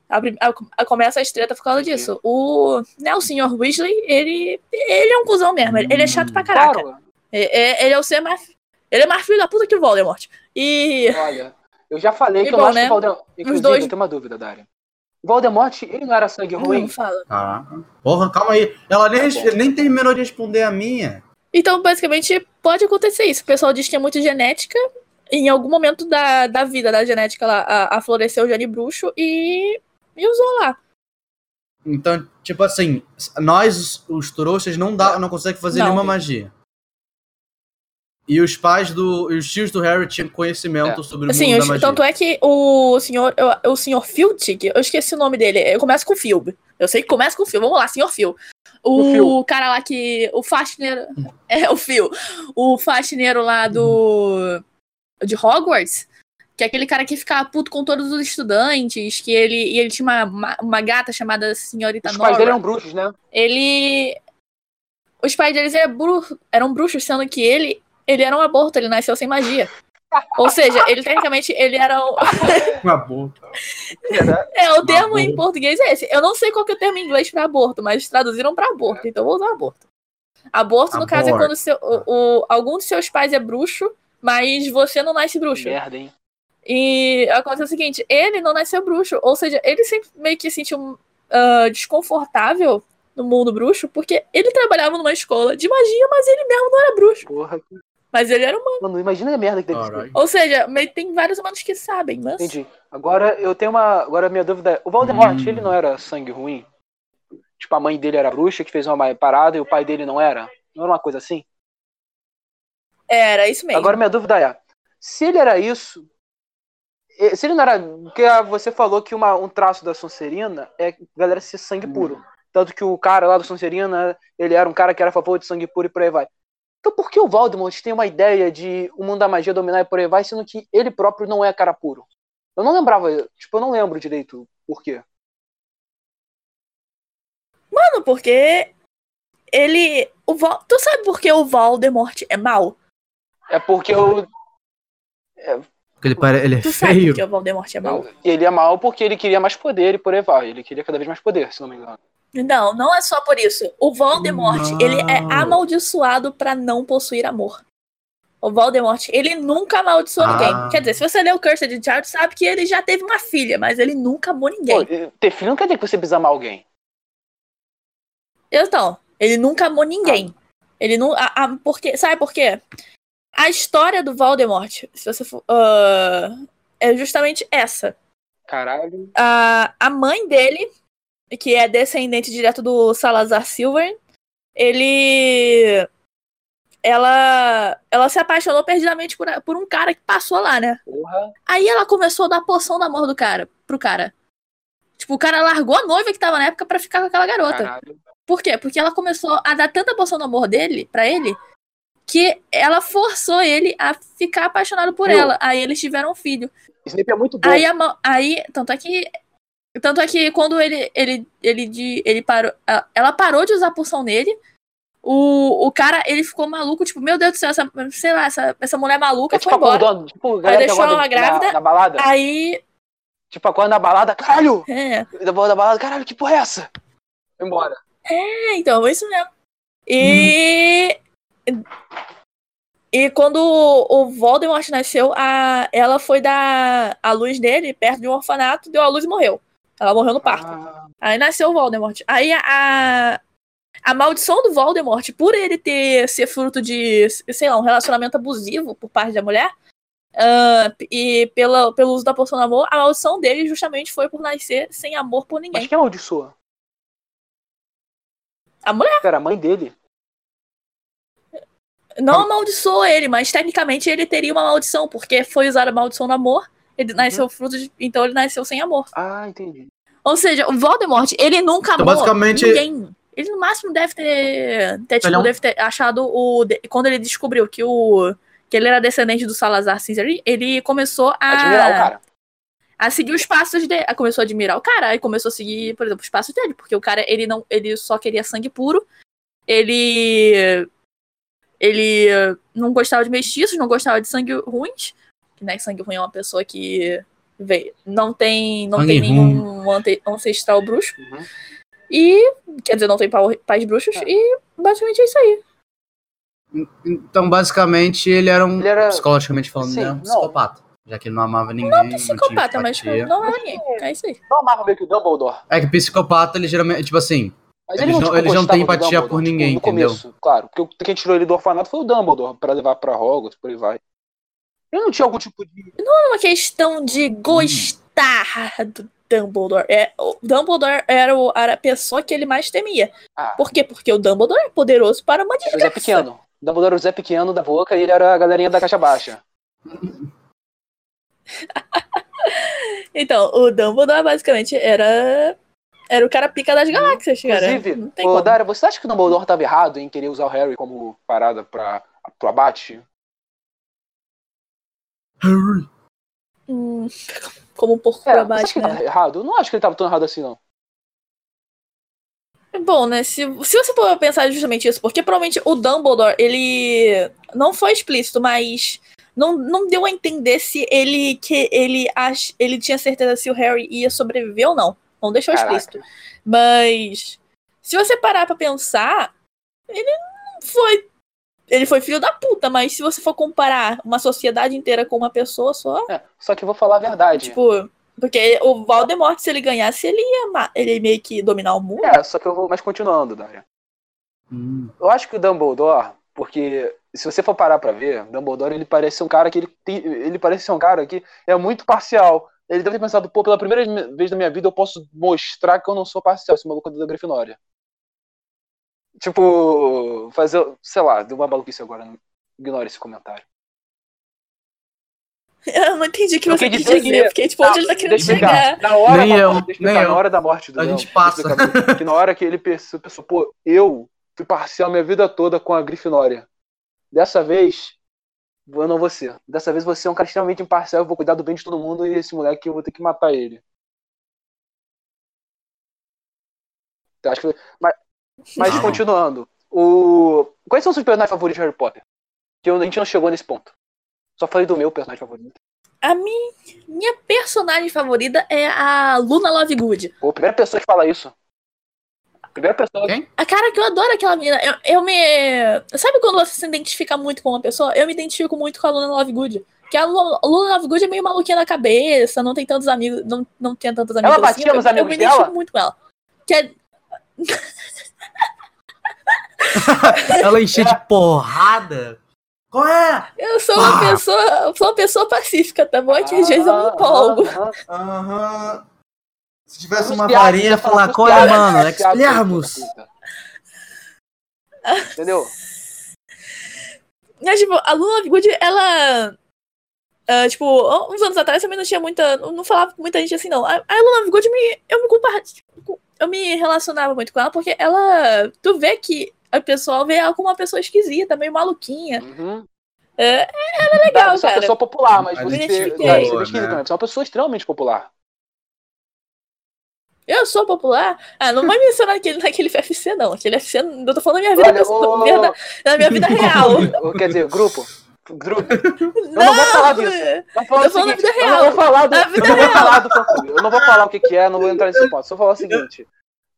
C: A, a- a- começa a estreta por causa disso. O, né, o senhor Weasley, ele, ele é um cuzão mesmo. Ele, ele é chato pra caraca.
B: Claro,
C: É- é- ele é o ser mais. Ele é mais filho da puta que o Voldemort. E.
B: olha, eu já falei
C: E
B: que eu
C: bom,
B: acho
C: né?
B: que o Voldemort. Inclusive,
C: dois-
B: eu tenho uma dúvida, Dário. O Voldemort, ele não era sangue ruim?
C: Não fala.
A: Caraca. Porra, calma aí. Ela nem,
B: Tá
A: nem terminou de responder a minha.
C: Então, basicamente, pode acontecer isso. O pessoal diz que é muito genética. Em algum momento da, da vida da genética, ela a, a floresceu o gene bruxo e, e usou lá.
A: Então, tipo assim, nós, os trouxas, não, dá, não conseguem fazer
C: Não.
A: nenhuma magia. E os pais do. E os tios do Harry tinham conhecimento
B: É.
A: sobre o
C: Assim,
A: mundo magia.
C: tanto é que o senhor, o, o senhor Filch, eu esqueci o nome dele, eu começo com Phil. Eu sei que começa com Phil. Vamos lá, senhor Phil. O,
B: O Phil.
C: cara lá que. O faxineiro. É, o Phil. O faxineiro lá do. De Hogwarts. Que é aquele cara que ficava puto com todos os estudantes. Que ele. E ele tinha uma, uma, uma gata chamada Senhorita
B: Os pais
C: Nora.
B: dele eram bruxos, né?
C: Ele. Os pais deles eram, bru- eram bruxos, sendo que ele. Ele era um aborto, ele nasceu sem magia. Ou seja, ele tecnicamente ele era um,
A: Uma boa.
B: Era-
C: É, o termo
A: Aborto.
C: em português é esse. Eu não sei qual que é o termo em inglês pra aborto, mas traduziram pra aborto, então eu vou usar aborto. Aborto, no caso, é
A: Aborto.
C: quando seu, o, o- algum dos seus pais é bruxo, mas você não nasce bruxo.
B: Merda, hein?
C: E acontece o seguinte, ele não nasceu bruxo, ou seja, ele sempre meio que se sentiu ah, desconfortável no mundo bruxo, porque ele trabalhava numa escola de magia, mas ele mesmo não era bruxo.
B: Porra. que-
C: Mas ele era humano.
B: Mano, imagina a merda que deve ser.
A: Caralho.
C: Ou seja, meio- tem vários humanos que sabem, mas...
B: Entendi. Agora eu tenho uma. Agora a minha dúvida é: o Voldemort,
A: Hum.
B: ele não era sangue ruim? Tipo, a mãe dele era bruxa que fez uma parada e o pai dele não era? Não era uma coisa assim?
C: Era isso mesmo.
B: Agora minha dúvida é: se ele era isso. Se ele não era. Porque você falou que uma- um traço da Sonserina é a galera ser sangue puro. Tanto que o cara lá do Sonserina, ele era um cara que era a favor de sangue puro e por aí vai. Então por que o Voldemort tem uma ideia de o mundo da magia dominar e por aí vai, sendo que ele próprio não é cara puro? Eu não lembrava, tipo, eu não lembro direito por quê.
C: Mano, porque ele. O Val... Tu sabe por que o Voldemort é mal?
B: É porque o.
A: Porque ele, pare... ele é
C: Tu sabe
A: feio.
C: por que o Voldemort é mal?
B: Ele é mal porque ele queria mais poder e por aí vai. Ele queria cada vez mais poder, se não me engano.
C: Não, não é só por isso. O Voldemort,
A: Não.
C: ele é amaldiçoado pra não possuir amor. O Voldemort, ele nunca amaldiçoou
A: Ah.
C: ninguém. Quer dizer, se você lê o Cursed Child, sabe que ele já teve uma filha, mas ele nunca amou
B: Pô,
C: ninguém.
B: ter filho não quer dizer que você precisa amar alguém.
C: Então, ele nunca amou ninguém. Ele não. A, a- porque, sabe por quê? A história do Voldemort, se você for. ah, é justamente essa.
B: Caralho.
C: A, a mãe dele, que é descendente direto do Salazar Silver, ele. Ela, ela se apaixonou perdidamente por, por um cara que passou lá, né?
B: Porra.
C: Aí ela começou a dar poção do amor do cara, pro cara. Tipo, o cara largou a noiva que tava na época pra ficar com aquela garota.
B: Caralho.
C: Por quê? Porque ela começou a dar tanta poção do amor dele, pra ele, que ela forçou ele a ficar apaixonado por ela. Aí eles tiveram um filho.
B: Snape é muito bom.
C: Aí, a, aí tanto é que. Tanto é que quando ele, ele, ele, de, ele parou. Ela parou de usar a poção nele. O, o cara, ele ficou maluco, tipo, meu Deus do céu, essa, sei lá, essa, essa mulher maluca
B: é
C: foi
B: tipo
C: embora.
B: acordando. Tipo, a galera que
C: deixou ela grávida.
B: Na, na balada.
C: Aí.
B: Tipo, acorda na balada. Caralho!
C: É,
B: Da da balada. Caralho, que porra é essa? Foi embora.
C: é, então, é isso mesmo. E. E quando o Voldemort nasceu, a, ela foi dar a luz dele perto de um orfanato, deu a luz e morreu. Ela morreu no parto.
B: Ah,
C: Aí nasceu o Voldemort. Aí a, a maldição do Voldemort, por ele ter ser fruto de, sei lá, um relacionamento abusivo por parte da mulher, ah, e pela, pelo uso da poção do amor, a maldição dele justamente foi por nascer sem amor por
B: mas
C: ninguém.
B: quem amaldiçoa?
C: A mulher
B: Era a mãe dele.
C: Não amaldiçoou ele, mas tecnicamente ele teria uma maldição, porque foi usada a maldição do amor, ele nasceu fruto de, então ele nasceu sem amor.
B: Ah, entendi.
C: Ou seja, o Voldemort, ele nunca
A: Então,
C: amou
A: basicamente-
C: ninguém. Ele no máximo deve ter, ter, tipo,
A: Ele é um-
C: deve ter achado o. Quando ele descobriu que o. que ele era descendente do Salazar Slytherin, ele começou a.
B: Admirar o cara.
C: A seguir os passos dele. Começou a admirar o cara e começou a seguir, por exemplo, os passos dele. Porque o cara, ele não. Ele só queria sangue puro. Ele. Ele eh, não gostava de mestiços, não gostava de sangue ruins. Que né, sangue ruim é uma pessoa que veio, não tem, não
A: Sangue
C: tem nenhum ante- ancestral bruxo.
B: Uhum.
C: E, quer dizer, não tem pais bruxos.
B: É.
C: E basicamente é isso aí.
A: Então, basicamente, ele era um.
B: Ele era-
A: Psicologicamente falando,
B: Sim,
A: ele era um
B: não.
A: psicopata. Já que ele não amava ninguém. Não, tinha
C: Psicopata, mas tipo,
A: empatia.
C: não é ninguém. É isso aí.
B: Não amava meio que o Dumbledore.
A: É que psicopata, ele geralmente. Tipo assim.
B: Mas
A: Eles
B: ele
A: não-
B: tipo,
A: eles não têm empatia por
B: tipo,
A: ninguém,
B: no
A: entendeu?
B: começo, claro. Porque quem tirou ele do orfanato foi o Dumbledore, pra levar pra Hogwarts, por aí vai. Ele não tinha algum tipo de...
C: Não é uma questão de gostar do Dumbledore. É, o Dumbledore era, o- era a pessoa que ele mais temia.
B: Ah,
C: Por quê? Porque o Dumbledore é poderoso para uma
B: o Zé
C: desgraça.
B: Pequeno. O Dumbledore era o Zé Pequeno da boca e ele era a galerinha da caixa baixa.
C: Então, o Dumbledore basicamente era era o cara pica das galáxias, cara.
B: Inclusive,
C: Não tem
B: ô,
C: como.
B: Dara, você acha que o Dumbledore tava errado em querer usar o Harry como parada pra, pro abate?
A: Harry.
C: Hum, como um porco
B: É,
C: pra
B: você acha
C: baixo,
B: que ele
C: né?
B: tava errado? Eu não acho que ele tava tão errado assim, não.
C: Bom, né? Se, se você for pensar justamente isso, porque provavelmente o Dumbledore, ele não foi explícito, mas não, não deu a entender se ele que ele ach, ele tinha certeza se o Harry ia sobreviver ou não. Não deixou
B: Caraca.
C: explícito. Mas se você parar pra pensar, ele não foi ele foi filho da puta, mas se você for comparar uma sociedade inteira com uma pessoa só,
B: É, só que eu vou falar a verdade.
C: tipo, porque o Voldemort se ele ganhasse, ele ia ele ia meio que dominar o mundo.
B: É, só que eu vou mais continuando, Daria.
A: Hum.
B: Eu acho que o Dumbledore, porque se você for parar pra ver, o Dumbledore ele parece ser um cara que ele, tem- ele parece ser um cara que é muito parcial. Ele deve ter pensado, pô, pela primeira vez na minha vida eu posso mostrar que eu não sou parcial, esse maluco é da Grifinória. Tipo, fazer, sei lá, deu uma maluquice agora, ignore esse comentário.
C: Eu não entendi o que você
B: quis dizer que-
C: Eu fiquei tipo, onde ele tá querendo
B: Deixa eu explicar.
C: chegar.
B: Na hora,
A: Nem
B: da
A: eu, nem eu.
B: na hora da morte do
A: A
B: Léo,
A: gente passa.
B: Que na hora que ele pensou, pensou, pô, eu fui parcial minha vida toda com a Grifinória. Dessa vez, eu não vou ser. Dessa vez você é um cara extremamente imparcial, eu vou cuidar do bem de todo mundo e esse moleque eu vou ter que matar ele. Então, acho que... Mas, mas
A: Não.
B: continuando. O... Quais são os seus personagens favoritos de Harry Potter? Que a gente não chegou nesse ponto. Só falei do meu personagem favorito.
C: A minha, minha personagem favorita é a Luna Lovegood.
B: Pô, a primeira pessoa que fala isso. A primeira pessoa.
A: Quem?
C: A cara que eu adoro aquela menina. Eu, eu me. Sabe quando você se identifica muito com uma pessoa? Eu me identifico muito com a Luna Lovegood. Que a Lu- a Luna Lovegood é meio maluquinha da cabeça, não tem tantos amigos, não, não tinha tantos amigos.
B: Ela batia
C: assim.
B: nos
C: eu,
B: amigos
C: eu me identifico
B: dela?
C: muito com ela. Que é,
A: Ela enchia de porrada. Qual é?
C: eu sou uma
A: Ah.
C: pessoa. Eu sou uma pessoa pacífica, tá bom? Que às vezes eu me empolgo.
B: Aham,
A: Aham. Se tivesse uma varinha,
B: você
A: falar, qual é, mano? Expelharmos.
B: Entendeu?
C: Mas, tipo, a Luna Lovegood, ela. ah, tipo, uns anos atrás também não tinha muita. Não falava com muita gente assim, não. A, a Luna Lovegood, me, eu me compar, tipo, eu me relacionava muito com ela, porque ela. Tu vê que o pessoal vê ela como uma pessoa esquisita, meio maluquinha.
B: Uhum.
C: É, ela é legal,
B: Você é uma
C: cara.
B: pessoa popular, mas
A: Mas
B: você. Cara, você é
A: Boa,
B: esquisito,
A: né?
B: né? Você é uma pessoa extremamente popular.
C: Eu sou popular. Ah, não vai mencionar aquele, naquele FFC, não. Aquele FFC, eu tô falando da minha vida,
B: Olha,
C: pessoa-
B: ô-
C: verda- da minha vida real.
B: Quer dizer, grupo. Grupo. Eu não vou falar disso. Vamos falar
C: Eu tô falando da
B: seguinte,
C: vida
B: eu
C: real.
B: não vou falar do, eu não vou
C: real.
B: falar do. Eu não vou falar o que, que é, não vou entrar nesse ponto. Só falar o seguinte.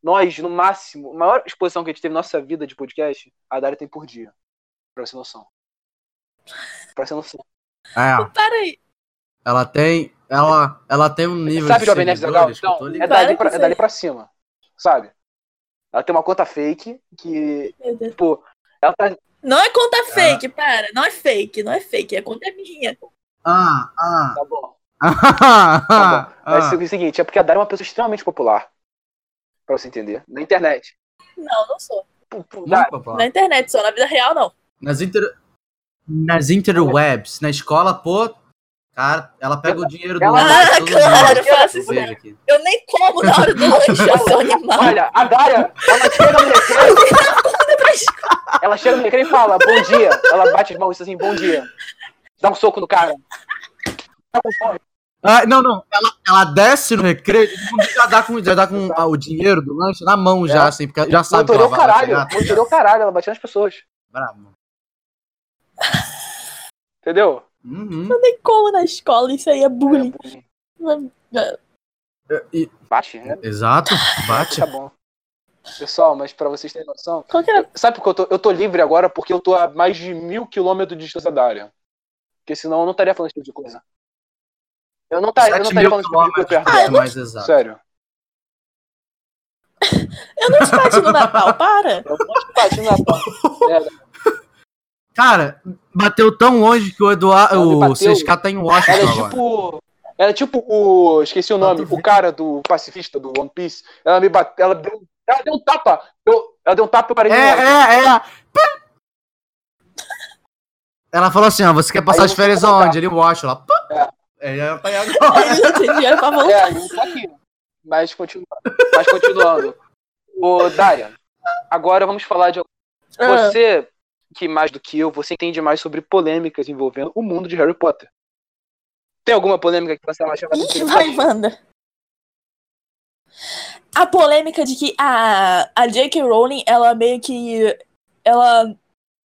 B: Nós, no máximo, a maior exposição que a gente teve na nossa vida de podcast, a Dari tem por dia. Pra você noção. Pra você noção.
A: É,
C: Para aí.
A: ela tem. Ela, ela tem um nível
B: Sabe
A: de
B: Jovem Nerd
A: eu
B: Então, é dali, pra, é dali pra cima. Sabe? Ela tem uma conta fake que, tipo, ela tá.
C: Não é conta fake, para. Não é fake, não é fake. A conta é minha.
A: Ah, ah,
B: Tá bom.
A: ah,
B: Tá bom. Mas
A: ah.
B: é o seguinte, é porque a Dari é uma pessoa extremamente popular. Pra você entender. Na internet.
C: Não, não sou.
A: Popular.
C: Na internet só, na vida real não.
A: Nas, inter... Nas interwebs, na escola, pô, cara, ela pega o dinheiro do
B: Ela-
A: lanche
C: Ah,
A: todo
C: claro,
A: mundo.
C: faço
A: Eu
C: isso. Eu nem como na hora do lanche, eu sou animal.
B: Olha, a Dária, ela chega no recreio. ela chega no recreio e fala, bom dia. Ela bate as mãos e diz assim, bom dia. Dá um soco no cara. Tá com fome.
A: Ah, não, não, ela, ela desce no recreio e já dá com, já dá com ah, o dinheiro do lanche na mão já,
B: É.
A: assim, porque já sabe que ela
B: o
A: vai
B: caralho. Monitorou o caralho, ela batia nas pessoas.
A: Bravo.
B: Entendeu?
A: Uhum.
C: Nem como na escola, isso aí é bullying.
A: E-
B: Bate, né?
A: exato, bate.
B: Tá bom. Pessoal, mas pra vocês terem noção,
C: Qual que é?
B: Sabe por que eu tô, eu tô livre agora? Porque eu tô a mais de mil quilômetros de distância da área. Porque senão eu não estaria falando esse tipo de coisa. Eu não, tá, eu não
A: 7
B: estaria falando esse tipo de coisa perto dela.
A: ser mais exato.
B: Sério.
C: Eu não te bati no Natal, para.
B: Eu vou te bater na porta.
A: Cara, bateu tão longe que o Eduardo,
B: Ela me
A: o. 6K tá em Washington
B: Ela é
A: agora.
B: tipo. Ela é tipo o. Esqueci o nome. O cara do pacifista do One Piece. Ela me bateu. Ela deu, ela deu um tapa. Eu, ela deu um tapa e eu parei
A: É, é, é. Ela falou assim, ó, você quer passar as férias aonde? Ele em Washington. Lá, pá. É, ela tá aí agora.
C: Ele não tem dinheiro pra voltar.
B: É, ele tá aqui. Mas, continu... Mas continuando. Ô, Daria, agora vamos falar de
C: Ah,
B: Você, que mais do que eu, você entende mais sobre polêmicas envolvendo o mundo de Harry Potter. Tem alguma polêmica que você acha mais
C: Ih, vai, Wanda. A polêmica de que a, a J.K. Rowling, ela meio que. Ela.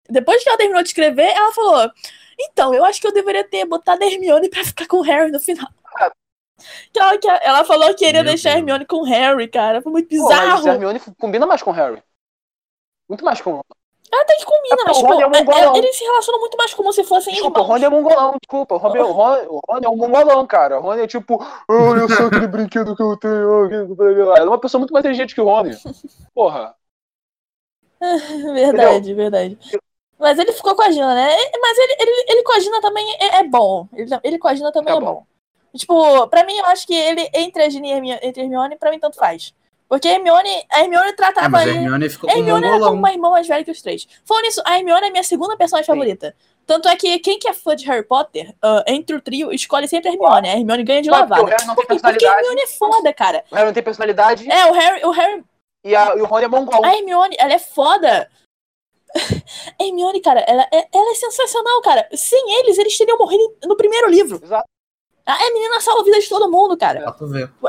C: Depois que ela terminou de escrever, ela falou: Então, eu acho que eu deveria ter botado a Hermione pra ficar com o Harry no final. Que ela, ela falou que queria
A: Meu
C: deixar a. Hermione com o Harry, cara. Foi muito
B: Pô, mas a
C: bizarro.
B: Hermione combina mais com o Harry. Muito mais com.
C: Até que combina,
B: É,
C: mas
B: o
C: tipo,
B: é
C: é-
B: mongolão.
C: é- eles se relacionam muito mais como se fossem
B: Desculpa, o
C: irmãos.
B: Rony é mongolão, desculpa. O Rony, o Rony, o é um mongolão, cara. O Rony é tipo, oh, eu sou aquele brinquedo que eu tenho. Ela é uma pessoa muito mais inteligente que o Rony. Porra.
C: Verdade, verdade. Mas ele ficou com a Gina, né? Mas ele, ele, ele com a Gina também é, é bom. Ele, ele com a Gina também
B: Tá
C: é bom. Tipo, pra mim, eu acho que ele, entre a Gina e a Hermione, pra mim, tanto faz. Porque a Hermione, a Hermione tratava
A: mas a. Hermione ficou
C: A
A: com um
C: Hermione era como uma irmã mais velha que os três. Falando nisso, a Hermione é minha segunda personagem
B: Sim.
C: favorita. Tanto é que quem que é fã de Harry Potter, ah, entre o trio, escolhe sempre a Hermione. A Hermione ganha de
B: Ué, porque o Harry não tem
C: quê? Porque a
B: personalidade.
C: Hermione é foda, cara.
B: O Harry não tem personalidade
C: É, o Harry, o Harry
B: e, a, e o Rony é mongol.
C: A Hermione, ela é foda. A Hermione, cara, ela é, ela é sensacional, cara. Sem eles, eles teriam morrido no primeiro livro.
B: Exato.
C: A a menina salva a vida de todo mundo, cara.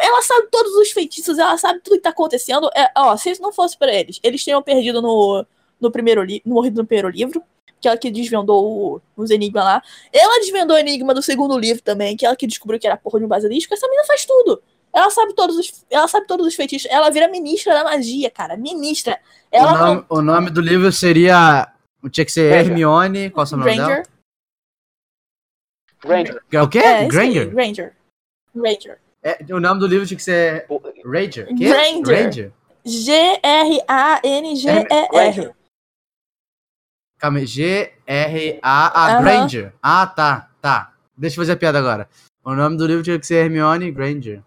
C: Ela sabe todos os feitiços, ela sabe tudo que tá acontecendo. É, ó, se isso não fosse pra eles, eles teriam perdido no, no primeiro livro, morrido no primeiro livro. Que ela que desvendou o- os enigmas lá. Ela desvendou o enigma do segundo livro também, que ela que descobriu que era porra de um basilisco. Essa menina faz tudo. Ela sabe todos os, ela sabe todos os feitiços. Ela vira ministra da magia, cara. Ministra.
A: O
C: Ela não-
A: nome, o nome do livro seria. Tinha que ser. Hermione. Qual é o nome dela?
C: Granger.
B: Granger.
A: É o quê?
C: É,
A: Granger?
C: Ranger. Ranger.
A: É, o nome do livro tinha que ser
B: O-
A: Ranger. Quê?
C: Granger.
A: Ranger?
C: G-R-A-N-G-E-R.
A: Calma aí. G-R-A-A.
C: Aham.
A: Granger. Ah, tá. Tá. Deixa eu fazer a piada agora. O nome do livro tinha que ser Hermione Granger.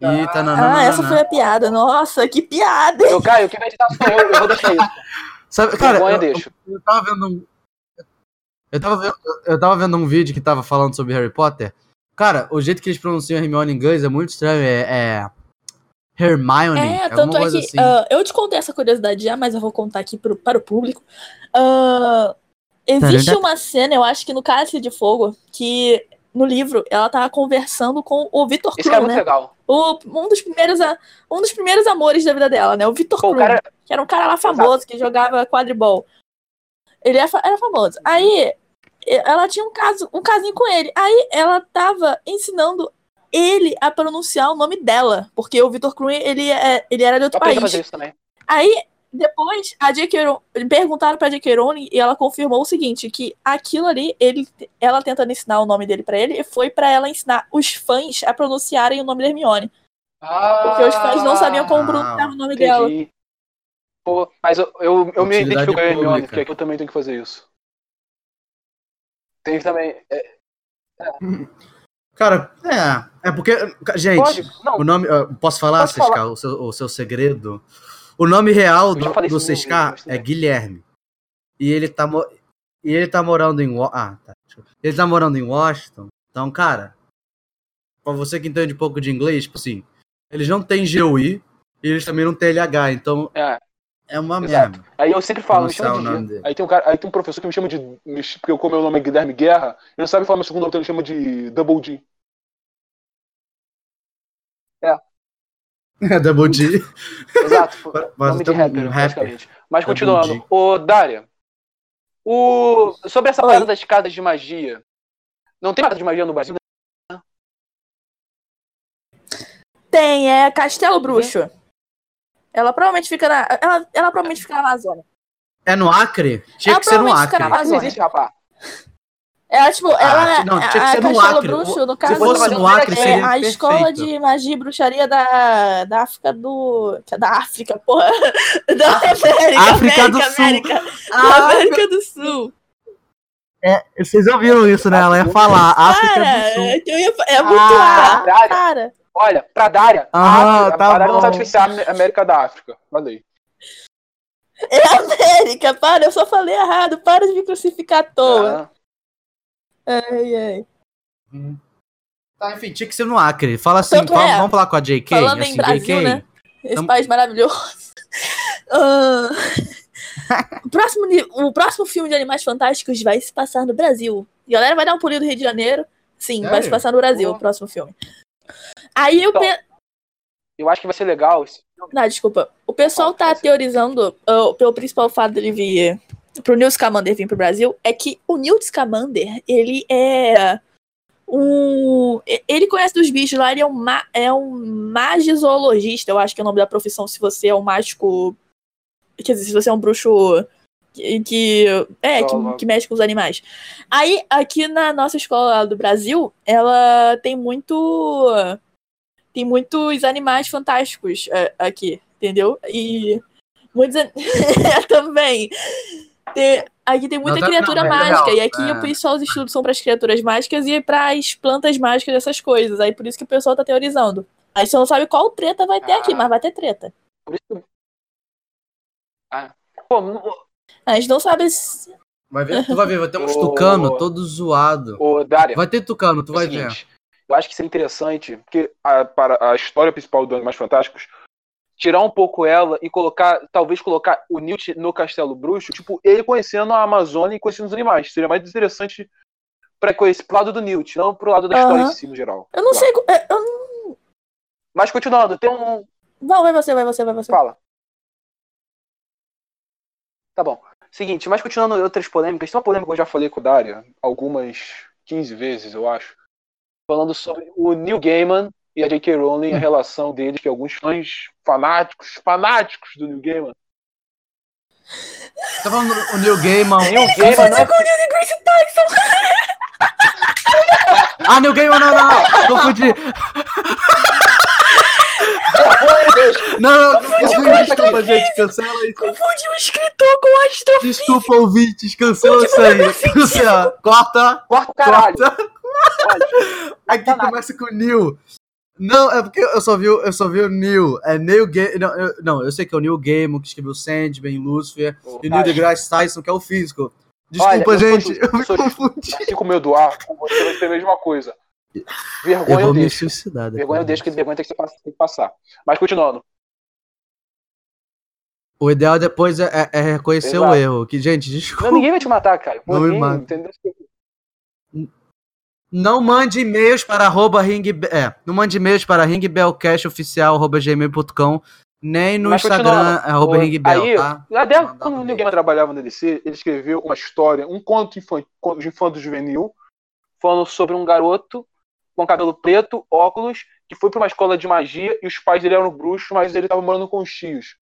A: E tá na
C: Ah, essa foi a piada. Nossa, que piada!
B: Eu, Caio, quem vai editar sou eu, eu vou deixar isso.
A: Sabe, cara, eu,
B: deixa.
A: eu tava vendo um. Eu tava, vendo, eu tava vendo um vídeo que tava falando sobre Harry Potter. Cara, o jeito que eles pronunciam Hermione em inglês é muito estranho. É. é Hermione.
C: É, tanto é que.
A: assim.
C: ah, eu te contei essa curiosidade já, mas eu vou contar aqui pro, para o público. Ah, existe uma cena, eu acho que no Cálice de Fogo, que no livro ela tava conversando com o Victor
B: Esse cara é
C: Krum,
B: muito
C: né?
B: legal.
C: O, um, dos primeiros, a- um dos primeiros amores da vida dela, né? O
B: o
C: Krum.
B: cara
C: que era um cara lá famoso que jogava quadribol. Ele era, fa- era famoso. Aí ela tinha um caso, um casinho com ele. Aí ela tava ensinando ele a pronunciar o nome dela, porque o Victor Cruz ele é, ele era de outro país.
B: fazer isso também.
C: Aí depois a J.K. Perguntaram pra J.K. Rowling e ela confirmou o seguinte, que aquilo ali ele ela tentando ensinar o nome dele pra ele foi pra ela ensinar os fãs a pronunciarem o nome da Hermione, porque os fãs não sabiam como
A: Ah,
C: pronunciar o nome dela.
B: Entendi. Pô, mas eu, eu, eu me identifico com a Hermione, porque eu também tenho que fazer isso. Tem também. É,
A: Cara, é. É porque. Gente,
B: pode?
A: O nome. Posso falar,
B: Pode falar.
A: o seu, o seu segredo? O nome real do, do é Guilherme. E ele tá. E ele tá morando em. Ah, tá. Ele tá morando em Washington. Então, cara. Pra você que entende um pouco de inglês, tipo assim. Eles não têm GUI e eles também não têm LH. Então,
B: é.
A: É uma
B: Exato.
A: merda.
B: Aí eu sempre falo, me chama de Gui.
A: dele.
B: Aí tem um cara, aí tem um professor que me chama de. Porque como meu nome é Guilherme Guerra, ele não sabe falar meu segundo nome, então ele chama de Double D.
A: É Double D.
B: Exato.
A: Mas
B: nome de
A: então,
B: rapper,
A: um rapper.
B: Mas
A: Double
B: continuando.
A: D.
B: Ô, Dária. O... Sobre essa parada das casas de magia. Não tem casa de magia no Brasil? né?
C: Tem, é Castelo Bruxo. Ela provavelmente fica na. Ela, ela provavelmente fica na Amazônia.
A: É no Acre? Tinha
C: Ela
A: que ser no
C: provavelmente fica
A: Acre.
C: na
B: Não
C: Amazônia.
B: existe, rapaz.
C: Ela, tipo, ela.
A: Ah, não, tinha que
C: a
A: ser no Acre.
C: Bruxo, no
A: Se
C: caso,
A: fosse no Acre,
C: é
A: seria
C: a escola
A: perfeito.
C: de magia e bruxaria da, da África do. é Da África, porra. Da América.
A: África do
C: América,
A: Sul.
C: América,
A: Ah,
C: América do Sul.
A: vocês ouviram isso, né? Ela ia falar África
C: Cara,
A: do Sul.
C: é que eu ia é muito
A: Ah,
C: A,
B: Dária.
C: cara.
B: Olha, pra Dária,
A: Ah,
B: África,
A: tá
B: a Dária não sabe diferenciar a América da África. Falei.
C: É América, para, eu só falei errado. Para de me crucificar à toa.
B: Ah,
C: Ai, ai.
A: Tá, enfim, tinha que ser no Acre. Fala assim,
C: Tanto
A: vamos,
C: é.
A: vamos falar com a JK?
C: Falando
A: assim,
C: em Brasil,
A: JK,
C: né? Esse
A: Tam-
C: país maravilhoso. Ah, o, próximo, o próximo filme de Animais Fantásticos vai se passar no Brasil. E a galera vai dar um pulinho do Rio de Janeiro. Sim, vai
A: Sério?
C: se passar no Brasil
B: Boa.
C: o próximo filme. Aí eu
B: Então,
C: pe...
B: eu acho que vai ser legal. filme.
C: Não, desculpa. O pessoal tá teorizando, ah, pelo principal fato dele vir pro Newt Scamander vir pro Brasil, é que o Newt Scamander, ele é um... Ele conhece dos bichos lá, ele é um, ma... é um magizoologista, eu acho que é o nome da profissão, se você é um mágico... Quer dizer, se você é um bruxo que... que- é, que, que mexe com os animais. Aí, aqui na nossa escola do Brasil, ela tem muito tem muitos animais fantásticos é, aqui, entendeu? E muitos também. Tem- aqui tem muita
A: Não, tá-
C: criatura
A: não, é
C: mágica
A: legal,
C: e aqui
A: é.
C: o pessoal os estudos são para as criaturas mágicas e para as plantas mágicas essas coisas. Aí por isso que o pessoal tá teorizando. Aí você não sabe qual treta vai ter aqui,
B: Ah.
C: mas vai ter treta.
B: Por isso que- Ah. Pô,
C: A gente não sabe se
A: Vai ver, tu vai ver, vai ter uns tucano todo zoado.
B: Ô, Dário,
A: Vai ter tucano, tu
B: é o
A: vai ver.
B: seguinte, eu acho que isso é interessante, porque a, para a história principal do Animais Fantásticos, tirar um pouco ela e colocar, talvez colocar o Newt no Castelo Bruxo, tipo, ele conhecendo a Amazônia e conhecendo os animais. Seria mais interessante para conhecer pro lado do Newt, não pro lado da história em si, no geral.
C: Eu não
B: Claro.
C: sei. é, Eu não...
B: Mas continuando, tem um.
C: Não, vai você, vai você, vai você.
B: Fala. Tá bom. Seguinte, mas continuando outras polêmicas, tem uma polêmica que eu já falei com o Daria algumas 15 vezes, eu acho. Falando sobre o Neil Gaiman e a J.K. Rowling, a relação deles, que alguns fãs fanáticos, fanáticos do Neil Gaiman.
A: Tá falando o Neil Gaiman.
B: Neil Gaiman não é
C: com o Neil deGrasse Tyson.
A: Ah, Neil Gaiman, não, não, não. Confundi. Não, não. Desculpa, gente. Cancela isso.
C: Confundi o escritor com o astrofísico.
A: Desculpa, ouvintes. Cancela isso aí. Cancela. Corta.
B: Corta caralho.
A: Corta. Aqui
B: Tá
A: começa com o Neil. Não, é porque eu só vi, o- eu só vi o Neil. É Neil Gaiman. Não, eu, não, eu sei que é o Neil Gaiman que escreveu Sandman, Lucifer. E o Neil deGrasse Tyson, que é o físico. Desculpa,
B: Olha, eu sou
A: gente. eu me
B: sou
A: confundi.
B: Assim como o Eduardo, com você vai ser a mesma coisa. Vergonha eu
A: vou me
B: deixo.
A: suicidar.
B: Vergonha eu deixo, que vergonha tem que, ser pass- tem que passar. Mas continuando.
A: O ideal depois é, é- é reconhecer
B: Exato.
A: o erro. Que, gente, desculpa.
B: Não, ninguém vai te matar, cara.
A: Não
B: ninguém,
A: mata. Não mande e-mails para arroba ring, é, não mande e-mails para ringbellcastoficial@gmail.com nem no
B: Mas
A: Instagram arroba ringbell,
B: aí,
A: tá?
B: Até
A: Mandar
B: quando Neil Gaiman trabalhava na DC, ele escreveu uma história, um conto infan- conto de infanto juvenil, falando sobre um garoto com cabelo preto, óculos, que foi para uma escola de magia e os pais dele eram bruxos, mas ele estava morando com os tios.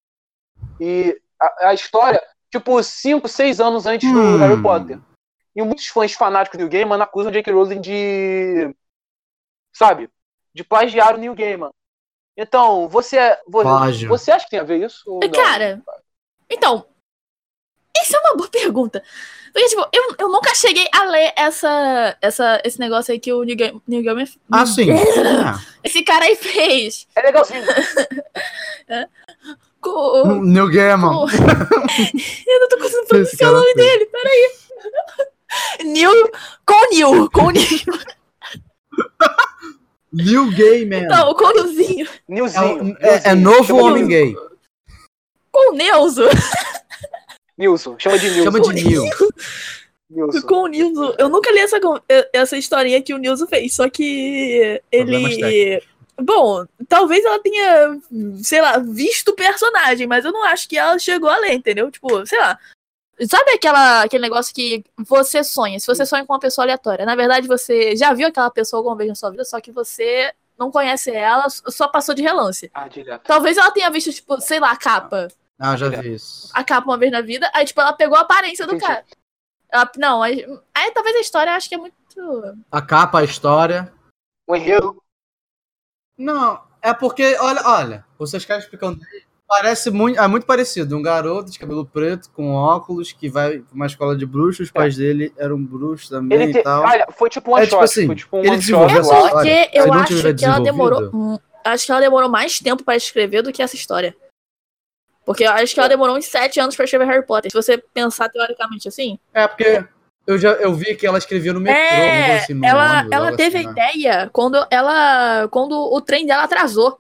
B: E a, a história, tipo, 5, 6 anos antes do
A: Hum.
B: Harry Potter. E muitos fãs fanáticos do Neil Gaiman acusam o J.K. Rowling de. Sabe? De plagiar o Neil Gaiman. Então, você, você,
A: Plágio.
B: você acha que tem a ver isso? Ou não?
C: Cara, então, isso é uma boa pergunta. Porque, tipo, eu, eu nunca cheguei a ler essa, essa, esse negócio aí que o Neil Gaiman, Neil Gaiman-
A: Ah, sim. É.
C: Esse cara aí fez.
B: É legalzinho.
C: Com,
A: Neil Gaiman.
C: com- eu não tô conseguindo pronunciar o nome
A: fez.
C: dele, peraí. Neil, com o Neil, com o Neil.
A: Neil Gaiman.
C: Não, com o Nilzinho.
A: É,
B: Nilzinho.
A: o- é- é
B: Nilzinho.
A: novo
B: Chama
A: homem
B: Nil-
A: gay.
C: Com o Neuzo.
B: Nilson. Chama de Nilson.
A: Chama de Neil.
B: Nilson.
C: Com o Nilson. Eu nunca li essa, essa historinha que o Nilson fez, só que ele. Bom, talvez ela tenha, sei lá, visto o personagem, mas eu não acho que ela chegou a ler, entendeu? Tipo, sei lá. Sabe aquela, aquele negócio que você sonha? Se você sonha com uma pessoa aleatória, na verdade você já viu aquela pessoa alguma vez na sua vida, só que você não conhece ela, só passou de relance.
B: Ah, direto.
C: Talvez ela tenha visto, tipo, sei lá, a capa.
A: Ah, já vi isso.
C: A capa uma vez na vida, aí, tipo, ela pegou a aparência do
B: Entendi.
C: cara. Ela- não, aí, aí talvez a história acho que é muito.
A: A capa, a história.
B: O enredo.
A: Não, é porque, olha, olha, vocês caras explicando. Parece muito, é muito parecido. Um garoto de cabelo preto, com óculos, que vai pra uma escola de bruxos. Os pais dele eram bruxos também
B: Ele
A: e
B: te...
A: tal.
B: Olha, foi tipo um
A: É, tipo assim,
B: foi tipo um
A: ele desenvolveu essa história.
C: Porque eu acho que ela demorou. Acho que ela demorou mais tempo pra escrever do que essa história. Porque eu acho que ela demorou uns sete anos pra escrever Harry Potter. Se você pensar teoricamente assim.
A: É, porque eu já eu vi que ela escrevia no metrô,
C: É,
A: assim, no
C: ela,
A: ônibus,
C: ela teve
A: assim,
C: a
A: né?
C: ideia quando ela. Quando o trem dela atrasou.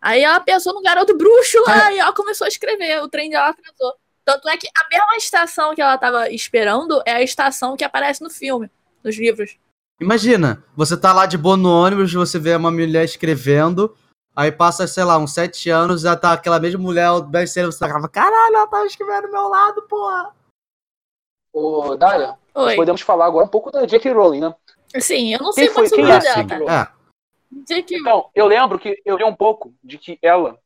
C: Aí ela pensou no garoto bruxo lá e ela começou a escrever. O trem dela atrasou. Tanto é que a mesma estação que ela tava esperando é a estação que aparece no filme, nos livros.
A: Imagina, você tá lá de boa no ônibus, você vê uma mulher escrevendo, aí passa, sei lá, uns sete anos, já tá aquela mesma mulher best seller, você acaba, caralho, ela tá escrevendo do meu lado, porra.
B: Ô, Dália,
C: Oi.
B: podemos falar agora um pouco da J.K. Rowling, né?
C: Sim, eu não
B: Quem
C: sei
B: foi-
C: muito sobre
B: é
C: dela,
B: assim?
C: cara.
A: É,
C: J.K.
B: Então, eu lembro que eu li um pouco de que ela,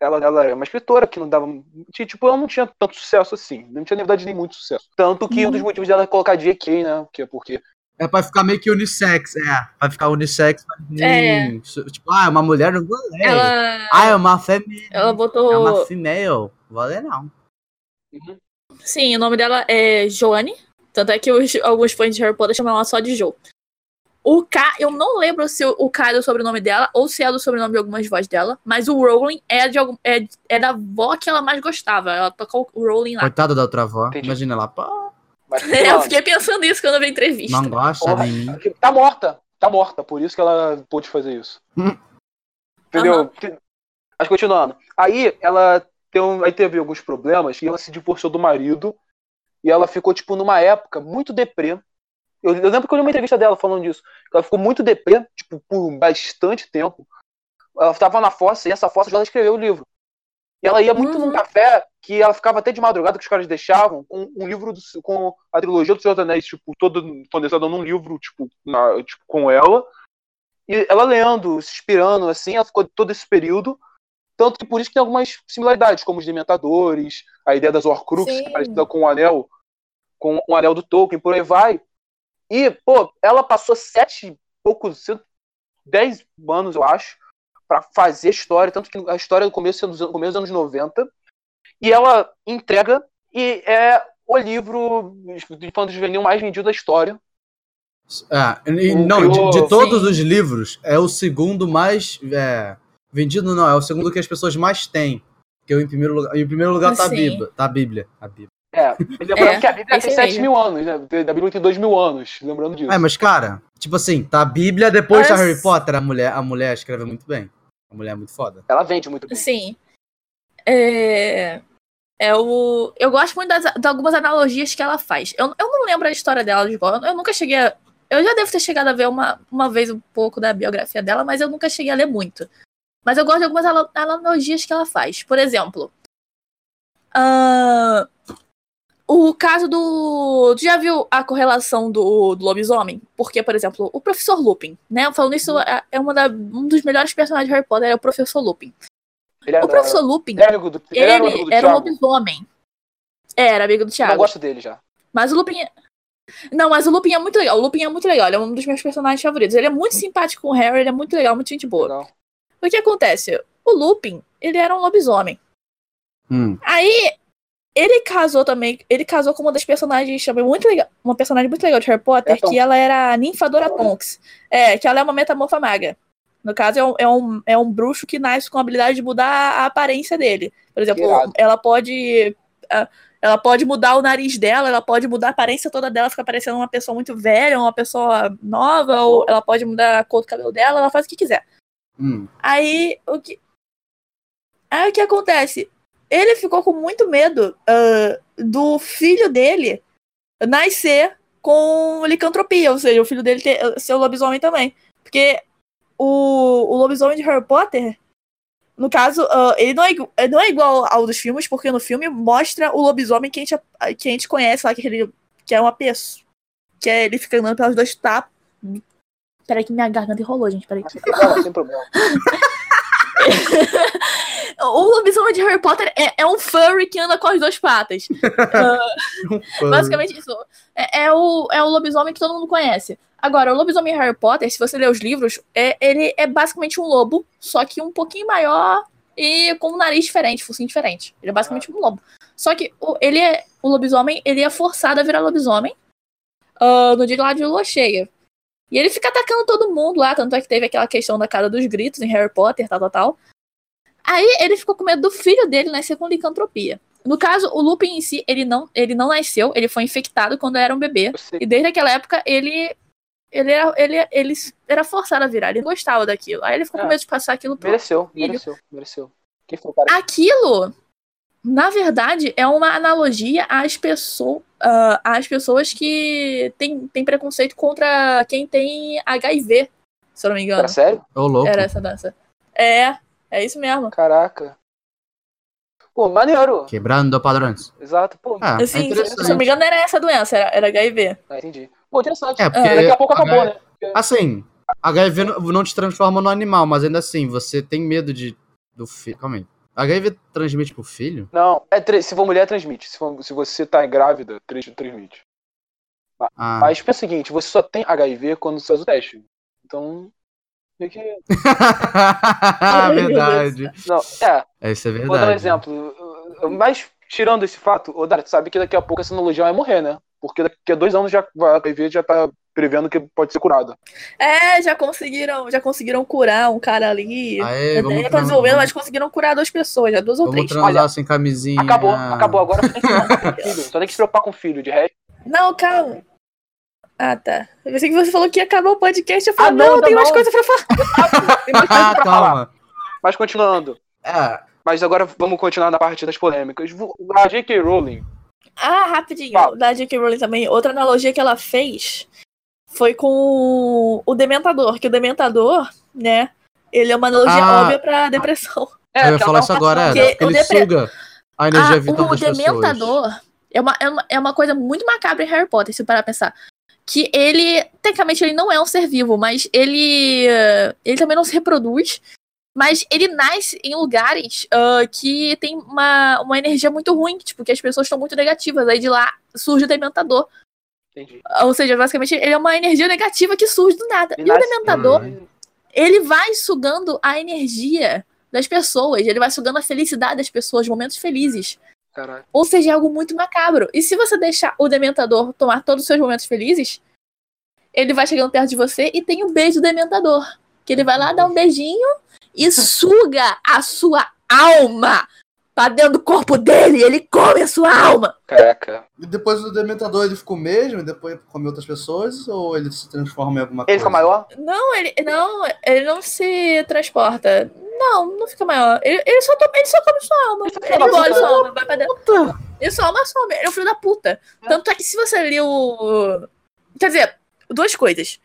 B: ela, ela é uma escritora que não dava. que, Tipo, ela não tinha tanto sucesso assim. Não tinha, na verdade, nem muito sucesso. Tanto que um dos motivos dela é colocar J.K., né? Que é porque.
A: É pra ficar meio que unissex, é, vai ficar unissex, mas,
C: É.
A: hum, tipo, ah, é uma mulher, não vou ler.
C: Ela,
A: Ah, é uma fêmea,
C: ela
A: é
C: botou.
A: uma female, vou ler não.
C: Sim, o nome dela é Joanne. Tanto é que os- alguns fãs de Harry Potter chamam ela só de Jo. O K, eu não lembro se o o K é do sobrenome dela ou se é do sobrenome de algumas vozes dela, mas o Rowling é, de algum, é, é da avó que ela mais gostava. Ela tocou o Rowling lá.
A: Coitada da outra avó,
B: Entendi.
A: imagina ela, pá,
B: Mas
C: É, eu fiquei pensando nisso quando eu vi a entrevista.
A: Não gosta de mim.
B: Tá morta. Tá morta, por isso que ela pôde fazer isso.
A: Hum.
B: Entendeu? Mas continuando. Aí ela tem um- aí teve alguns problemas e ela se divorciou do marido. E ela ficou, tipo, numa época muito deprê. Eu, eu lembro que eu li uma entrevista dela falando disso. Ela ficou muito deprê, tipo, por bastante tempo. Ela estava na fossa e essa fossa ela escreveu o livro. E ela ia muito
C: Uhum.
B: num café que ela ficava até de madrugada que os caras deixavam com um livro do, com a trilogia do Senhor dos Anéis, tipo, todo condensado num livro, tipo, na- tipo, com ela. E ela lendo, se inspirando, assim, ela ficou todo esse período. Tanto que por isso que tem algumas similaridades, como os Dementadores, a ideia das Horcruxes, que é parecida com o Anel, com o Anel do Tolkien, por aí vai. E, pô, ela passou sete poucos, dez anos, eu acho, pra fazer história, tanto que a história do começo, dos anos- começo dos anos 90, e ela entrega, e é o livro de infanto juvenil mais vendido da história.
A: Ah, e-
B: O
A: não, de,
B: criou-
A: de todos
C: Sim.
A: os livros, é o segundo mais é, vendido, não, é o segundo que as pessoas mais têm. Que eu, em primeiro lugar, em primeiro lugar tá a. Bíblia. Tá a Bíblia. A Bíblia.
B: É, lembrando
C: É,
B: que a Bíblia
C: esse
B: tem 7
C: mesmo.
B: mil anos, né? A Bíblia tem 2 mil anos, lembrando disso.
A: É, mas, cara, tipo assim, tá a Bíblia, depois tá
C: Mas-
A: Harry Potter, a mulher, a mulher escreve muito bem. A mulher é muito foda.
B: Ela vende muito bem.
C: Sim. É. É o. Eu gosto muito das, de algumas analogias que ela faz. Eu, eu não lembro a história dela de qual. Eu nunca cheguei a. Eu já devo ter chegado a ver uma, uma vez um pouco da biografia dela, mas eu nunca cheguei a ler muito. Mas eu gosto de algumas analogias que ela faz. Por exemplo, ah, o caso do. Tu já viu a correlação do, do lobisomem? Porque, por exemplo, o professor Lupin, né? Falando isso, é, é uma da- um dos melhores personagens de Harry Potter, é o professor Lupin.
B: Ele era,
C: O professor Lupin,
B: ele era amigo do, ele era amigo
C: ele
B: do
C: era um
B: Thiago.
C: lobisomem. Era amigo do
B: Eu
C: Thiago.
B: não gosto dele já.
C: Mas o Lupin. é- Não, mas o Lupin é muito legal. O Lupin é muito legal. Ele é um dos meus personagens favoritos. Ele é muito simpático com o Harry, ele é muito legal, muito gente boa.
B: Legal.
C: O que acontece? O Lupin, ele era um lobisomem.
A: Hum.
C: Aí, ele casou também. Ele casou com uma das personagens também muito legal. Uma personagem muito legal de Harry Potter,
B: É
C: que ela era a ninfadora Tonks. É, que ela é uma metamorfa maga. No caso, é um, é, um, é um bruxo que nasce com a habilidade de mudar a aparência dele. Por exemplo,
B: Irado.
C: ela pode. Ela pode mudar o nariz dela, ela pode mudar a aparência toda dela, fica parecendo uma pessoa muito velha, uma pessoa nova, ou ela pode mudar a cor do cabelo dela, ela faz o que quiser.
A: Hum.
C: Aí o que. Aí o que acontece? Ele ficou com muito medo ah, do filho dele nascer com licantropia, ou seja, o filho dele ter, ser o lobisomem também. Porque o, o lobisomem de Harry Potter, no caso, ah, ele, não é, ele não é igual ao dos filmes, porque no filme mostra o lobisomem que a gente, que a gente conhece lá, que, ele, que é uma pessoa. Que é ele fica andando pelas duas tapas. Peraí que minha garganta enrolou, gente. Peraí.
B: Sem problema, sem problema.
C: O lobisomem de Harry Potter é, é um furry que anda com as duas patas. Ah, basicamente isso. É, é o, é o lobisomem que todo mundo conhece. Agora, o lobisomem Harry Potter, se você ler os livros, é, ele é basicamente um lobo, só que um pouquinho maior e com um nariz diferente, focinho diferente. Ele é basicamente um lobo. Só que o, ele é, o lobisomem, ele é forçado a virar lobisomem ah, no dia lá de lua cheia. E ele fica atacando todo mundo lá, tanto é que teve aquela questão da cara dos gritos em Harry Potter, tal, tal, tal. Aí ele ficou com medo do filho dele nascer com licantropia. No caso, o Lupin em si, ele não, ele não nasceu, ele foi infectado quando era um bebê. E desde aquela época, ele, ele, era, ele, ele era forçado a virar, ele gostava daquilo. Aí ele ficou com
B: É.
C: medo de passar aquilo pro
B: Mereceu,
C: filho.
B: mereceu, mereceu.
C: Aquilo, na verdade, é uma analogia às, pessoas às pessoas que têm têm preconceito contra quem tem HIV, se eu não me engano.
B: Era sério?
A: Ô, louco.
C: Era essa dança. É, é isso mesmo.
B: Caraca. Pô, maneiro.
A: Quebrando padrões.
B: Exato, pô.
A: Ah, é
C: Assim, se eu não me engano, não era essa a doença, era, era HIV.
B: Ah, entendi. Pô, interessante.
A: É, porque
B: Daqui a pouco acabou,
A: H-
B: né?
A: Assim, HIV não- não te transforma no animal, mas ainda assim, você tem medo de do filho. Calma aí. HIV transmite pro filho?
B: Não, é se for mulher, transmite. Se, for- se você tá grávida, trans- transmite.
A: Ah.
B: Mas pensa o seguinte, você só tem HIV quando você faz o teste. Então, meio que...
A: verdade.
B: Não, é,
A: É, isso é verdade.
B: vou dar um exemplo. Mas, tirando esse fato, ô Dara, tu sabe que daqui a pouco essa analogia vai morrer, né? Porque daqui a dois anos já, a HIV já tá prevendo que pode ser curada.
C: É, já conseguiram, já conseguiram curar um cara ali.
A: Aê,
C: É,
A: vamos
C: tá desenvolvendo,
A: vamos-
C: mas conseguiram curar duas pessoas, já duas ou
A: Vamos
C: três.
A: transar
B: Olha,
A: sem camisinha.
B: Acabou, acabou. Agora só tem que se preocupar com o filho. Só tem que se preocupar com o filho. De resto,
C: Não, calma. Ah, tá. Eu pensei que você falou que ia acabar o podcast. Eu falei,
B: Ah,
C: não,
B: não,
C: tem
B: não,
C: mais coisa pra falar.
B: Tem mais coisa
A: Ah,
B: pra falar.
A: calma.
B: Mas continuando.
A: É,
B: Mas agora vamos continuar na parte das polêmicas. A J.K. Rowling.
C: Ah, rapidinho.
B: Fala.
C: Da J.K. Rowling também. Outra analogia que ela fez foi com o Dementador. Que o Dementador, né? Ele é uma analogia
A: Ah.
C: óbvia pra depressão.
B: É,
A: eu ia falar isso agora,
C: Porque
A: ele
C: o depre-
A: suga a energia
C: Ah,
A: vital
C: o
A: das pessoas.
C: Dementador é uma, é, uma, é uma coisa muito macabra em Harry Potter, se parar pra pensar. Que ele, tecnicamente, ele não é um ser vivo, mas ele, ele também não se reproduz. Mas ele nasce em lugares ah, que tem uma, uma energia muito ruim, tipo, que as pessoas estão muito negativas. Aí de lá surge o Dementador.
B: Entendi.
C: Ou seja, basicamente, ele é uma energia negativa que surge do nada.
B: Ele
C: e o Dementador,
A: Hum.
C: ele vai sugando a energia das pessoas, ele vai sugando a felicidade das pessoas, momentos felizes.
B: Caralho.
C: Ou seja, é algo muito macabro. E se você deixar o Dementador tomar todos os seus momentos felizes, ele vai chegando perto de você e tem o beijo do Dementador. Que ele vai lá dar um beijinho e suga a sua alma pra dentro do corpo dele. Ele come a sua alma.
B: Caraca.
A: E depois do Dementador ele ficou mesmo, e depois come outras pessoas, ou ele se transforma em alguma
B: Ele
A: coisa?
B: fica maior?
C: Não, ele não, ele não se transporta. Não, não fica maior. Ele, ele, só, ele só come sua alma.
B: Ele só
C: Ele
B: come
C: engole sua
B: puta.
C: alma, vai pra dentro. Ele só alma some. Ele é um filho da puta. Tanto é que se você ler o. Quer dizer, duas coisas.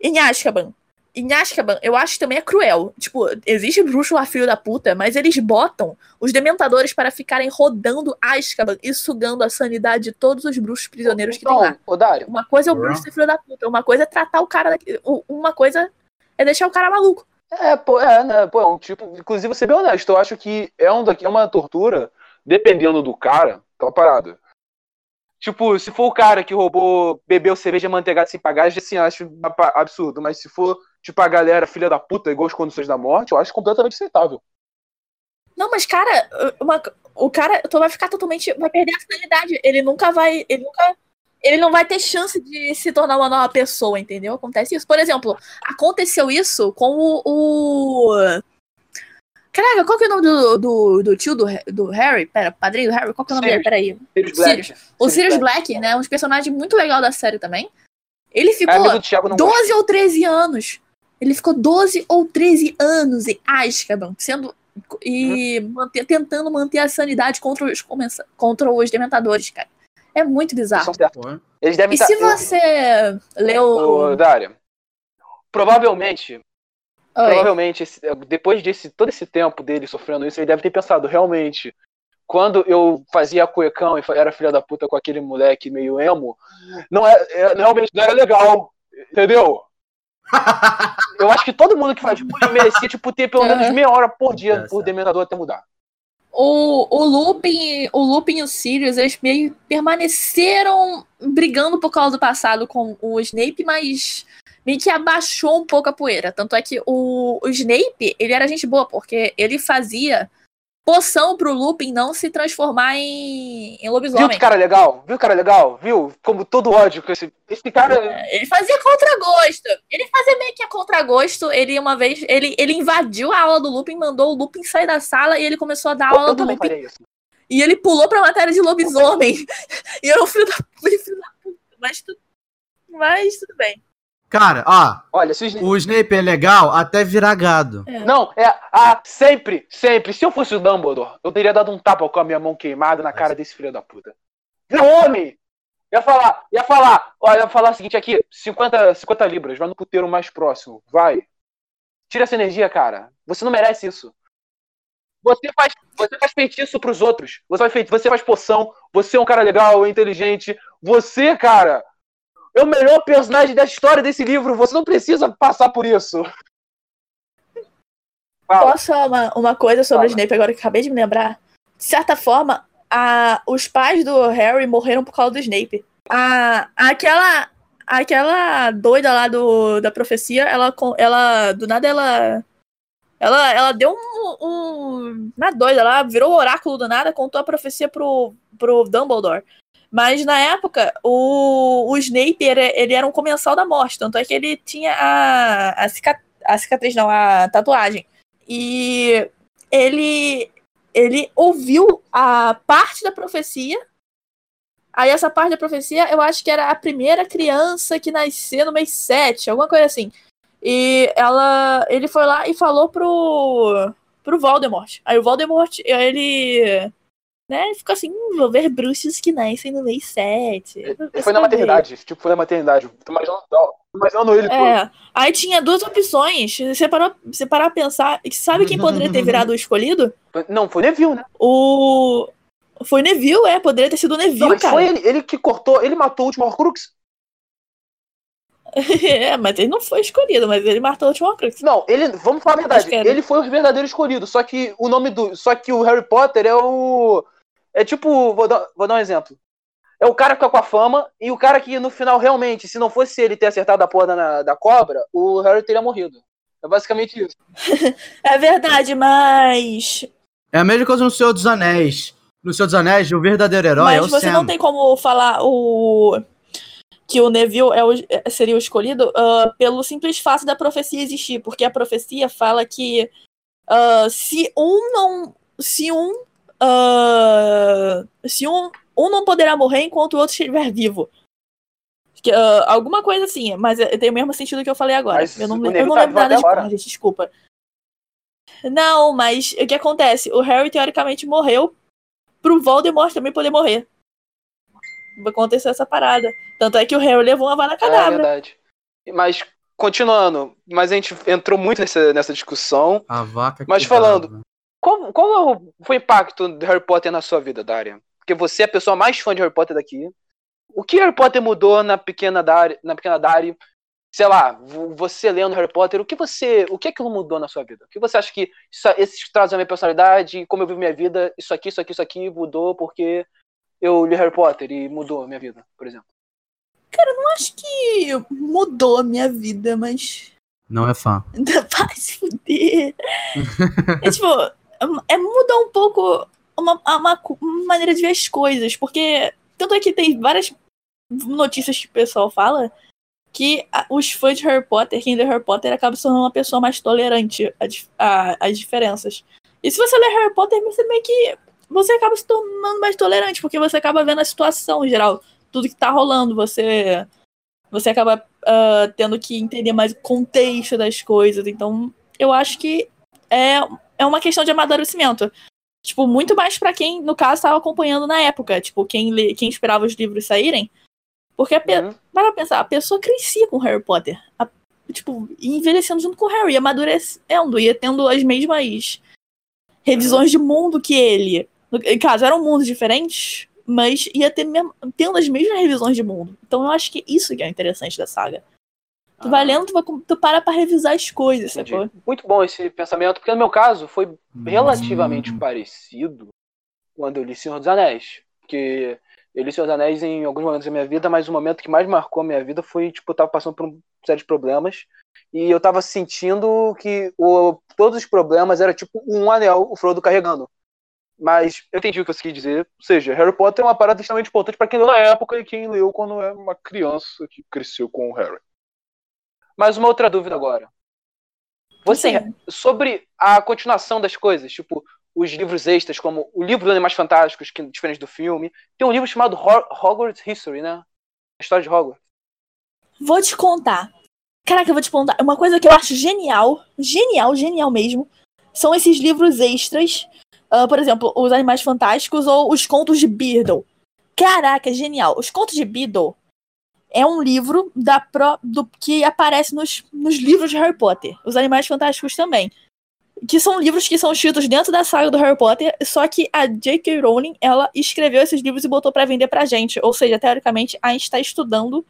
C: Em Azkaban. Em Azkaban, eu acho que também é cruel. Tipo, existe bruxo lá, filho da puta, mas eles botam os dementadores para ficarem rodando Azkaban e sugando a sanidade de todos os bruxos prisioneiros que tem lá.
B: Então, ô Dário,
C: Uma coisa é o bruxo ser filho da puta, uma coisa é tratar o cara. daqui- Uma coisa é deixar o cara maluco.
B: É, pô, é, né, pô, é um tipo, inclusive, vou ser bem honesto, eu acho que é, um, daqui- é uma tortura, dependendo do cara, aquela parada. Tipo, se for o cara que roubou, bebeu cerveja manteigada sem pagar, assim, eu acho absurdo, mas se for, tipo, a galera filha da puta, igual as condições da morte, eu acho completamente aceitável.
C: Não, mas, cara, uma- o cara tu vai ficar totalmente. Vai perder a finalidade. Ele nunca vai. Ele nunca. Ele não vai ter chance de se tornar uma nova pessoa, entendeu? Acontece isso. Por exemplo, aconteceu isso com o. o... Caraca, qual que é o nome do, do, do tio do, do Harry? Pera, padrinho do Harry? Qual que é o nome dele? Peraí.
B: Sirius Black.
C: Sirius. O Sirius Black, né? Um personagem muito legal da série também. Ele
B: É
C: ficou
B: gosta.
C: 12 ou 13 anos. Ele ficou 12 ou 13 anos em Azkaban, sendo e manter- tentando manter a sanidade contra os contra os dementadores, cara. É muito bizarro.
B: Eles devem
C: E
B: tá-
C: se você leu
B: Ô, Dário, provavelmente,
C: Oi.
B: provavelmente, esse- depois desse todo esse tempo dele sofrendo isso, ele deve ter pensado, realmente, quando eu fazia cuecão e era filha da puta com aquele moleque meio emo, não é, é- realmente não era legal, entendeu? Eu acho que todo mundo que faz bullying merecia, tipo, ter pelo menos meia hora por dia
A: É,
B: por
A: certo.
B: Dementador até mudar.
C: O, o Lupin, o Lupin e o Sirius, eles meio permaneceram brigando por causa do passado com o Snape, mas meio que abaixou um pouco a poeira. Tanto é que o, o Snape, ele era gente boa, porque ele fazia poção pro Lupin não se transformar em, em
B: Viu
C: lobisomem.
B: que cara legal? Viu cara legal? Viu? Como todo ódio com esse. Esse cara.
C: Ele fazia contragosto. Ele fazia meio que a contragosto. Ele, uma vez, ele, ele invadiu a aula do Lupin, mandou o Lupin sair da sala e ele começou a dar aula
B: Eu
C: do Lupin. E ele pulou pra matéria de lobisomem. e eu, filho da, filho da puta. Mas, tu, mas tudo bem.
A: Cara, ó,
B: Olha, se os
A: o Snape é legal até virar gado.
B: Não, é. Ah, sempre, sempre. Se eu fosse o Dumbledore, eu teria dado um tapa com a minha mão queimada na cara desse filho da puta. Vira homem! Ia falar, ia falar, olha, ia falar o seguinte aqui: 50, 50 libras, vai no puteiro mais próximo, vai. Tira essa energia, cara. Você não merece isso. Você faz, você faz feitiço pros outros. Você faz, feiti- você faz poção. Você é um cara legal, inteligente. Você, cara, é o melhor personagem da história desse livro. Você não precisa passar por isso. Fala.
C: Posso falar uma, uma coisa sobre o
B: Fala.
C: Snape agora que acabei de me lembrar? De certa forma, a, os pais do Harry morreram por causa do Snape. A, aquela, aquela doida lá do, da profecia, ela, ela do nada ela ela, ela deu um, um uma doida lá, virou oráculo do nada, contou a profecia pro, pro Dumbledore. Mas na época, o, o Snape era, ele era um comensal da morte, tanto é que ele tinha a, a, cica- a cicatriz, não, a tatuagem. E ele ele ouviu a parte da profecia, Aí essa parte da profecia, eu acho que era a primeira criança que nasceu no mês 7, alguma coisa assim. E ela, ele foi lá e falou pro, pro Voldemort. Aí o Voldemort, ele né? Ficou assim, hum, vou ver bruxos que nascem no mês 7.
B: Foi na maternidade, tipo, foi na maternidade. Tô imaginando, imaginando ele.
C: É. Aí tinha duas opções. Você parou, você parou a pensar. Sabe quem poderia ter virado o escolhido?
B: Não, foi Neville, né?
C: O. Foi Neville, é, poderia ter sido o Neville, Não, cara.
B: Foi ele, ele que cortou, ele matou o último Horcrux.
C: é, mas ele não foi escolhido, mas ele matou o último Horcrux.
B: Não, ele, vamos falar a verdade, ele foi o verdadeiro escolhido, só que o nome do, só que o Harry Potter é o é tipo, vou dar, vou dar um exemplo. É o cara que fica com a fama e o cara que no final realmente, se não fosse ele ter acertado a porra da, da cobra, o Harry teria morrido. É basicamente isso.
C: é verdade, mas.
A: É a mesma coisa no Senhor dos Anéis. No Senhor dos Anéis, o verdadeiro herói mas é o
C: Mas você não tem como falar o que o Neville é o, é, seria o escolhido uh, pelo simples fato da profecia existir, porque a profecia fala que uh, se um não. Se um uh, se um, um não poderá morrer enquanto o outro estiver vivo. Uh, alguma coisa assim, mas tem o mesmo sentido que eu falei agora. Mas eu não, eu não tá lembro nada de cor, gente, desculpa. Não, mas o que acontece? O Harry teoricamente morreu pro Voldemort também poder morrer. Vai acontecer essa parada. Tanto é que o Harry levou uma vara cadabra. É
B: verdade. Mas, continuando, mas a gente entrou muito nessa, nessa discussão.
A: A vaca
B: Mas falando, qual, qual foi o impacto de Harry Potter na sua vida, Daria? Porque você é a pessoa mais fã de Harry Potter daqui. O que Harry Potter mudou na pequena Dari, na pequena Dari? Sei lá, você lendo Harry Potter, o que você, o que aquilo mudou na sua vida? O que você acha que isso, esse traz a minha personalidade, como eu vivo minha vida, isso aqui, isso aqui, isso aqui mudou porque eu li Harry Potter e mudou a minha vida, por exemplo?
C: Cara, eu não acho que mudou a minha vida, mas
A: não é fã.
C: Vai se fuder. é tipo, é mudar um pouco uma, uma, uma, maneira de ver as coisas, porque tanto é que tem várias notícias que o pessoal fala que os fãs de Harry Potter, quem lê Harry Potter, acaba se tornando uma pessoa mais tolerante às diferenças. E se você lê Harry Potter, você meio que. Você acaba se tornando mais tolerante, porque você acaba vendo a situação em geral, tudo que tá rolando, você. Você acaba uh, tendo que entender mais o contexto das coisas. Então, eu acho que é é uma questão de amadurecimento. Tipo, muito mais para quem, no caso, estava acompanhando na época. Tipo, quem, lê, quem esperava os livros saírem. Porque, a uhum. para pensar, a pessoa crescia com Harry Potter. A, tipo, envelhecendo junto com o Harry, amadurecendo, ia tendo as mesmas revisões de mundo que ele. No caso, eram mundos diferentes, mas ia ter tendo as mesmas revisões de mundo. Então eu acho que isso que é interessante da saga. Tu vai lendo, tu, vai, tu para pra revisar as coisas, sacou?
B: Muito bom esse pensamento, porque no meu caso foi relativamente hum. parecido quando eu li Senhor dos Anéis. Porque eu li Senhor dos Anéis em alguns momentos da minha vida, mas o momento que mais marcou a minha vida foi, tipo, eu tava passando por um série de problemas e eu tava sentindo que o, todos os problemas era tipo um anel, o Frodo carregando. Mas eu entendi o que você quis dizer. Ou seja, Harry Potter é uma parada extremamente importante para quem leu na época e quem leu quando é uma criança que cresceu com o Harry. Mas uma outra dúvida agora. Você, Sim. sobre a continuação das coisas, tipo, os livros extras, como o livro dos Animais Fantásticos, que é diferente do filme. Tem um livro chamado Hogwarts History, né? A história de Hogwarts.
C: Vou te contar. Caraca, eu vou te contar. Uma coisa que eu acho genial, genial, genial mesmo, são esses livros extras. Uh, por exemplo, os Animais Fantásticos ou os Contos de Beedle. Caraca, genial. Os Contos de Beedle é um livro da pro, do, que aparece nos, nos livros de Harry Potter. Os Animais Fantásticos também. Que são livros que são escritos dentro da saga do Harry Potter, só que a J.K. Rowling, ela escreveu esses livros e botou para vender pra gente. Ou seja, teoricamente, a gente está estudando,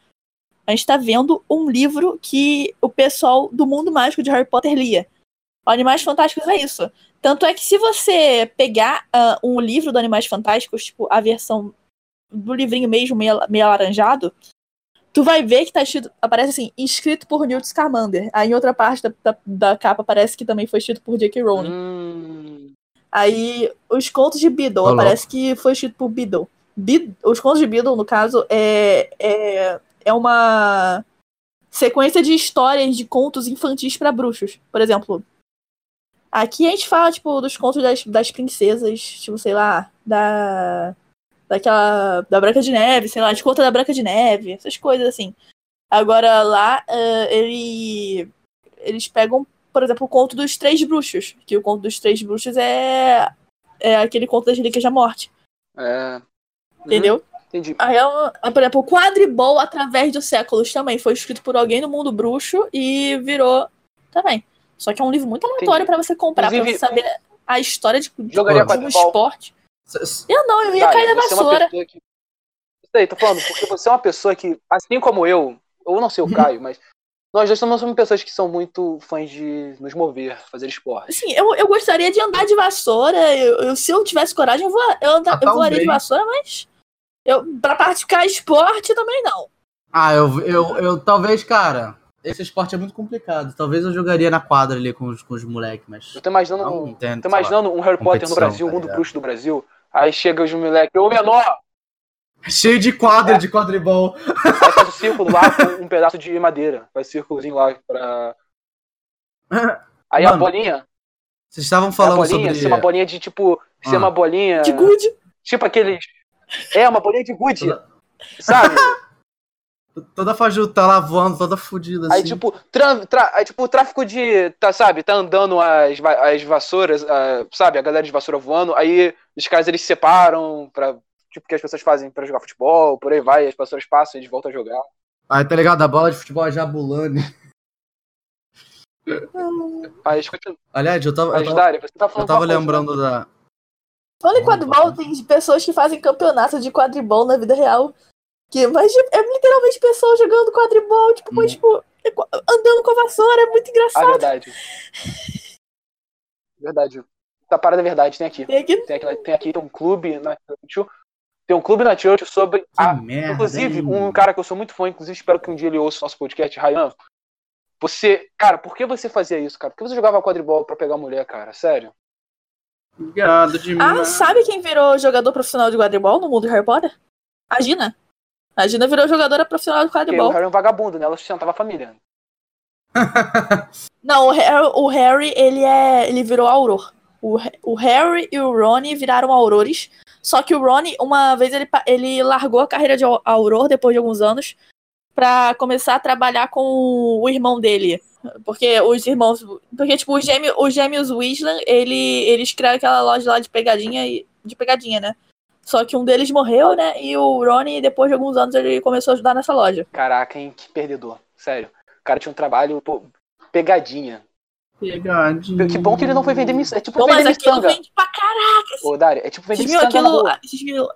C: a gente está vendo um livro que o pessoal do mundo mágico de Harry Potter lia. Animais Fantásticos é isso. Tanto é que se você pegar uh, um livro do Animais Fantásticos, tipo a versão do livrinho mesmo, meio, meio alaranjado, tu vai ver que tá escrito, aparece assim, escrito por Newt Scamander. Aí em outra parte da, da, da capa parece que também foi escrito por J.K. Rowling. Hum. Aí os contos de Beedle, Olá. parece que foi escrito por Beedle. Beedle. Os contos de Beedle, no caso, é, é, é uma sequência de histórias de contos infantis para bruxos. Por exemplo, aqui a gente fala, tipo, dos contos das, das princesas, tipo, sei lá, da daquela. da Branca de Neve, sei lá, de conta da Branca de Neve, essas coisas assim. Agora lá, uh, ele, eles pegam, por exemplo, o conto dos Três Bruxos, que o conto dos Três Bruxos é, é aquele conto das Relíquias da Morte.
B: É.
C: Entendeu?
B: Uhum, entendi.
C: Aí, por exemplo, o Quadribol através dos séculos também foi escrito por alguém no mundo bruxo e virou também. Só que é um livro muito aleatório para você comprar, pra você saber a história de, de, de um esporte. Eu não, eu ia Dai, cair na é vassoura. É que...
B: Aí, tô falando, porque você é uma pessoa que, assim como eu, ou não sei o Caio, mas nós dois somos pessoas que são muito fãs de nos mover, fazer esporte.
C: Sim, eu, eu gostaria de andar de vassoura. Eu, eu se eu tivesse coragem, eu, vou, eu, andar, ah, eu voaria de vassoura, mas eu, pra praticar esporte também não.
A: Ah, eu, eu, eu talvez, cara. Esse esporte é muito complicado. Talvez eu jogaria na quadra ali com os, com os moleques, mas.
B: Eu tô imaginando, não, um, entendo, tô imaginando um Harry Potter no Brasil, tá um mundo bruxo do Brasil. Aí chega os moleques, ô menor!
A: Cheio de quadra é. de quadribol.
B: Aí faz o círculo lá com um pedaço de madeira. Faz círculozinho lá pra. Aí Mano, a bolinha.
A: Vocês estavam falando
B: a bolinha,
A: sobre.
B: Ser uma bolinha de tipo. Ser ah. uma bolinha.
C: De good.
B: Tipo aqueles. É, uma bolinha de good. Toda... Sabe?
A: toda fajuta tá lá voando, toda fodida assim.
B: Aí, tipo, tra... Tra... Aí, tipo, o tráfico de. Tá, sabe? Tá andando as, as vassouras, uh, sabe? A galera de vassoura voando. Aí os caras eles se separam pra tipo que as pessoas fazem para jogar futebol, por aí vai, as pessoas passam e eles voltam a jogar.
A: Aí tá ligado? A bola de futebol é Jabulani.
B: Aí, escuta...
A: Aliás, eu tava,
B: Mas, eu tava, você tá falando
A: eu tava lembrando coisa, né? da.
C: Falando em quadribol, tem pessoas que fazem campeonato de quadribol na vida real. Que, mas é literalmente pessoas jogando quadribol, tipo, hum. mas, tipo, andando com a vassoura, é muito engraçado. Ah,
B: verdade. verdade. Tá parada é verdade, tem aqui. Tem aqui? Tem aqui, tem, aqui, tem um clube na Churchill. Tem um clube na Churchill sobre. A, merda, inclusive, hein? um cara que eu sou muito fã, inclusive espero que um dia ele ouça o nosso podcast, Ryan. Você. Cara, por que você fazia isso, cara? Por que você jogava quadribol pra pegar mulher, cara? Sério?
A: Obrigado demais.
C: Ah, sabe quem virou jogador profissional de quadribol no mundo de Harry Potter? A Gina. A Gina virou jogadora profissional de quadribol.
B: Porque o Harry é um vagabundo, né? Ela sustentava a família.
C: Não, o Harry, o Harry, ele é. ele virou Auror. O, o Harry e o Ronnie viraram Aurores. Só que o Ronnie, uma vez, ele, ele largou a carreira de Auror depois de alguns anos para começar a trabalhar com o irmão dele. Porque os irmãos. Porque, tipo, os gêmeos, os gêmeos Weasley, ele, eles criaram aquela loja lá de pegadinha de pegadinha, né? Só que um deles morreu, né? E o Ronnie, depois de alguns anos, ele começou a ajudar nessa loja.
B: Caraca, hein? Que perdedor. Sério. O cara tinha um trabalho, pô, pegadinha. Que bom que ele não foi vender miçanga. É tipo
C: Pô,
B: vender
C: mas aquilo vende pra caraca.
B: Ô, Dário, é tipo vender
C: miçanga aquilo, na mil,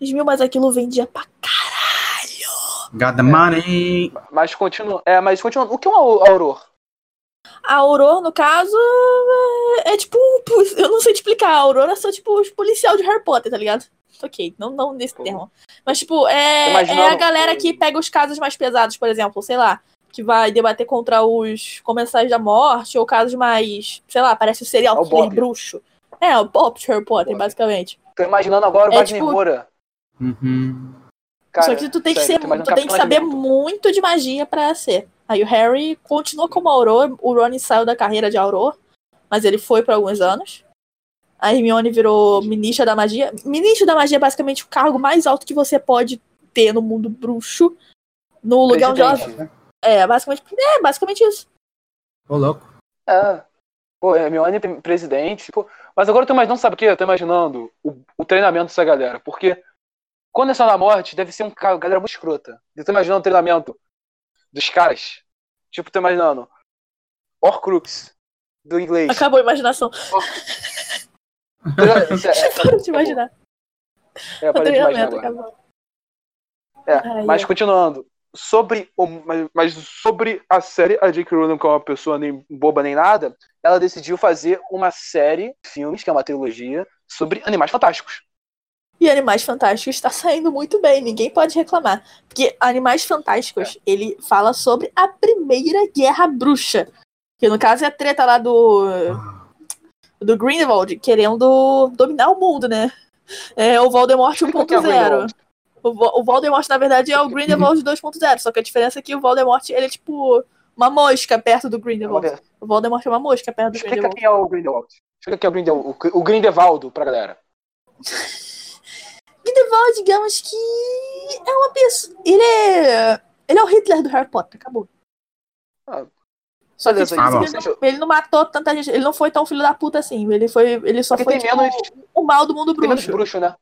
C: mil, mas aquilo vendia pra caralho.
A: Got the money.
B: Mas continua. É, mas continua. O que é um Auror?
C: A Auror, no caso, é, é tipo. Eu não sei te explicar. A Aurora é só tipo os policial de Harry Potter, tá ligado? Ok, não, não nesse termo. Mas, tipo, é, é a galera que pega os casos mais pesados, por exemplo, sei lá que vai debater contra os comensais da morte, ou casos mais, sei lá, parece o serial é killer bruxo. É, o Pop de Harry Potter, basicamente.
B: Tô imaginando agora o é, Wagner tipo... Moura.
A: Uhum.
C: Cara, Só que tu tem sério, que, ser, tu tem que saber muito de magia pra ser. Aí o Harry continua como Auror, o Ron saiu da carreira de Auror, mas ele foi por alguns anos. A Hermione virou ministra da magia. Ministro da magia é basicamente o cargo mais alto que você pode ter no mundo bruxo. No lugar onde ela. Né? É, basicamente, é, basicamente isso.
A: Ô, louco.
B: É. Pô, Hermione presidente. Pô. Mas agora eu tô imaginando, sabe o que? Eu tô imaginando o, o treinamento dessa galera. Porque quando é só na morte, deve ser um cara, galera muito escrota. Eu tô imaginando o treinamento dos caras. Tipo, tô imaginando. Horcrux, do inglês.
C: Acabou a imaginação.
B: é,
C: para de imaginar.
B: É, para de imaginar agora. É, Ai, mas é. continuando sobre o, mas sobre a série, a J.K. Rowling, que é uma pessoa nem boba nem nada, ela decidiu fazer uma série de filmes, que é uma trilogia, sobre animais fantásticos.
C: E Animais Fantásticos está saindo muito bem, ninguém pode reclamar. Porque Animais Fantásticos, é. ele fala sobre a primeira guerra bruxa. Que no caso é a treta lá do. do Grindelwald querendo dominar o mundo, né? É o Voldemort 1.0. O, o Voldemort, na verdade, é o Grindelwald 2.0, só que a diferença é que o Voldemort, ele é tipo uma mosca perto do Grindelwald. O Voldemort é uma mosca perto do
B: Explica Grindelwald. quem é o Grindelwald. Explica quem é o Grindelwald, o, o Grindelwaldo pra galera.
C: Grindelwald, digamos que é uma pessoa. Ele é. Ele é o Hitler do Harry Potter, acabou.
B: Ah,
C: Só que tipo,
A: Ah,
C: ele, não, ele não matou tanta gente. Ele não foi tão filho da puta assim. Ele foi. Ele só
B: Porque
C: foi tipo,
B: menos-
C: o mal do mundo
B: Tem menos
C: bruxo.
B: bruxo, né?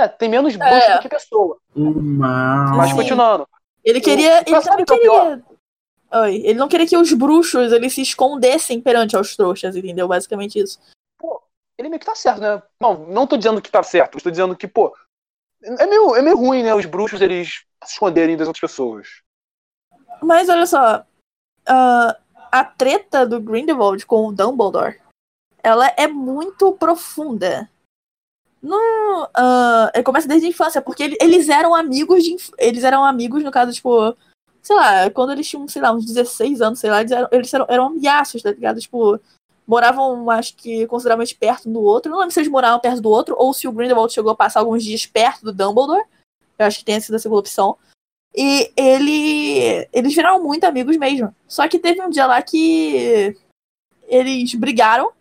B: É, tem menos bruxo
C: É.
B: do que pessoa.
A: Uma...
B: Mas
C: Sim.
B: continuando.
C: Ele queria. Ele
B: sabe
C: também
B: o que é
C: queria. Oi, ele não queria que os bruxos eles se escondessem perante aos trouxas, entendeu? Basicamente isso.
B: Ele meio que tá certo, né? Não, não tô dizendo que tá certo. Estou dizendo que, pô. É meio, é meio ruim, né? Os bruxos eles se esconderem das outras pessoas.
C: Mas olha só, ah, a treta do Grindelwald com o Dumbledore, ela é muito profunda. Não, ah, é, começa desde a infância, porque ele- eles eram amigos de, eles eram amigos no caso tipo, sei lá, quando eles tinham, sei lá, uns 16 anos, sei lá, eles eram, eles eram, eram tá ligado? Tipo, moravam, acho que consideravelmente perto um do outro. Não lembro se eles moravam perto do outro ou se o Grindelwald chegou a passar alguns dias perto do Dumbledore. Eu acho que tenha sido a segunda opção. E ele. Eles viraram muito amigos mesmo. Só que teve um dia lá que eles brigaram.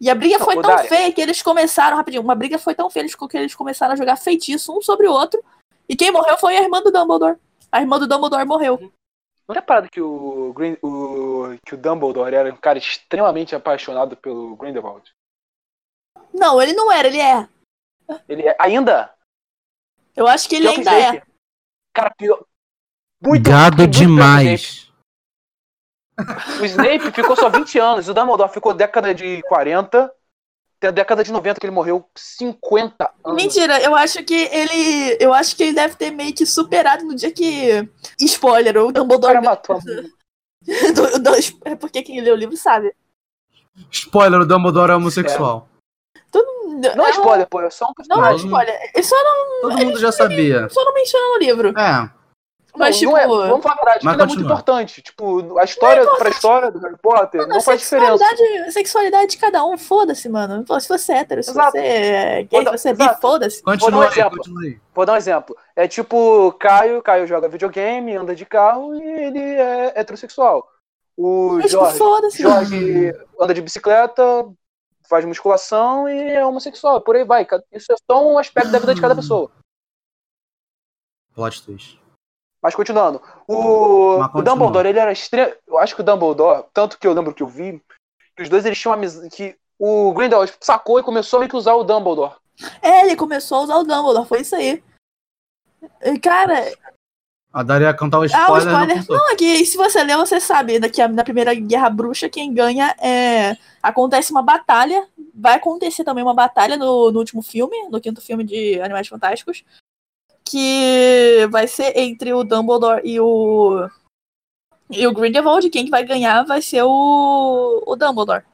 C: E a briga foi tão feia que eles começaram, rapidinho, uma briga foi tão feia que eles começaram a jogar feitiço um sobre o outro. E quem morreu foi a irmã do Dumbledore. A irmã do Dumbledore morreu.
B: Não é parado que o, Green, o que o Dumbledore era um cara extremamente apaixonado pelo Grindelwald?
C: Não, ele não era, ele é.
B: Ele é ainda?
C: Eu acho que ele
B: Pior que
C: ainda é.
B: Snape. Cara, pior. Muito
A: Gado
B: muito que
A: demais.
B: O Snape ficou só 20 anos, o Dumbledore ficou década de 40, tem a década de 90 que ele morreu 50 anos.
C: Mentira, eu acho que ele. Eu acho que ele deve ter meio que superado no dia que. Spoiler, o
B: O
C: Dumbledore.
B: cara matou a
C: do, do, é porque quem lê o livro sabe.
A: Spoiler, o Dumbledore é homossexual.
B: Não é spoiler, pô, é só um
C: Não é spoiler. Ele só não,
A: Todo mundo já sabia.
C: só não menciona no livro.
A: É,
C: Mas,
B: não,
C: tipo.
B: não é, vamos falar a verdade,
A: Mas
B: ele é muito importante. Tipo, a história pra história do Harry Potter não,
C: a
B: faz diferença.
C: sexualidade, sexualidade de cada um, foda-se, mano. Se você é hétero, se
B: Exato.
C: você é gay, se você é bi, foda-se.
A: continua
B: Vou dar um exemplo. Vou dar um exemplo. É tipo, Caio, Caio joga videogame, anda de carro e ele é heterossexual. O
C: Mas, tipo,
B: Jorge,
C: foda-se. mano.
B: Jorge anda de bicicleta, faz musculação e é homossexual. Por aí vai. Isso é só um aspecto da vida de cada pessoa.
A: Plot twist.
B: Mas continuando, o,
A: Mas
B: o. Dumbledore, ele era extremo. Eu acho que o Dumbledore, tanto que eu lembro que eu vi, que os dois eles tinham amizade. Que o Grindelwald sacou e começou a meio que usar o Dumbledore.
C: É, ele começou a usar o Dumbledore, foi isso aí. E, Cara,
A: A Daria ia contar o
C: ah, o
A: spoiler, não
C: spoiler. Não, é que se você ler, você sabe né, que na Primeira Guerra Bruxa, quem ganha é. Acontece uma batalha. Vai acontecer também uma batalha no, no último filme, no quinto filme de Animais Fantásticos. Que vai ser entre o Dumbledore e o. E o Grindelwald. Quem que vai ganhar vai ser o, o Dumbledore.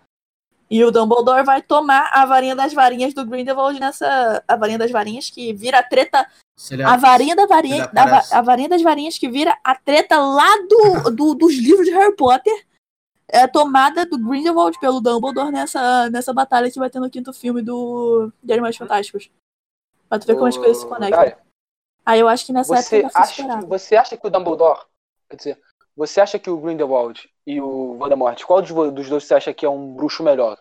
C: E o Dumbledore vai tomar a varinha das varinhas do Grindelwald nessa. A varinha das varinhas que vira a treta
A: ele-
C: a varinha da varinha, da a varinha das varinhas que vira a treta lá do, do- dos livros de Harry Potter é a tomada do Grindelwald pelo Dumbledore nessa, nessa batalha que vai ter no quinto filme do de Animais Fantásticos. Pra tu ver como as coisas se conectam. Aí eu acho que nessa
B: Você
C: época
B: acha, você acha que o Dumbledore. Quer dizer, você acha que o Grindelwald e o Voldemort, qual dos, dois você acha que é um bruxo melhor?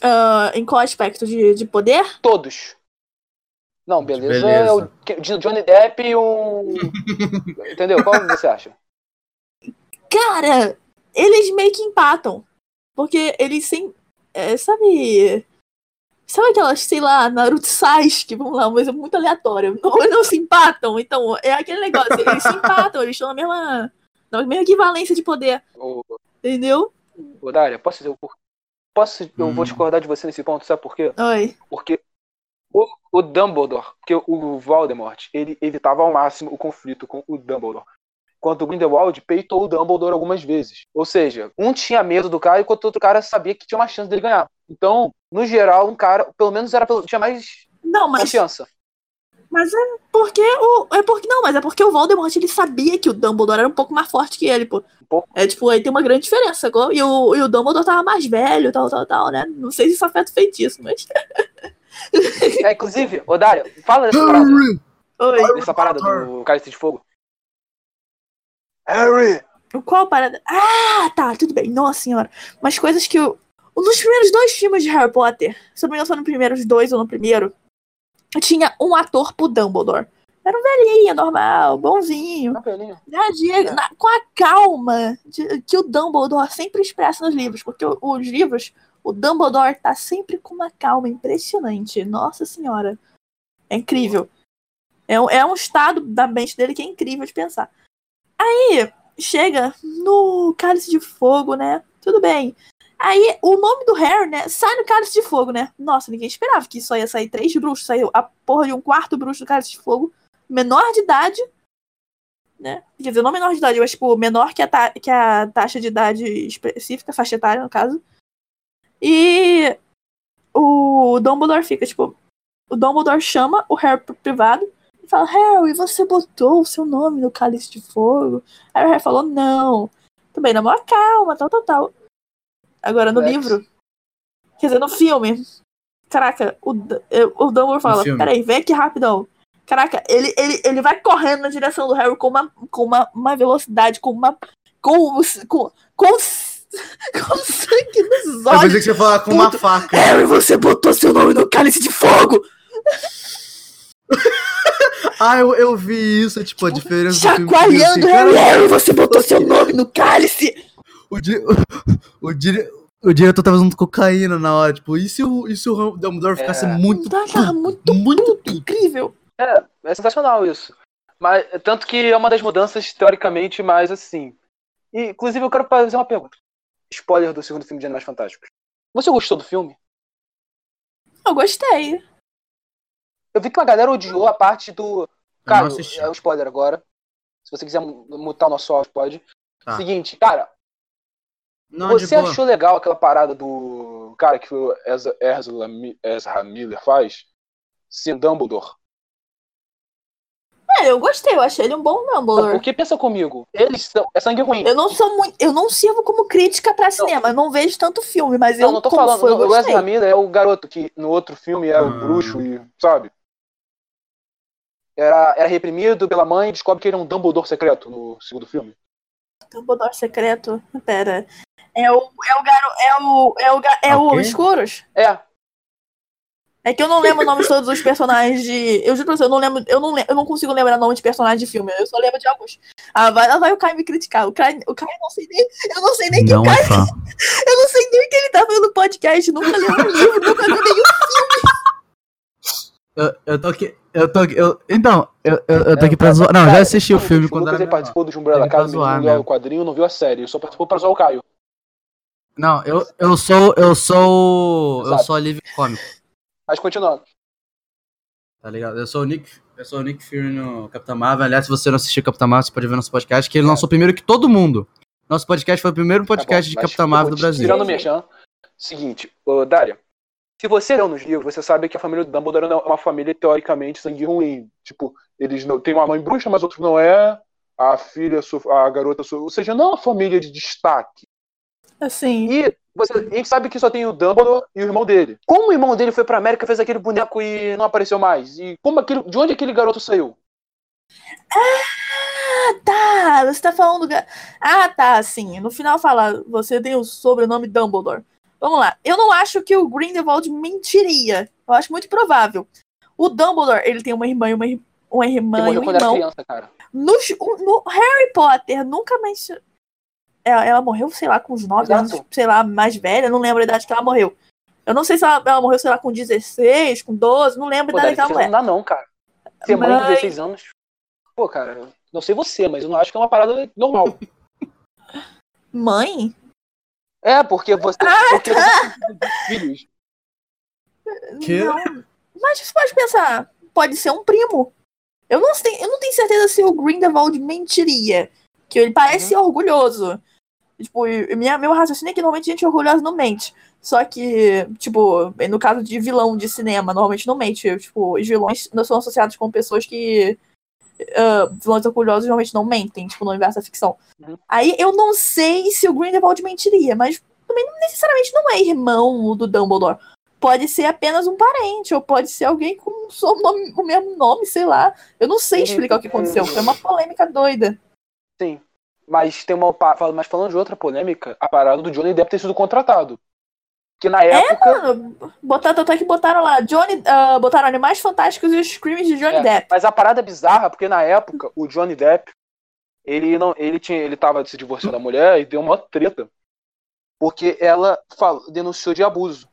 C: Ah, em qual aspecto de, de poder?
B: Todos. Não, beleza.
A: Beleza.
B: É Johnny Depp e um. Entendeu? Qual você acha?
C: Cara, eles meio que empatam. Porque eles sem. é, sabe. Sabe aquelas, sei lá, Naruto Sasuke, vamos lá, uma coisa muito aleatória. Não, não se empatam. Então, é aquele negócio. Eles se empatam, eles estão na mesma. Na mesma equivalência de poder.
B: Ô,
C: Entendeu?
B: ô Dária, posso dizer o por- Posso, eu vou
A: Hum.
B: discordar de você nesse ponto, sabe por quê?
C: Oi.
B: Porque o, o Dumbledore, porque o Voldemort, ele evitava ao máximo o conflito com o Dumbledore. Enquanto o Grindelwald peitou o Dumbledore algumas vezes. Ou seja, um tinha medo do cara, enquanto o outro cara sabia que tinha uma chance dele ganhar. Então, no geral, um cara, pelo menos era pelo- tinha mais
C: Não, mas.
B: confiança.
C: Mas é porque o. É porque. Não, mas é porque o Voldemort ele sabia que o Dumbledore era um pouco mais forte que ele, pô. É tipo, aí tem uma grande diferença? E o, e o Dumbledore tava mais velho, tal, tal, tal, né? Não sei se isso afeta o feitiço, mas.
B: É, inclusive, ô Dária, fala dessa parada,
C: Oi.
B: dessa parada do Cálice de Fogo. Harry!
C: Qual parada? Ah, tá, tudo bem. Nossa senhora. Mas coisas que o. Nos primeiros dois filmes de Harry Potter, se eu não me engano, foi no primeiros dois ou no primeiro. tinha um ator pro Dumbledore. Era um velhinho, normal, bonzinho.
B: Velhinho.
C: Reagia na- com a calma de- que o Dumbledore sempre expressa nos livros, porque o- os livros, o Dumbledore tá sempre com uma calma impressionante. Nossa senhora. É incrível. É é um estado da mente dele que é incrível de pensar. Aí, chega no Cálice de Fogo, né? Tudo bem. Aí, o nome do Harry, né? Sai no Cálice de Fogo, né? Nossa, ninguém esperava que só ia sair três bruxos. Saiu a porra de um quarto bruxo do Cálice de Fogo. Menor de idade né? Quer dizer, não menor de idade, mas tipo, menor que a, que a taxa de idade específica, faixa etária, no caso. E o Dumbledore fica, tipo, o Dumbledore chama o Harry pro privado e fala, Harry, você botou o seu nome no cálice de fogo? Aí o Harry falou, não. Também na maior calma, tal, tal, tal. Agora, no
B: Rex.
C: livro, quer dizer, no filme, caraca, o, eh, o Dumbledore fala, peraí, vem aqui rapidão. Caraca, ele, ele, ele vai correndo na direção do Harry com uma, com uma, uma velocidade, com uma. Com, com, com, com sangue nos
A: Eu
C: olhos.
A: pensei que você ia falar com uma
C: Puto.
A: faca.
C: Harry, você botou seu nome no cálice de fogo!
A: Ah, eu, eu vi isso, tipo, a diferença do filme.
C: Chacoalhando
A: assim, cara,
C: você botou seu nome no cálice!
A: o, di- o, dire- o diretor tava usando cocaína na hora, tipo, e se o, e se o Dumbledore ficasse
B: É.
A: muito,
C: Tá, tá muito,
A: muito
C: muito incrível.
B: É sensacional isso. Mas, tanto que é uma das mudanças, teoricamente, mais assim. E, inclusive, eu quero fazer uma pergunta. Spoiler do segundo filme de Animais Fantásticos. Você gostou do filme?
C: Eu gostei.
B: Eu vi que uma galera odiou a parte do.
A: não
B: Cara, é um spoiler agora. Se você quiser mu- mutar o nosso áudio, pode.
A: Tá.
B: Seguinte, cara,
A: Não,
B: você achou legal aquela parada do cara que o Ezra, Ezra Mi- Ezra Miller faz? Sem Dumbledore?
C: É, eu gostei, eu achei ele um bom Dumbledore.
B: Porque pensa comigo, eles são. É sangue ruim.
C: Eu não sou muito. Eu não sirvo como crítica pra cinema. Eu não vejo tanto filme, mas
B: Não,
C: eu
B: não tô
C: como
B: falando.
C: eu
B: o. Ezra Miller é o garoto que no outro filme era o
A: Ah.
B: bruxo e. Sabe? Era, era reprimido pela mãe e descobre que ele é um Dumbledore secreto no segundo filme.
C: Dumbledore secreto. Pera. É o. É o garo. É o. É o, é o
A: Ok.
C: Escuros?
B: É,
C: É que eu não lembro o nome de todos os personagens de. Eu juro pra você, eu não lembro. Eu não, eu não consigo lembrar o nome de personagem de filme. Eu só lembro de alguns. Ah, vai, lá vai o Caio me criticar. O Caio, o Caio não sei nem. Eu não sei nem que
A: Não
C: o Caio.
A: é fã.
C: Eu não sei nem o que ele tá vendo no podcast. Nunca leu um livro, nunca viu nenhum.
A: Eu, eu tô aqui. Eu tô aqui. Eu, então, eu, eu, eu tô
B: É,
A: aqui pra zoar. Não, eu já assisti o filme quando menor.
B: participou do Umbrella Academy, não viu o quadrinho, não viu a série, ele só participou pra zoar o Caio.
A: Não, eu, eu sou. Eu sou. Eu
B: Exato.
A: sou alívio cômico,
B: Mas continuando.
A: tá ligado? Eu sou o Nick. Eu sou o Nick Fury no Capitão Marvel. Aliás, se você não assistiu Capitão Marvel, você pode ver nosso podcast, que ele lançou primeiro que todo mundo. Nosso podcast foi o primeiro podcast
B: Tá bom,
A: de Capitão
B: eu
A: Marvel do Brasil.
B: Tirando o merchan. Seguinte, ô, Dária. Se você leu nos livros, você sabe que a família do Dumbledore é uma família teoricamente sangue ruim. Tipo, eles não tem uma mãe bruxa, mas outros não é. A filha, a garota, ou seja, não é uma família de destaque.
C: Assim.
B: E você, a gente sabe que só tem o Dumbledore e o irmão dele. Como o irmão dele foi pra América, fez aquele boneco e não apareceu mais? E como aquele, de onde aquele garoto saiu?
C: Ah, tá. Você tá falando. Ah, tá. Sim. No final fala. Você tem o sobrenome Dumbledore. Vamos lá. Eu não acho que o Grindelwald mentiria. Eu acho muito provável. O Dumbledore, ele tem uma irmã e uma, uma irmã e
B: morreu
C: um irmão.
B: criança, cara.
C: No, no Harry Potter, nunca menciona. Ela, ela morreu, sei lá, com uns 9
B: Exato.
C: anos, sei lá, mais velha. Não lembro a idade que ela morreu. Eu não sei se ela, ela morreu, sei lá, com 16, com 12. Não lembro
B: Pô,
C: a idade
B: Dária,
C: daquela
B: não
C: mulher.
B: dá não, cara. Ser mãe de
C: Mas-
B: 16 anos. Pô, cara, não sei você, mas eu não acho que é uma parada normal.
C: Mãe?
B: É, porque você.
C: Ah,
B: porque você filhos.
A: Que?
C: Não. Mas você pode pensar, pode ser um primo. Eu não, sei, eu não tenho certeza se o Grindelwald mentiria. Que ele parece
B: Uhum.
C: orgulhoso. Tipo, minha, meu raciocínio é que normalmente gente orgulhosa não mente. Só que, tipo, no caso de vilão de cinema, normalmente não mente. Tipo, os vilões não são associados com pessoas que. Ah, vilões orgulhosos normalmente não mentem, tipo, no universo da ficção.
B: Uhum.
C: Aí eu não sei se o Grindelwald mentiria, mas também não necessariamente não é irmão do Dumbledore. Pode ser apenas um parente, ou pode ser alguém com o sobrenome- o mesmo nome, sei lá. Eu não sei explicar o que aconteceu. Foi uma polêmica doida.
B: Sim. Mas tem uma. Mas falando de outra polêmica, a parada do Johnny deve ter sido contratado. Que na época.
C: Mano, botaram, tanto é que botaram lá, Johnny, ah, botaram Animais Fantásticos e os crimes de Johnny
B: É,
C: Depp.
B: Mas a parada é bizarra, porque na época, o Johnny Depp, ele não, ele tinha, ele tava se divorciando da mulher e deu uma treta. Porque ela denunciou de abuso.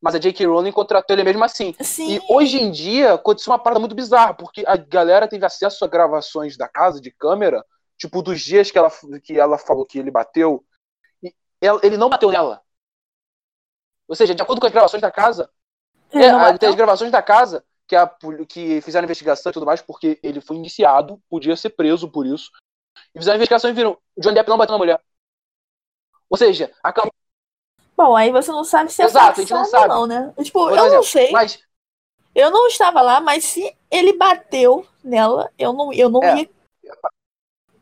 B: Mas a J.K. Rowling contratou ele mesmo assim.
C: Sim,
B: E hoje em dia aconteceu uma parada muito bizarra, porque a galera teve acesso a gravações da casa de câmera, tipo, dos dias que ela, que ela falou que ele bateu, e ela- ele não bateu nela. Ou seja, de acordo com as gravações da casa, é,
C: não
B: a-
C: bateu?
B: tem as gravações da casa que, a, que fizeram investigação e tudo mais, porque ele foi indiciado, podia ser preso por isso. E fizeram investigação e viram: o Johnny Depp não bateu na mulher. Ou seja, a cam-
C: Bom, aí você não sabe se é
B: Exato, a gente não sabe.
C: não, né? Tipo,
B: Por
C: eu não
B: exemplo,
C: sei.
B: mas
C: Eu não estava lá, mas se ele bateu nela, eu não, eu não
B: É.
C: ia.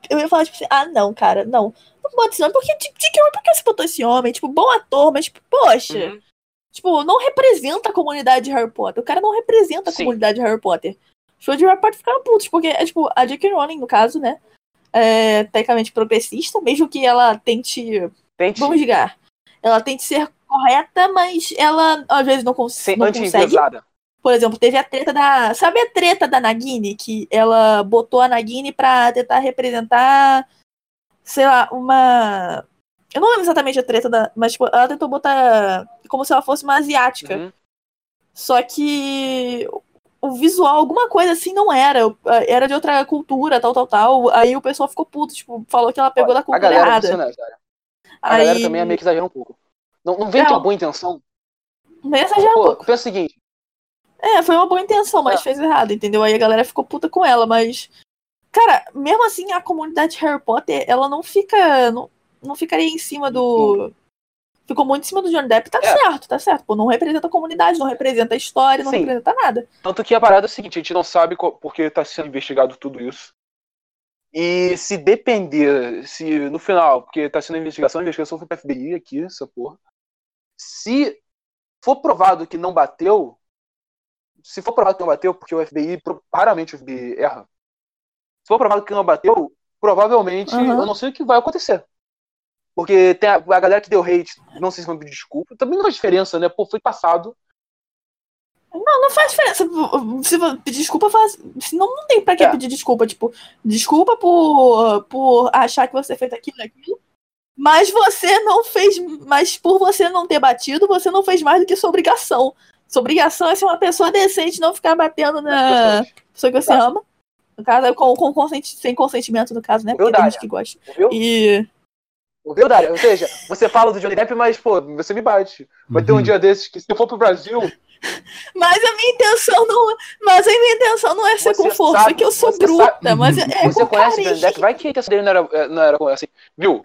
C: Eu ia falar, tipo assim, ah, não, cara, não. Não pode ser, porque, tipo, de que- por que você botou esse homem? Tipo, bom ator, mas, tipo, poxa.
B: Uhum.
C: Tipo, não representa a comunidade de Harry Potter. O cara não representa a
B: Sim.
C: comunidade de Harry Potter. Os fãs de Harry Potter ficaram putos, porque, é, tipo, a J.K. Rowling, no caso, né, é tecnicamente progressista, mesmo que ela tente,
B: tente
C: vamos ligar, ela tente ser correta, mas ela, às vezes, não, cons
B: ser
C: não consegue.
B: anti-enviesada.
C: Por exemplo, teve a treta da. Sabe a treta da Nagini? Que ela botou a Nagini pra tentar representar, sei lá, uma. Eu não lembro exatamente a treta da. Mas, tipo, ela tentou botar como se ela fosse uma asiática.
B: Uhum.
C: Só que o visual, alguma coisa assim, não era. Era de outra cultura, tal, tal, tal. Aí o pessoal ficou puto, tipo, falou que ela pegou da
B: a
C: cultura
B: galera,
C: errada.
B: funciona, cara. A
C: Aí.
B: galera também é meio que exagera um pouco. Não, não vem com
C: Não.
B: boa intenção.
C: Um
B: Pô,
C: pouco.
B: pensa o seguinte,
C: É, foi uma boa intenção, mas
B: É.
C: fez errado, entendeu? Aí a galera ficou puta com ela, mas. Cara, mesmo assim, a comunidade de Harry Potter, ela não fica. Não, não ficaria em cima do. Ficou muito em cima do Johnny Depp, tá
B: É.
C: certo, tá certo. Pô, não representa a comunidade, não representa a história, não
B: Sim.
C: representa nada.
B: Tanto que a parada é a seguinte, a gente não sabe qual- porque está sendo investigado tudo isso. E se depender, se no final, porque está sendo investigação, a investigação foi para FBI aqui, essa porra. Se for provado que não bateu, se for provado que não bateu, porque o FBI, raramente o FBI erra. Se for provado que não bateu, provavelmente,
C: Aham.
B: eu não sei o que vai acontecer. Porque tem a, a galera que deu hate, não sei se vão pedir desculpa, também não faz diferença, né? Pô, foi passado.
C: Não, não faz diferença. Se pedir desculpa, faz. Não, não tem pra que
B: É.
C: pedir desculpa. Tipo, desculpa por, por achar que você fez aquilo aquilo. Mas você não fez. Mas por você não ter batido, você não fez mais do que sua obrigação. Sua obrigação é ser uma pessoa decente, não ficar batendo na pessoa que você
B: Tá.
C: ama. No caso, com, com consenti- sem consentimento, no caso, né? Porque tem
B: Verdade.
C: gente que gosta.
B: Ouviu?
C: E.
B: Ouviu, Dário? Ou seja, você fala do Johnny Depp, mas, pô, você me bate. Vai ter um
A: Uhum.
B: dia desses que se eu for pro Brasil,
C: Mas a minha intenção não. Mas a minha intenção não é ser
B: Você
C: com força,
B: sabe-
C: que eu sou bruta,
A: sabe-
C: mas é, é
B: você
C: com
B: conhece o. Johnny Depp, vai que a intenção dele não era, eh, não era com- assim, viu?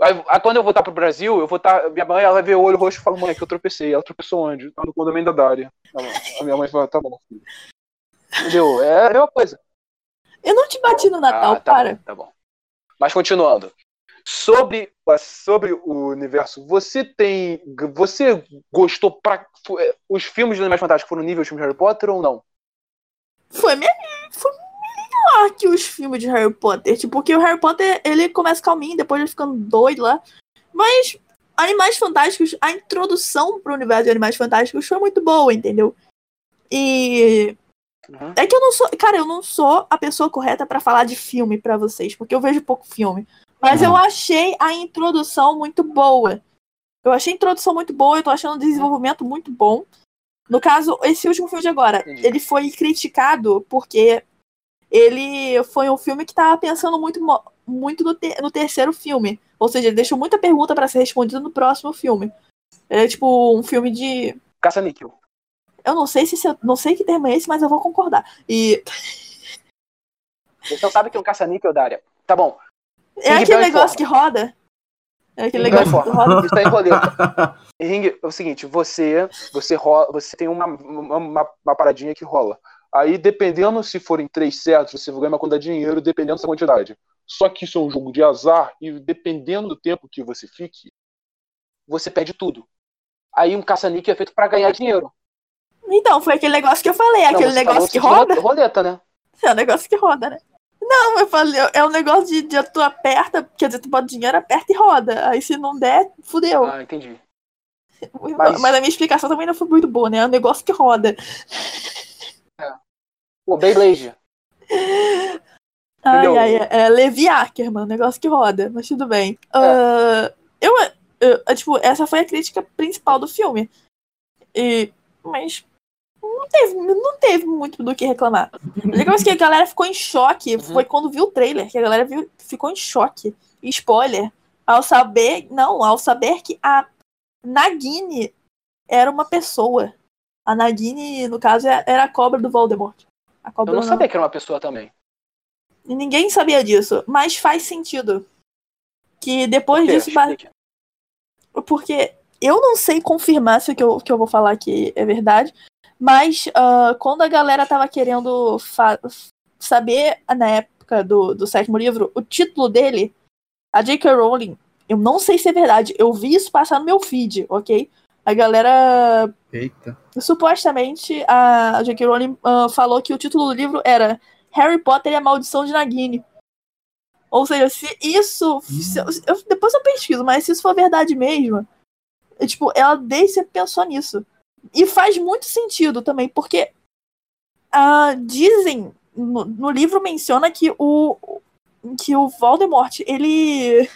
B: Aí, aí quando eu voltar pro Brasil, eu vou estar. minha mãe ela vai ver o olho roxo e fala, mãe, que eu tropecei. Ela tropeçou onde? Tá no condomínio da Dária. Tá. A minha mãe fala, tá bom, filho. Entendeu? É a mesma coisa.
C: Eu não te bati no Natal,
B: Ah, tá
C: para.
B: Bom, tá bom. Mas continuando. Sobre, sobre o universo, você tem. Você gostou pra. Os filmes do Animais Fantásticos foram nível de filme de Harry Potter ou não?
C: Foi, me... foi melhor que os filmes de Harry Potter. Tipo, porque o Harry Potter, ele começa calminho, depois ele ficando doido lá. Mas Animais Fantásticos, a introdução pro universo de Animais Fantásticos foi muito boa, entendeu? E
B: Uhum.
C: é que eu não sou, cara, eu não sou a pessoa correta pra falar de filme pra vocês, porque eu vejo pouco filme. Mas
A: Uhum.
C: eu achei a introdução muito boa. Eu achei a introdução muito boa, eu tô achando o desenvolvimento muito bom. No caso, esse último filme de agora,
B: Entendi.
C: ele foi criticado porque ele foi um filme que tava pensando muito, muito no, te- no terceiro filme. Ou seja, ele deixou muita pergunta pra ser respondida no próximo filme. É tipo um filme de.
B: Caça-níquel.
C: Eu não sei se esse- eu não sei que termo é esse, mas eu vou concordar. E
B: Você não sabe que é um caça-níquel, Dária. Tá bom.
C: é
B: Ring
C: aquele negócio que roda. É aquele
B: Ring
C: negócio que roda.
B: Isso tá em roleta. Ring, é o seguinte, você você rola, você tem uma, uma- uma paradinha que rola. Aí, dependendo se forem três certos, você vai ganhar uma quantidade de dinheiro, dependendo da quantidade. Só que isso é um jogo de azar, e dependendo do tempo que você fique, você perde tudo. Aí um caça-níquel é feito pra ganhar dinheiro.
C: Então, foi aquele negócio que eu falei,
B: Não,
C: aquele negócio que
B: de
C: roda.
B: Roleta, né?
C: É um negócio que roda, né? Não, eu falei, é um negócio de, de tu aperta, quer dizer, tu bota dinheiro, aperta e roda. Aí se não der, fudeu.
B: Ah, entendi.
C: Mas... Mas... a minha explicação também não foi muito boa, né? É um negócio que roda.
B: É. O Beyblade.
C: Ai, ai, é, é Levi Ackerman, um negócio que roda, mas tudo bem. É. Uh, eu, eu, tipo, essa foi a crítica principal do filme. E, mas não teve, não teve muito do que reclamar. O negócio que a galera ficou em choque uhum. foi quando viu o trailer, que a galera viu, ficou em choque. Spoiler. Ao saber, não, ao saber que a Nagini era uma pessoa. A Nagini, no caso, era a cobra do Voldemort. A cobra
B: eu não sabia que era uma pessoa também.
C: E ninguém sabia disso, mas faz sentido. Que depois disso. Porque eu não sei confirmar se o que eu, que eu vou falar aqui é verdade, mas uh, quando a galera tava querendo saber, na época do, do sétimo livro, o título dele, a J.K. Rowling, eu não sei se é verdade, eu vi isso passar no meu feed, ok? A galera.
A: Eita.
C: Supostamente, a J.K. Rowling uh, falou que o título do livro era Harry Potter e a Maldição de Nagini. Ou seja, se isso. Se, eu, depois eu pesquiso, mas se isso for verdade mesmo, é, tipo, ela desde pensou nisso. E faz muito sentido também, porque uh, dizem. No, no, livro menciona que o. que o Voldemort, ele.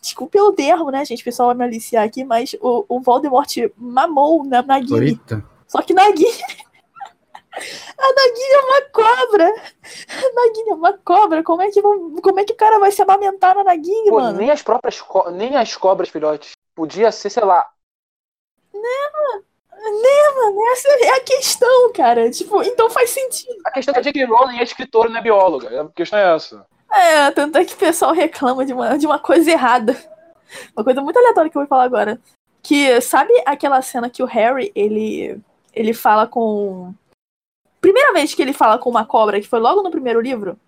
C: Desculpe o termo, né, gente? O pessoal vai me aliciar aqui, mas o, o Voldemort mamou na Nagini. Eita. Só que Nagini. A Nagini é uma cobra! A Nagini é uma cobra! Como é que, como é que o cara vai se amamentar na Nagini, Pô, mano?
B: Nem as próprias co nem as cobras, filhotes. Podia ser, sei lá.
C: Né, né, mano? Essa é a questão, cara. Tipo, então faz sentido.
B: A questão é que a J.K. Rowling é escritora, não é bióloga. A questão é essa.
C: É, tanto é que o pessoal reclama de uma, de uma coisa errada. Uma coisa muito aleatória que eu vou falar agora. Que, sabe aquela cena que o Harry, ele, ele fala com primeira vez que ele fala com uma cobra, que foi logo no primeiro livro,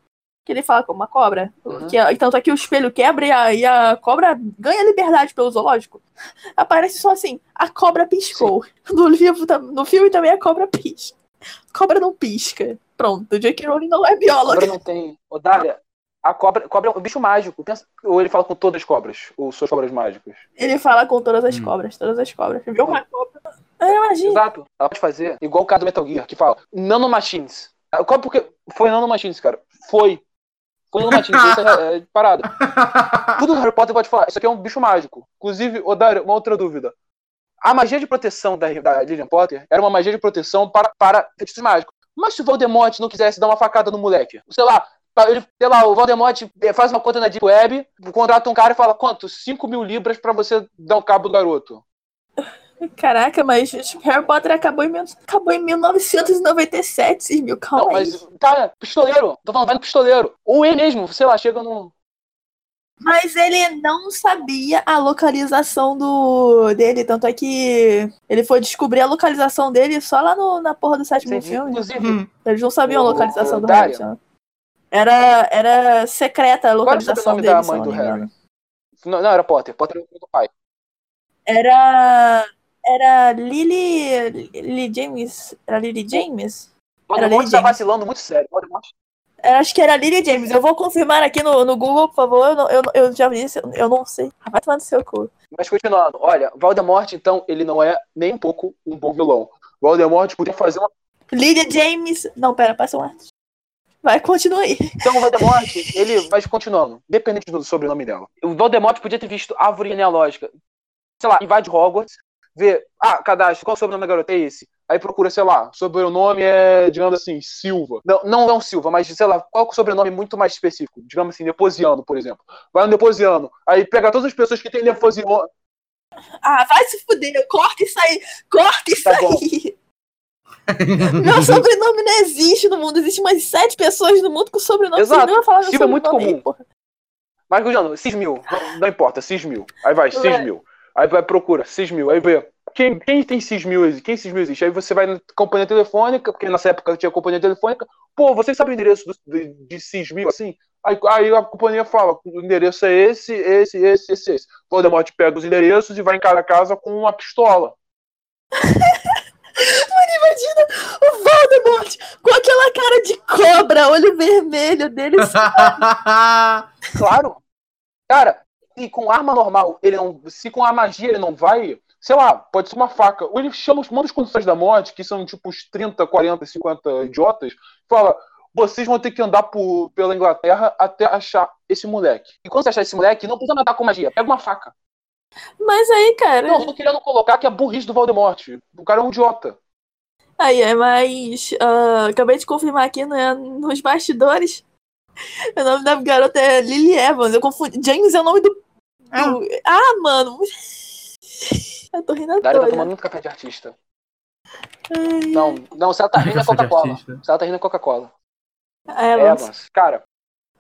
C: que ele fala com uma cobra, uhum. que, tanto é que o espelho quebra e a, e a cobra ganha liberdade pelo zoológico, aparece só assim, a cobra piscou. No, livro, no filme também a cobra pisca. Cobra não pisca. Pronto, o J.K. Rowling não é biólogo.
B: A cobra não tem. Ô, Dália, a cobra, cobra é um bicho mágico. Pensa, ou ele fala com todas as cobras, ou suas cobras mágicas.
C: Ele fala com todas as hum. cobras, todas as cobras. Viu uma cobra? É, imagina.
B: Exato. Ela pode fazer igual o cara do Metal Gear, que fala nanomachines. Qual porque foi nanomachines, cara? Foi. Foi nanomachines, isso é, é parada. Tudo Harry Potter pode falar. Isso aqui é um bicho mágico. Inclusive, Odário, uma outra dúvida. A magia de proteção da, da Lilian Potter era uma magia de proteção para, para feitiços mágicos. Mas se o Voldemort não quisesse dar uma facada no moleque, sei lá, ele, sei lá, o Voldemort faz uma conta na Deep Web, contrata um cara e fala, quanto? 5 mil libras para você dar o cabo do garoto.
C: Caraca, mas tipo, Harry Potter acabou em, acabou em 1997, vocês mil, calma não, mas,
B: cara, pistoleiro, tô falando, vai no pistoleiro. Ou ele mesmo, sei lá, chega no...
C: Mas ele não sabia a localização do dele, tanto é que ele foi descobrir a localização dele só lá no, na porra do sétimo Entendi. filme. Inclusive, hum. eles não sabiam a localização o, do Harry. Era, era secreta a localização Qual era o nome dele. da mãe do Harry?
B: Não, não, era Potter. Potter era o do pai.
C: Era era Lily. Lily James. Era Lily James?
B: Era Lily tá vacilando muito sério.
C: É, acho que era Lily James. Eu vou confirmar aqui no, no Google, por favor. Eu, eu, eu já vi isso, eu não sei. Vai tomar no seu cu.
B: Mas continuando, olha, Voldemort, então, ele não é nem um pouco um bom vilão. Voldemort podia fazer uma.
C: Lily James. Não, pera, passa um arte. Vai, continua aí.
B: Então o Voldemort, ele vai continuando, independente do sobrenome dela. O Voldemort podia ter visto árvore genealógica. Sei lá, invade Hogwarts, vê, ah, cadastro, qual o sobrenome da garota? É esse. Aí procura, sei lá, sobrenome é, digamos assim, Silva. Não, não, não Silva, mas, sei lá, qual é o sobrenome muito mais específico? Digamos assim, Deposiano, por exemplo. Vai no Deposiano, aí pega todas as pessoas que tem Deposiano.
C: Ah, vai se fuder, corta isso aí, corta isso tá aí. Meu sobrenome não existe no mundo, existem umas sete pessoas no mundo com sobrenome.
B: Exato, Silva é muito comum. Aí, mas, Juliano, Cismil, não, não importa, Cismil. Aí vai, Cismil. Aí vai procura, Cismil, aí vê. Quem, quem tem Cismil, quem Cismil existe? Aí você vai na companhia telefônica, porque nessa época tinha companhia telefônica. Pô, vocês sabem o endereço do, de, de Cismil, assim? Aí, aí, a companhia fala, o endereço é esse, esse, esse, esse, esse. Voldemort pega os endereços e vai em cada casa com uma pistola.
C: Voldemort com aquela cara de cobra, olho vermelho dele.
B: claro. Cara, se com arma normal ele não. Se com a magia ele não vai, sei lá, pode ser uma faca. Ou ele chama os mandos condições da morte, que são tipo uns 30, 40, 50 idiotas, fala: vocês vão ter que andar por, pela Inglaterra até achar esse moleque. E quando você achar esse moleque, não precisa matar com magia, pega uma faca.
C: Mas aí, cara.
B: Não, eu tô querendo colocar que é burrice do Voldemort. O cara é um idiota.
C: Aí é, mas. ah, acabei de confirmar aqui né, nos bastidores. O nome da garota é Lily Evans. Eu confundi. James é o nome do. do- Ah, mano. Eu tô rindo à
B: Dária tá tomando muito café de artista.
C: Ai,
B: Não, não, se ela tá rindo é Coca-Cola. Se ela tá rindo é Coca-Cola. É.
C: Evans.
B: Cara,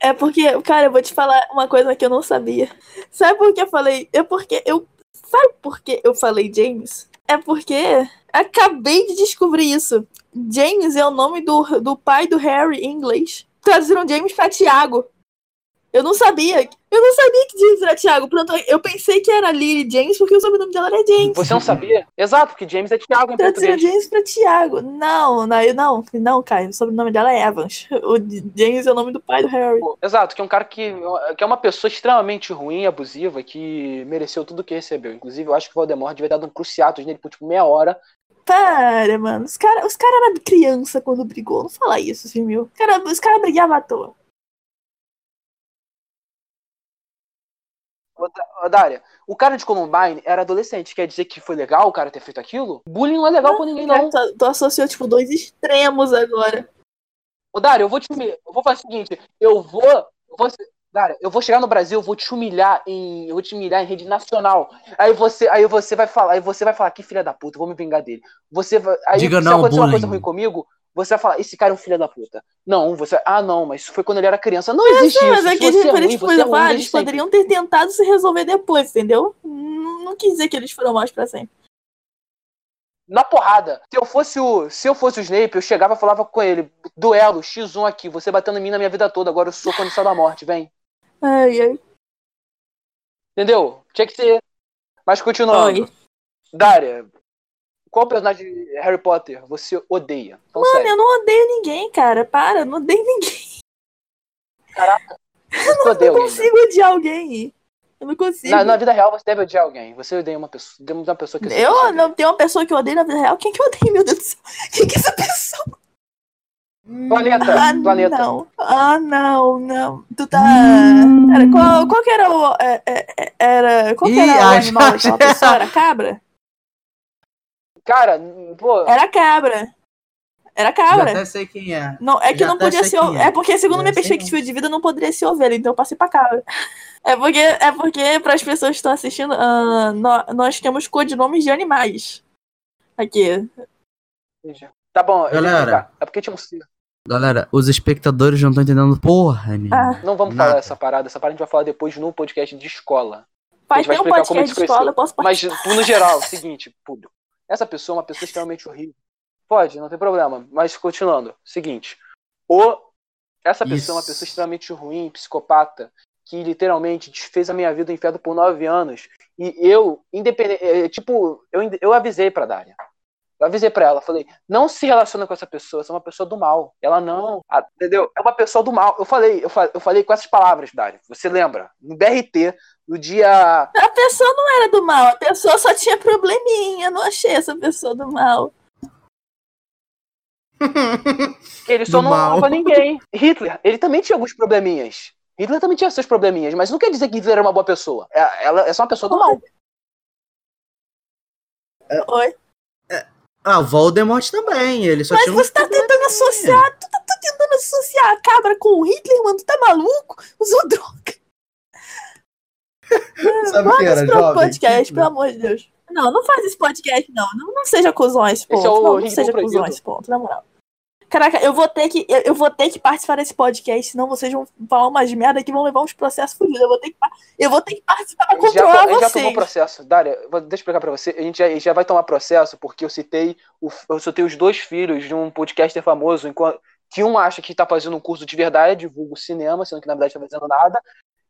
C: É porque, cara, eu vou te falar uma coisa que eu não sabia. Sabe por que eu falei? É porque eu. Sabe por que eu falei James? É porque acabei de descobrir isso. James é o nome do, do pai do Harry em inglês. Traduziram James pra Tiago. Eu não sabia. Eu não sabia que James era Tiago. Pronto, eu pensei que era Lily James porque o sobrenome dela era James.
B: você não sabia? Exato, porque James é Thiago em
C: Traduziram
B: português.
C: James pra Tiago. Não, não, não, não, Caio. O sobrenome dela é Evans. O James é o nome do pai do Harry.
B: Exato, que é um cara que, que é uma pessoa extremamente ruim, abusiva, que mereceu tudo que recebeu. Inclusive, eu acho que o Voldemort devia ter dado um cruciatus nele por tipo meia hora.
C: Para, mano. Os caras os cara eram criança quando brigou. Não fala isso. Cara, os caras brigavam à toa.
B: Ô, ô, Dária, o cara de Columbine era adolescente. Quer dizer que foi legal o cara ter feito aquilo? Bullying não é legal com ninguém, não.
C: Tu, tu associou, tipo, dois extremos agora.
B: Ô, Dária, eu vou te humilhar. Eu vou fazer o seguinte: eu vou. Eu vou Dária, eu vou chegar no Brasil, eu vou te humilhar em. Eu vou te humilhar em rede nacional. Aí você, aí você vai falar, aí você vai falar, que filha da puta, eu vou me vingar dele. Você vai. Aí
A: Diga
B: se
A: não,
B: acontecer uma coisa
A: bullying.
B: ruim comigo, você vai falar, esse cara é um filho da puta. Não, você. Ah, não, mas isso foi quando ele era criança. Não existe isso.
C: Mas aqui,
B: você é
C: por
B: ruim,
C: tipo,
B: é ruim
C: ah,
B: desde
C: eles
B: sempre.
C: poderiam ter tentado se resolver depois, entendeu? Não, não quis dizer que eles foram maus pra sempre.
B: Na porrada. Se eu fosse o. Se eu fosse o Snape, eu chegava e falava com ele. Duelo, X1 aqui, você batendo em mim na minha vida toda, agora eu sou condição da morte, vem.
C: Ai, ai.
B: Entendeu? Tinha que ser. Mas continuando.
C: Oi.
B: Dária, qual personagem de Harry Potter você odeia? Então,
C: Mano,
B: sério.
C: eu não odeio ninguém, cara. Para, eu não odeio ninguém.
B: Odeia
C: Eu não
B: alguém.
C: consigo odiar alguém. Eu não consigo.
B: Na, na vida real, você deve odiar alguém. Você odeia uma pessoa. Temos uma pessoa que você
C: Eu
B: odeia.
C: não tenho uma pessoa que eu odeio na vida real. Quem que eu odeio, meu Deus do céu? Quem que é essa pessoa?
B: Planeta,
C: Ah,
B: planeta.
C: não. Ah, não, não. Tu tá. Era, qual, qual que era o. é, é, é, Era, qual que
A: Ih,
C: era o
A: a
C: animal daquela pessoa? Era cabra?
B: Cara, pô.
C: Era cabra. Era
A: Já
C: cabra.
A: até sei quem é.
C: Não, é que
A: já
C: não podia ser.
A: é.
C: É porque, segundo
A: Já
C: minha
A: sei
C: perspectiva de vida, não poderia ser ovelha, então eu passei pra cabra. É porque, é porque para as pessoas que estão assistindo, ah, nó- nós temos codinomes de animais. Aqui.
B: Tá bom,
A: Galera.
B: É porque tinha um.
A: Galera, os espectadores não estão entendendo porra nenhuma.
C: Ah,
B: Não vamos
A: Nada.
B: falar essa parada. Essa parada a gente vai falar depois no podcast de escola.
C: faz um
B: explicar como
C: podcast
B: isso
C: de escola, eu posso
B: Mas,
C: participar.
B: no geral, é o seguinte, público. Essa pessoa é uma pessoa extremamente horrível. Pode, não tem problema. Mas continuando. Seguinte. O, essa pessoa é uma
A: Isso.
B: pessoa extremamente ruim, psicopata, que literalmente desfez a minha vida no inferno por nove anos. E eu, independente. é, Tipo, eu, eu avisei pra Dária. Eu avisei pra ela, falei, não se relaciona com essa pessoa, essa é uma pessoa do mal. Ela não, ah, entendeu? É uma pessoa do mal. Eu falei, eu falei, eu falei com essas palavras, Dária. Você lembra? No BRT, no dia
C: A pessoa não era do mal, a pessoa só tinha probleminha. Eu não achei essa pessoa do mal.
B: Que ele só
A: Do
B: não
A: mal.
B: amava ninguém. Hitler, ele também tinha alguns probleminhas. Hitler também tinha seus probleminhas, mas não quer dizer que Hitler era uma boa pessoa. É- Ela é só uma pessoa do mal.
C: Oi.
A: Ah, o Voldemort também. Ele só
C: Mas
A: tinha um
C: você tá tentando associar. Tu tá, tá tentando associar a cabra com o Hitler, mano. Tu tá maluco? Usou droga.
A: Sabe o que era, jovem?
C: podcast, pelo amor de Deus. Não, não faz esse podcast, não. Não, não seja cuzão a esse ponto.
B: Esse é
C: não, não seja
B: Bom
C: cuzão a
B: Proibido.
C: esse ponto, na moral. Caraca, eu vou ter que, eu, vou ter que participar desse podcast, senão vocês vão falar umas merda que vão levar uns processos fudidos. Eu vou ter que, eu vou ter que participar pra
B: A gente já,
C: controlar
B: a gente já
C: vocês.
B: tomou processo. Dária, vou- deixa eu explicar pra você. A gente já, já vai tomar processo porque eu citei, o, eu citei os dois filhos de um podcaster famoso, enquanto, que um acha que tá fazendo um curso de verdade, divulga o cinema, sendo que na verdade tá fazendo nada.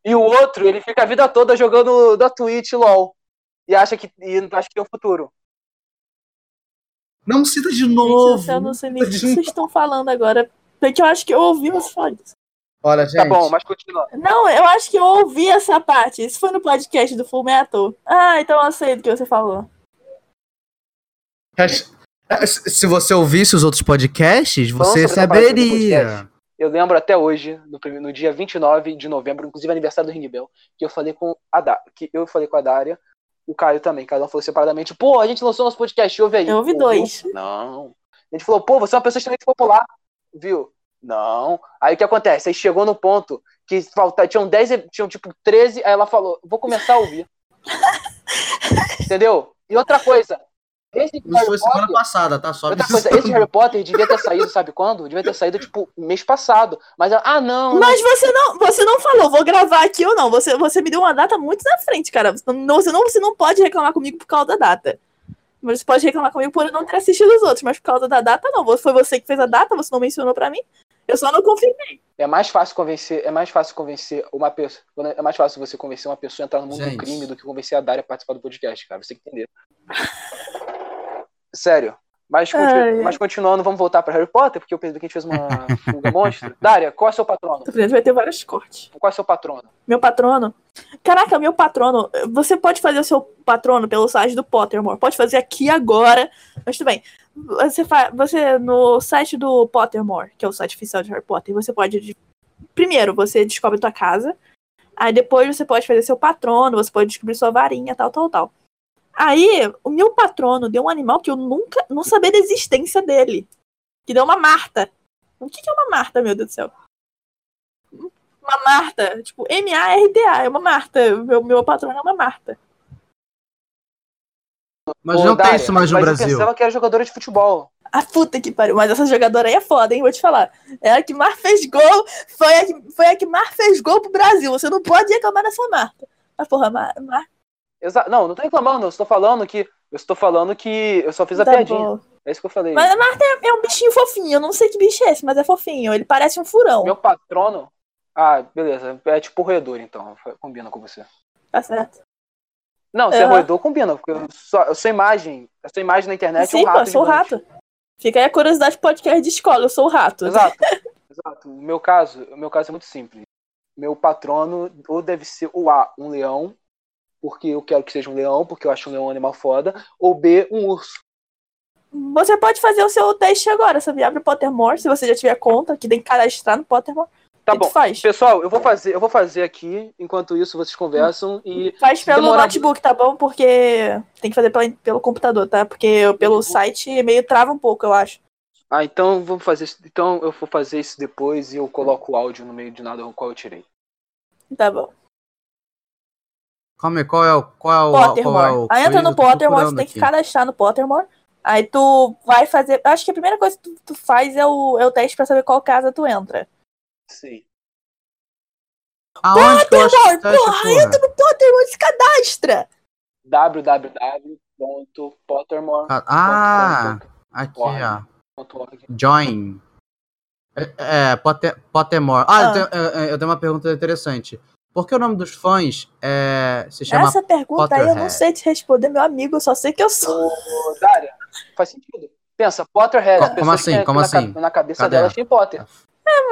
B: E o outro, ele fica a vida toda jogando da Twitch LOL. E acha que, e acha que tem um futuro.
A: Não cita de
C: Gente,
A: novo.
C: eu não sei nem o que vocês estão falando agora. Porque eu acho que eu ouvi você falar disso.
A: Olha, gente.
B: Tá bom, mas continua.
C: Não, eu acho que eu ouvi essa parte. Isso foi no podcast do Full Metal. Ah, então eu sei do que você falou.
A: É, Se você ouvisse os outros podcasts, você
B: do
A: saberia.
B: Eu lembro até hoje, no, no dia 29 de novembro, inclusive aniversário do Rinibel, que eu falei com a da, que eu falei com a Dária, o Caio também, cada um falou separadamente, pô, a gente lançou nosso podcast, ouve aí.
C: Eu ouvi dois.
B: Não. A gente falou, pô, você é uma pessoa extremamente popular, viu? Não. Aí o que acontece? Aí chegou no ponto que falta, tinham 10, e- tinham tipo 13, aí ela falou, vou começar a ouvir. Entendeu? E outra coisa, esse
A: Isso
B: Harry
A: foi semana
B: Potter-
A: passada, tá? Só
B: Outra coisa, esse Harry Potter devia ter saído, sabe quando? Devia ter saído, tipo, mês passado. Mas, ah, não. não.
C: Mas você não, você não falou, vou gravar aqui ou não. Você, você me deu uma data muito na frente, cara. Você não, você não, você não pode reclamar comigo por causa da data. Mas você pode reclamar comigo por eu não ter assistido os outros, mas por causa da data, não. Foi você que fez a data, você não mencionou pra mim. Eu só não confirmei.
B: É mais fácil convencer, é mais fácil convencer uma pessoa. É mais fácil você convencer uma pessoa a entrar no mundo
A: Gente.
B: do crime do que convencer a Dária a participar do podcast, cara. Você tem que entender. Sério. Mas, continu- mas continuando, vamos voltar pra Harry Potter, porque eu percebi que a gente fez uma fuga monstro. Dária, qual é o seu patrono?
C: Vai ter vários cortes.
B: Qual é o seu patrono?
C: Meu patrono. Caraca, meu patrono. Você pode fazer o seu patrono pelo site do Pottermore. Pode fazer aqui agora. Mas tudo bem. Você, fa... você no site do Pottermore, que é o site oficial de Harry Potter, você pode. Primeiro, você descobre tua casa. Aí depois você pode fazer seu patrono, você pode descobrir sua varinha, tal, tal, tal. Aí, o meu patrono deu um animal que eu nunca. não sabia da existência dele. Que deu uma Marta. O que, que é uma Marta, meu Deus do céu? Uma Marta. Tipo, M-A-R-T-A. É uma Marta. Meu, meu patrono é uma Marta.
A: Mas
B: Ô,
A: não
B: Dária,
A: tem isso mais no
B: mas
A: Brasil.
B: Eu pensava que era jogadora de futebol.
C: A puta que pariu. Mas essa jogadora aí é foda, hein? Vou te falar. É a que mais fez gol. Foi a que, foi a que mais fez gol pro Brasil. Você não pode reclamar dessa Marta. Mas, porra, Mar... Mar...
B: Exa não, não tô reclamando, eu estou falando que. Eu estou falando que eu só fiz a
C: Tá
B: piadinha.
C: bom.
B: É isso que eu falei.
C: Mas a Marta é, é um bichinho fofinho. Eu não sei que bicho é esse, mas é fofinho. Ele parece um furão.
B: Meu patrono. Ah, beleza. É tipo roedor, então. Combina com você.
C: Tá certo.
B: Não, se é
C: Aham.
B: roedor, combina. Porque eu só, eu sou imagem. A sua imagem na internet é
C: Sim,
B: um
C: pô,
B: rato.
C: eu sou o
B: gigante.
C: rato. Fica aí a curiosidade podcast de escola. Eu sou o rato.
B: Exato. Exato. O meu caso, o meu caso é muito simples. Meu patrono ou deve ser o A, um leão, porque eu quero que seja um leão, porque eu acho um leão um animal foda, ou B, um urso.
C: Você pode fazer o seu teste agora, sabe? Abre o Pottermore, se você já tiver conta, que tem que cadastrar no Pottermore.
B: Tá bom.
C: faz?
B: Pessoal, eu vou fazer, eu vou fazer aqui, enquanto isso vocês conversam e
C: Faz pelo
B: demorar-
C: notebook, tá bom? Porque tem que fazer pela- pelo computador, tá? Porque pelo site meio trava um pouco, eu acho.
B: Ah, então vamos fazer isso. Então eu vou fazer isso depois e eu coloco o áudio no meio de nada o qual eu tirei.
C: Tá bom.
A: Calma aí, qual é o. Qual é o, qual é
C: Pottermore.
A: o
C: Aí entra no Pottermore, você tem que cadastrar no Pottermore. Aí tu vai fazer. Acho que a primeira coisa que tu, tu faz é o, é o teste pra saber qual casa tu entra.
B: Sim.
A: Aonde que eu acho
C: Pottermore,
A: tá
C: porra,
A: porra?
C: entra no Pottermore, se cadastra!
B: www.pottermore.org.
A: Ah, aqui, ó. Join. É, é Potter, Pottermore. Ah,
C: Ah.
A: Eu, tenho, eu- eu tenho uma pergunta interessante. Por que o nome dos fãs é, se chama
C: Essa pergunta aí eu não
A: Potterhead.
C: sei te responder, meu amigo. Eu só sei que eu sou.
B: Ô, Dária, faz sentido. Pensa, Potterhead.
A: Como
B: pessoa
A: assim? Como
B: na,
A: assim?
B: Na cabeça
A: Cadê?
B: dela tinha Potter.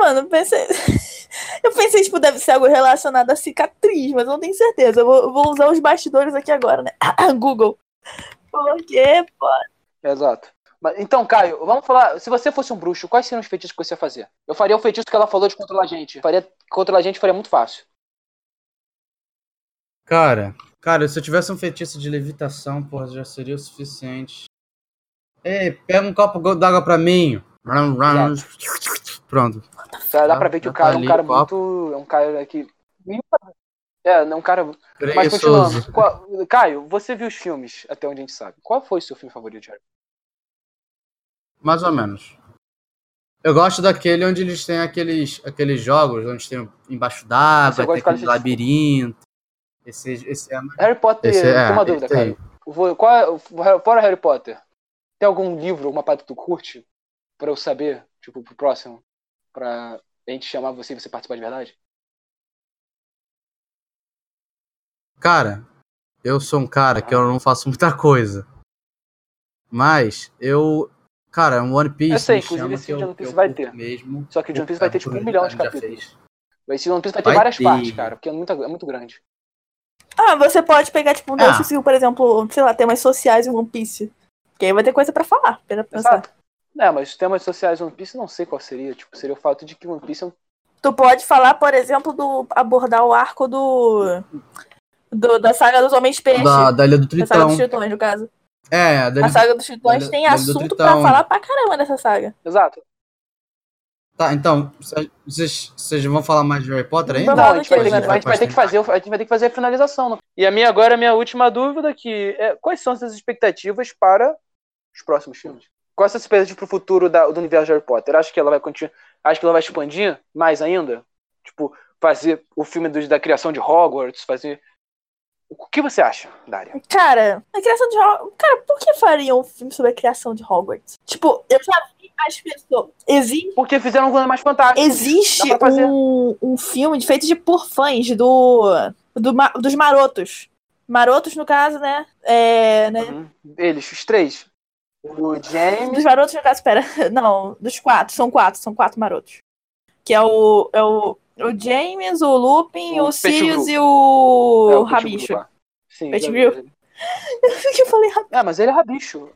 C: Mano, eu pensei. Eu pensei, tipo, deve ser algo relacionado a cicatriz, mas eu não tenho certeza. Eu vou, eu vou usar os bastidores aqui agora, né? Google. Porque, pô.
B: Exato. Então, Caio, vamos falar. Se você fosse um bruxo, quais seriam os feitiços que você ia fazer? Eu faria o feitiço que ela falou de controlar a gente. Faria controlar a gente faria muito fácil.
A: Cara, cara, se eu tivesse um feitiço de levitação, porra, já seria o suficiente. Ei, pega um copo d'água pra mim. Run, run. Pronto.
B: Dá, dá pra ver que o cara
A: tá
B: é um cara muito. É um cara que. É, não, um cara. Mas
A: Preguiçoso.
B: continuando. Qual- Caio, você viu os filmes até onde a gente sabe. Qual foi o seu filme favorito de Harry
A: Mais ou menos. Eu gosto daquele onde eles têm aqueles, aqueles jogos, onde tem embaixo d'água, tem aquele labirinto. Esse, esse é
B: Harry Potter,
A: Esse é-
B: tem uma
A: esse
B: dúvida. Vou- Qual é, fora Harry Potter, tem algum livro, alguma parte que tu curte? Pra eu saber, tipo, pro próximo? Pra a gente chamar você e você participar de verdade?
A: Cara, eu sou um cara que eu não faço muita coisa. Mas eu. Cara, um One Piece
B: Eu sei, inclusive esse One Piece vai ter.
A: Mesmo.
B: Só que o de One Piece vai ter, tipo, um milhão de capítulos. Esse One Piece vai ter
A: Vai
B: várias
A: ter.
B: partes, cara, porque é muito, é muito grande.
C: Ah, você pode pegar, tipo, um
A: Ah.
C: doce, por exemplo, sei lá, temas sociais em One Piece. Porque aí vai ter coisa pra falar, pra pensar.
B: Exato. É, mas os temas sociais de One Piece não sei qual seria. Tipo, seria o fato de que One Piece é um.
C: Tu pode falar, por exemplo, do abordar o arco do, do- da saga dos Homens Peixe.
A: Da, da Ilha do
C: Da saga
A: Tritão.
C: dos Tritões, no caso.
A: É, a da
C: A saga dos Tritões
A: da-
C: tem assunto
A: Tritão.
C: pra falar pra caramba dessa saga.
B: Exato.
A: Tá, então, vocês vocês vão falar mais de Harry Potter ainda?
B: Não, a gente, vai
C: do
B: ter,
C: que
B: que- a gente vai ter que fazer, a gente vai ter que fazer a finalização. E a minha agora, a minha última dúvida que é, quais são essas expectativas para os próximos filmes? Quais são as expectativas para o futuro da- do universo de Harry Potter? Acho que ela vai continuar, acho que ela vai expandir mais ainda, tipo fazer o filme dos- da criação de Hogwarts, fazer o que você acha, Daria?
C: Cara, a criação de Hogwarts. Cara, por que fariam um filme sobre a criação de Hogwarts? Tipo, eu já vi as pessoas. Existe,
B: Porque fizeram um coisa mais fantástico.
C: existe um, um filme feito de por fãs do, do dos marotos. Marotos, no caso, né? É, né?
B: Uhum. Eles, os três. O James,
C: Dos marotos, no caso, pera. Não, dos quatro. São quatro, são quatro marotos. Que é o. É o, o James, o Lupin,
B: O
C: o, Sirius e o,
B: é, o
C: Rabicho.
B: Lá. Sim,
C: Pettigrew? que eu falei Rabicho.
B: É, mas ele é Rabicho.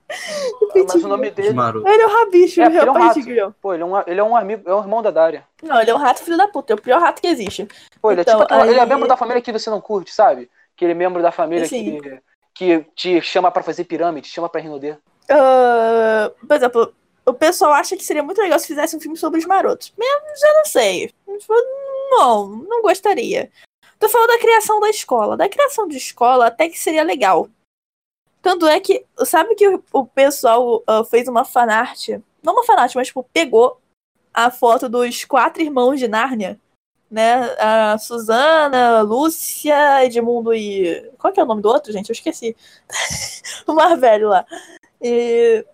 B: Mas o nome dele.
A: Maroto.
C: Ele é o Rabicho,
B: É, ele é um
C: realmente,
B: rato. Pô, ele é um, ele é um amigo, é um irmão da Daria.
C: Não, ele é um rato filho da puta, é o pior rato que existe.
B: Pô, ele é
C: Então,
B: tipo aquela- ele é
C: aí-
B: membro da família que você não curte, sabe? Que ele é membro da família
C: Sim.
B: que, que te chama pra fazer pirâmide, chama pra Rinodê.
C: Ah, por exemplo, o pessoal acha que seria muito legal se fizesse um filme sobre os marotos. Menos eu não sei. Tipo, Não, não gostaria. Tô falando da criação da escola. Da criação de escola até que seria legal. Tanto é que, sabe que o, o pessoal ah, fez uma fanart, não uma fanart, mas tipo, pegou a foto dos quatro irmãos de Nárnia, né? A Susana, a Lúcia, Edmundo e. Qual que é o nome do outro, gente? Eu esqueci. o mais velho lá. E,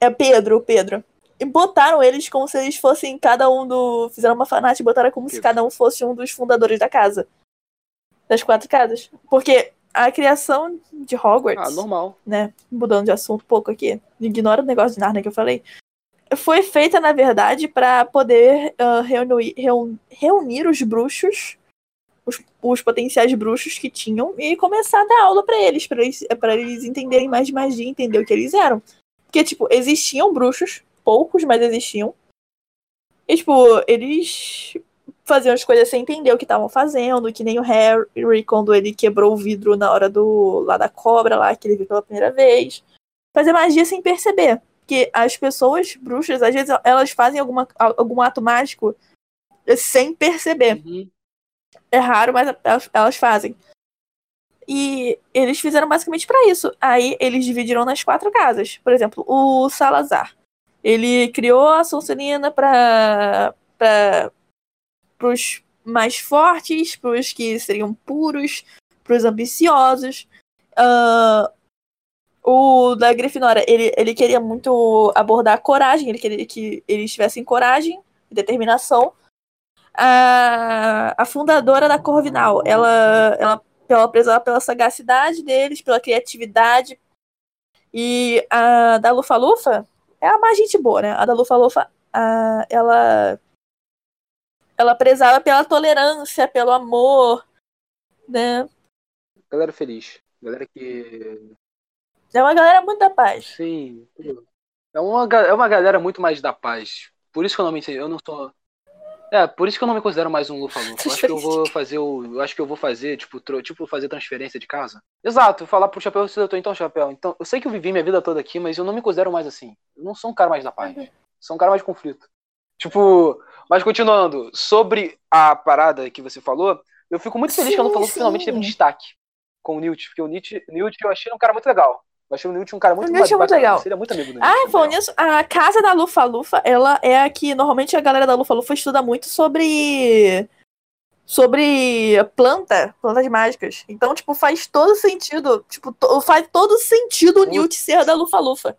C: é Pedro, Pedro. E botaram eles como se eles fossem cada um do. Fizeram uma fanart e botaram como se
B: Pedro.
C: cada um fosse um dos fundadores da casa. Das quatro casas. Porque a criação de Hogwarts
B: Ah, normal.
C: né, mudando de assunto um pouco aqui, ignora o negócio de Narnia que eu falei, foi feita, na verdade, para poder ah, reunir, reun- reunir os bruxos, os, os potenciais bruxos que tinham, e começar a dar aula para eles, para eles, pra eles entenderem mais de magia, entender o que eles eram. Porque, tipo, existiam bruxos, poucos, mas existiam. E, tipo, eles faziam as coisas sem entender o que estavam fazendo, que nem o Harry quando ele quebrou o vidro na hora do lá da cobra lá que ele viu pela primeira vez. Fazer magia sem perceber, porque as pessoas bruxas às vezes elas fazem alguma, algum ato mágico sem perceber.
B: Uhum.
C: É raro, mas elas, elas fazem. E eles fizeram basicamente pra isso. Aí eles dividiram nas quatro casas. Por exemplo, o Salazar. Ele criou a Sonserina para para os mais fortes, para os que seriam puros, para os ambiciosos. Ah, o da Grifinória, ele, ele queria muito abordar a coragem, ele queria que eles tivessem coragem e determinação. A, a fundadora da Corvinal, ela, ela, ela prezava pela sagacidade deles, pela criatividade. E a da Lufa-Lufa é a mais gente boa, né? A da Lufa-Lufa, a- ela ela prezava pela tolerância, pelo amor, né?
B: Galera feliz. Galera que.
C: É uma galera muito da paz.
B: Sim. É uma, é uma galera muito mais da paz. Por isso que eu não me. Eu não sou. É, por isso que eu não me considero mais um Lufa Lufa. Eu acho que eu vou fazer o. Eu acho que eu vou fazer, tipo, tro- tipo, fazer transferência de casa. Exato, falar pro Chapéu se eu tô então, Chapéu. Então, eu sei que eu vivi minha vida toda aqui, mas eu não me considero mais assim. Eu não sou um cara mais da paz. Sou um cara mais de conflito. Tipo, mas continuando, sobre a parada que você falou, eu fico muito feliz que eu não
C: Sim,
B: falou
C: sim.
B: finalmente teve um destaque com o Newt, porque o Newt, Newt eu achei um cara muito legal. Eu achei o Newt um cara muito
C: O Newt é muito
B: bacana.
C: legal.
B: Muito amigo do Newt.
C: Ah, falando nisso, a casa da Lufa Lufa, ela é a que normalmente a galera da Lufa Lufa estuda muito sobre sobre planta, plantas mágicas. Então, tipo, faz todo sentido, tipo, to- faz todo sentido o. Newt ser da Lufa Lufa.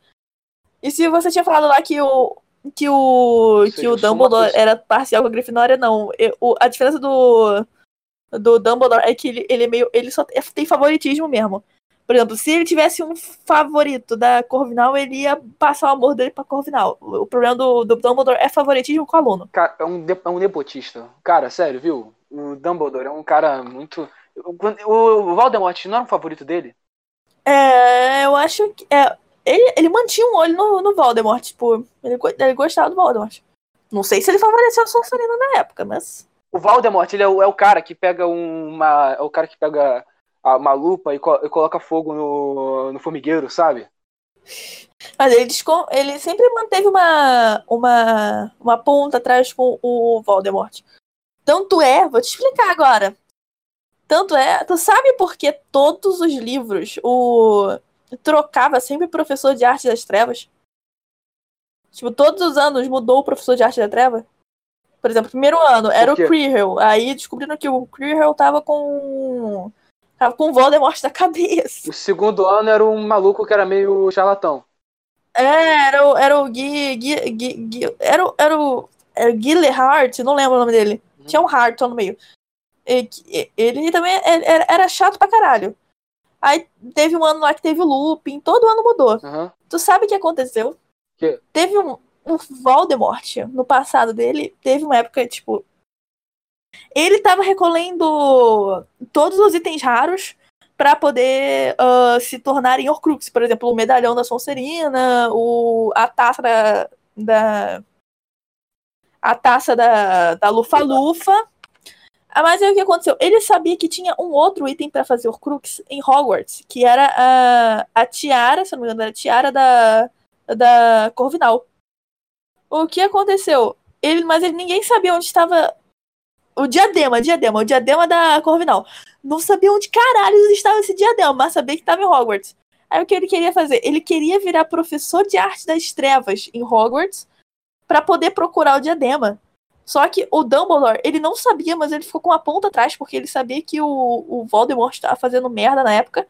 C: E se você tinha falado lá que o que o que o Dumbledore era parcial com a Grifinória, não. Eu- o- a diferença do do Dumbledore é que ele, ele é meio ele só tem favoritismo mesmo. Por exemplo, se ele tivesse um favorito da Corvinal, ele ia passar o amor dele pra Corvinal. O problema do, do Dumbledore é favoritismo com o aluno.
B: Cara, é um, é um nepotista. Cara, sério, viu? O Dumbledore é um cara muito. O, o Voldemort não era um favorito dele?
C: É, eu acho que. É, ele, ele mantinha um olho no, no Voldemort, tipo, ele, ele gostava do Voldemort. Não sei se ele favoreceu a Sonserina na época, mas.
B: O Voldemort, ele é o, é o cara que pega uma. É o cara que pega uma lupa e, co- e coloca fogo no, no formigueiro, sabe?
C: Mas ele, ele sempre manteve uma, uma, uma ponta atrás com o Voldemort. Tanto é, vou te explicar agora. Tanto é, tu sabe por que todos os livros o trocava sempre professor de arte das trevas? Tipo, todos os anos mudou o professor de arte da treva? Por exemplo, primeiro ano era o? Quirrell. Aí descobriram que o Quirrell tava com. Tava com o Voldemort na cabeça.
B: O segundo ano era um maluco que era meio charlatão.
C: É, era o, era o Gui, Gui, Gui, Gui- era, o- era o, era o Gille Hart, não lembro o nome dele.
B: Uhum.
C: Tinha um Hart lá no meio. E que- Ele também era, era- era chato pra caralho. Aí teve um ano lá que teve o looping, todo ano mudou.
B: Aham.
C: Tu sabe o que aconteceu?
B: Quê?
C: Teve um, um Voldemort no passado dele, teve uma época, tipo. Ele tava recolhendo todos os itens raros pra poder ah, se tornarem Horcrux. Por exemplo, o medalhão da Sonserina, o, a taça da. da a taça da, da Lufa-Lufa. Ah, Mas aí o que aconteceu? Ele sabia que tinha um outro item pra fazer Horcrux em Hogwarts, que era a, a tiara, se não me engano, era a tiara da, da Corvinal. O que aconteceu? Ele, mas ele, ninguém sabia onde estava o diadema, diadema, o diadema da Corvinal. Não sabia onde caralho estava esse diadema, mas sabia que estava em Hogwarts. Aí o que ele queria fazer? Ele queria virar professor de arte das trevas em Hogwarts pra poder procurar o diadema. Só que o Dumbledore, ele não sabia, mas ele ficou com a ponta atrás, porque ele sabia que o, o Voldemort estava fazendo merda na época,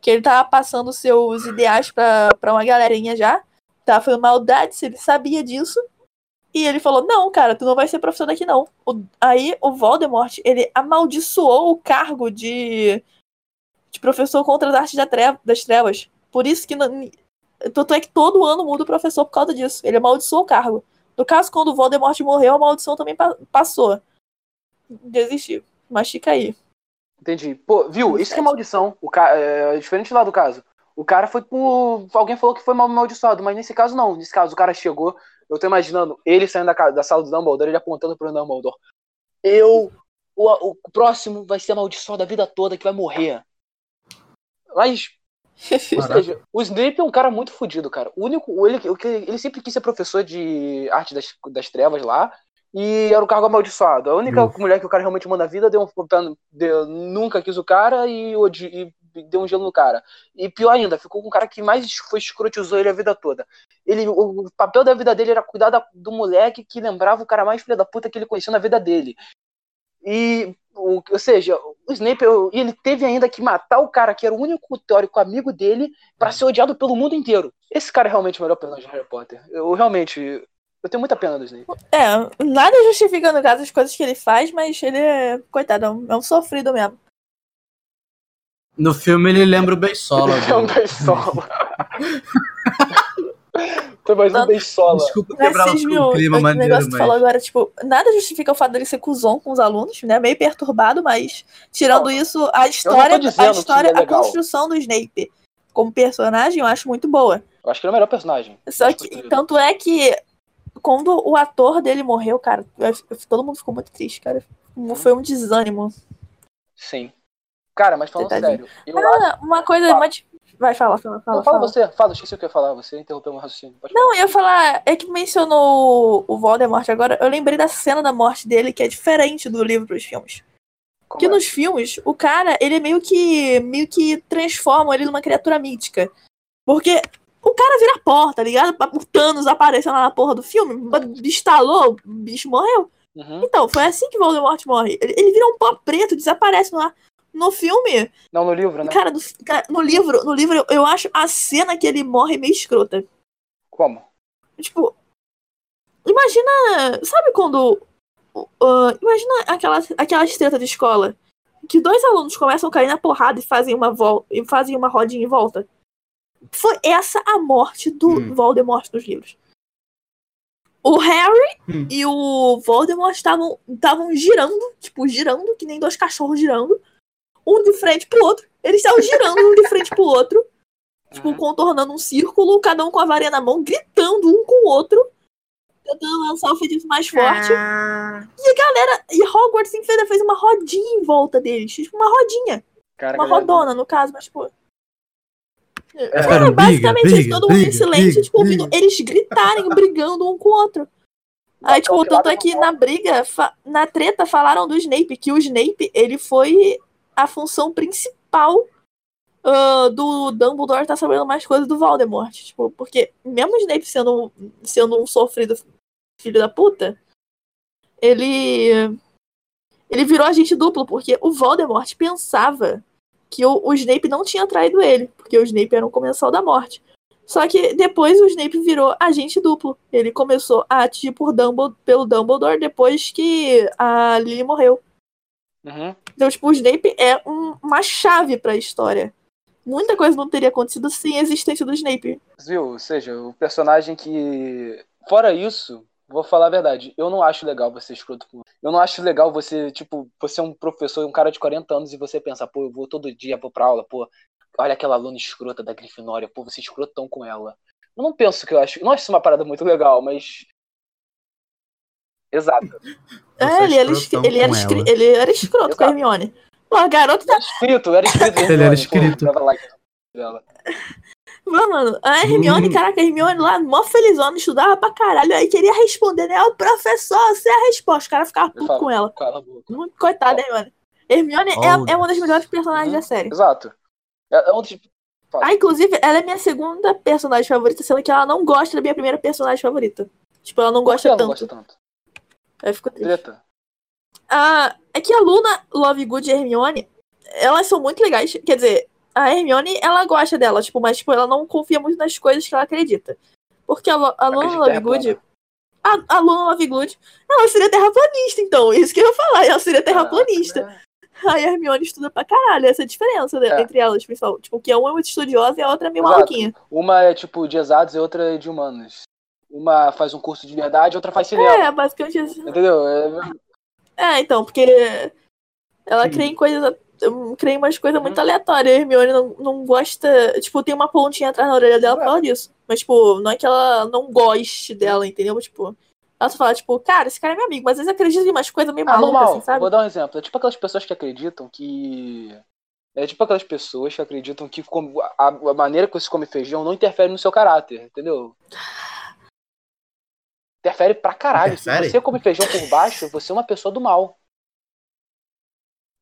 C: que ele tava passando seus ideais pra uma galerinha já, tava fazendo maldades, ele sabia disso, e ele falou, não, cara, tu não vai ser professor daqui não. O- aí o Voldemort, ele amaldiçoou o cargo de, de professor contra as artes da treva- das trevas. Por isso que, tanto é que todo ano muda o professor por causa disso, ele amaldiçoou o cargo. No caso, quando o Voldemort morreu, a maldição também pa- passou. Desistiu. Mas fica aí.
B: Entendi. Pô, viu? Isso que é maldição. O ca... é diferente lá do caso. O cara foi por. Alguém falou que foi mal amaldiçoado, mas nesse caso não. Nesse caso, o cara chegou. Eu tô imaginando ele saindo da, da sala do Dumbledore, ele apontando pro Dumbledore. Eu. O, o próximo vai ser amaldiçoado a vida toda que vai morrer. Mas. Ou seja, o Snape é um cara muito fodido, cara. O único. Ele, ele sempre quis ser professor de arte das, das trevas lá. E era o cargo amaldiçoado. A única
A: Hum.
B: mulher que o cara realmente manda a vida deu um, deu- nunca quis o cara e, e deu um gelo no cara. E pior ainda, ficou com o cara que mais foi escrotizou ele a vida toda. Ele, o, papel da vida dele era cuidar da- do moleque que lembrava o cara mais filho da puta que ele conheceu na vida dele. E, o, ou seja, o Snape, ele teve ainda que matar o cara que era o único teórico amigo dele pra ser odiado pelo mundo inteiro. Esse cara é realmente o melhor personagem de Harry Potter. Eu realmente. Eu tenho muita pena do Snape.
C: É, nada justifica no caso as coisas que ele faz, mas ele é, coitado, é um, é um sofrido mesmo.
A: No filme ele lembra o Beisola.
B: É um beisola. Foi mais um beisola.
A: Desculpa
C: Mas
A: quebrar o, o clima
C: o
A: maneiro,
C: negócio que
A: mas...
C: falou agora, tipo, nada justifica o fato dele ser cuzão com os alunos, né? Meio perturbado, mas tirando
B: Não,
C: isso, a história, a
B: que
C: história,
B: é
C: a construção do Snape como personagem eu acho muito boa.
B: Eu acho que ele é o melhor personagem.
C: Só
B: Mais
C: que,
B: construído.
C: tanto é que quando o ator dele morreu, cara, eu- eu- todo mundo ficou muito triste, cara. Foi um desânimo.
B: Sim. Cara, mas falando
C: Tadinho.
B: sério, eu acho.
C: Ah, uma coisa.
B: Fala.
C: Vai, fala, fala, fala.
B: Não, fala
C: fala.
B: você, fala, esqueci o que eu ia falar, você interrompeu meu raciocínio. Pode falar.
C: Não, eu ia falar, é que mencionou o Voldemort agora, eu lembrei da cena da morte dele, que é diferente do livro dos filmes.
B: Como
C: Que
B: é?
C: nos filmes, o cara, ele meio que meio que transforma ele numa criatura mítica. Porque o cara vira a porta, tá ligado? O Thanos apareceu lá na porra do filme, estalou, o bicho morreu.
B: Uhum.
C: Então, foi assim que Voldemort morre. Ele, ele vira um pó preto, desaparece no ar. No filme,
B: Não, no livro, né?
C: cara, no, cara, no livro, no livro, eu, eu acho a cena que ele morre meio escrota.
B: Como?
C: Tipo, imagina, sabe quando, uh, imagina aquelas treta de escola, que dois alunos começam a cair na porrada e fazem uma vol e fazem uma rodinha em volta. Foi essa a morte do
A: Hum.
C: Voldemort nos livros. O Harry
A: Hum.
C: e o Voldemort estavam estavam girando, tipo, girando, que nem dois cachorros girando, um de frente pro outro. Eles estavam girando um de frente pro outro. tipo, contornando um círculo, cada um com a varinha na mão, gritando um com o outro, tentando lançar o feitiço mais forte.
A: Ah.
C: E a galera, e Hogwarts ainda fez uma rodinha em volta deles, tipo, uma rodinha,
B: Cara,
C: uma
B: galera,
C: rodona, no caso, mas, tipo,
A: É, Cara,
C: basicamente
A: briga,
C: todo mundo em
A: briga,
C: silêncio,
A: briga,
C: tipo, ouvindo eles gritarem, brigando um com o outro. Aí, tipo, tanto é que na briga, na treta, falaram do Snape, que o Snape, ele foi a função principal ah, do Dumbledore estar sabendo mais coisas do Voldemort. Tipo, porque mesmo o Snape sendo, sendo um sofrido filho da puta, ele. Ele virou agente duplo, porque o Voldemort pensava que o, o Snape não tinha traído ele, porque o Snape era um comensal da morte. Só que depois o Snape virou agente duplo. Ele começou a agir por Dumbledore, pelo Dumbledore depois que a Lily morreu.
B: Uhum.
C: Então, tipo, o Snape é um- uma chave pra história. Muita coisa não teria acontecido sem a existência do Snape.
B: Viu? Ou seja, o personagem que. Fora isso, vou falar a verdade. Eu não acho legal você escroto com. Eu não acho legal você, tipo, você é um professor, um cara de 40 anos e você pensa, pô, eu vou todo dia vou pra aula, pô, olha aquela aluna escrota da Grifinória, pô, você é escrotão com ela. Eu não penso que eu acho. Não acho isso uma parada muito legal, mas. Exato.
C: É, ele era,
A: escrotão
C: escri- ele era, ele era escroto com a Hermione. Pô, a garota tá.
B: Era escrito, era escrito.
A: Ele era
B: Hermione,
A: escrito.
B: Pô, lá dela.
C: Mano, mano, a Hermione,
A: Hum.
C: caraca, a Hermione lá, mó felizona, estudava pra caralho, aí queria responder, né? O professor, você é a resposta. O cara ficava puto
B: falo,
C: com ela.
B: Cala a boca.
C: Muito coitada, Hermione. Hermione
A: Oh,
C: é, é uma das melhores personagens
B: Uhum.
C: da série.
B: Exato. É, é um tipo.
C: Ah, inclusive, ela é minha segunda personagem favorita, sendo que ela não gosta da minha primeira personagem favorita. Tipo, ela não gosta
B: ela
C: tanto.
B: não gosta tanto?
C: Aí eu fico triste.
B: Treta.
C: Ah, é que a Luna, Lovegood e Hermione, elas são muito legais. Quer dizer, a Hermione, ela gosta dela, tipo, mas tipo, ela não confia muito nas coisas que ela acredita. Porque a, Lo- a Luna Lovegood. A, a Luna Lovegood, ela seria terraplanista, então. Isso que eu ia falar, ela seria terraplanista.
B: Né?
C: Aí a Hermione estuda pra caralho, essa é a diferença
B: É.
C: entre elas, pessoal. Tipo, que uma é muito estudiosa e a outra é meio
B: Exato.
C: maluquinha.
B: Uma é tipo de exatos e outra é de humanos. Uma faz um curso de verdade, outra faz cinema.
C: É, basicamente isso.
B: Entendeu? É-
C: É, então, porque ela
B: Sim.
C: crê em coisas. Crê em umas coisas muito
B: Uhum.
C: aleatórias. A Hermione não, não gosta. Tipo, tem uma pontinha atrás na orelha dela por causa disso. Mas, tipo, não é que ela não goste dela, entendeu? Tipo, ela só fala, tipo, cara, esse cara é meu amigo, mas às vezes acredita em umas coisas meio
B: Ah,
C: malucas,
B: normal.
C: assim, sabe?
B: Vou dar um exemplo. É tipo aquelas pessoas que acreditam que. É tipo aquelas pessoas que acreditam que com- a, a maneira que você come feijão não interfere no seu caráter, entendeu? Interfere pra caralho.
A: Interfere?
B: Se você come feijão por baixo, você é uma pessoa do mal.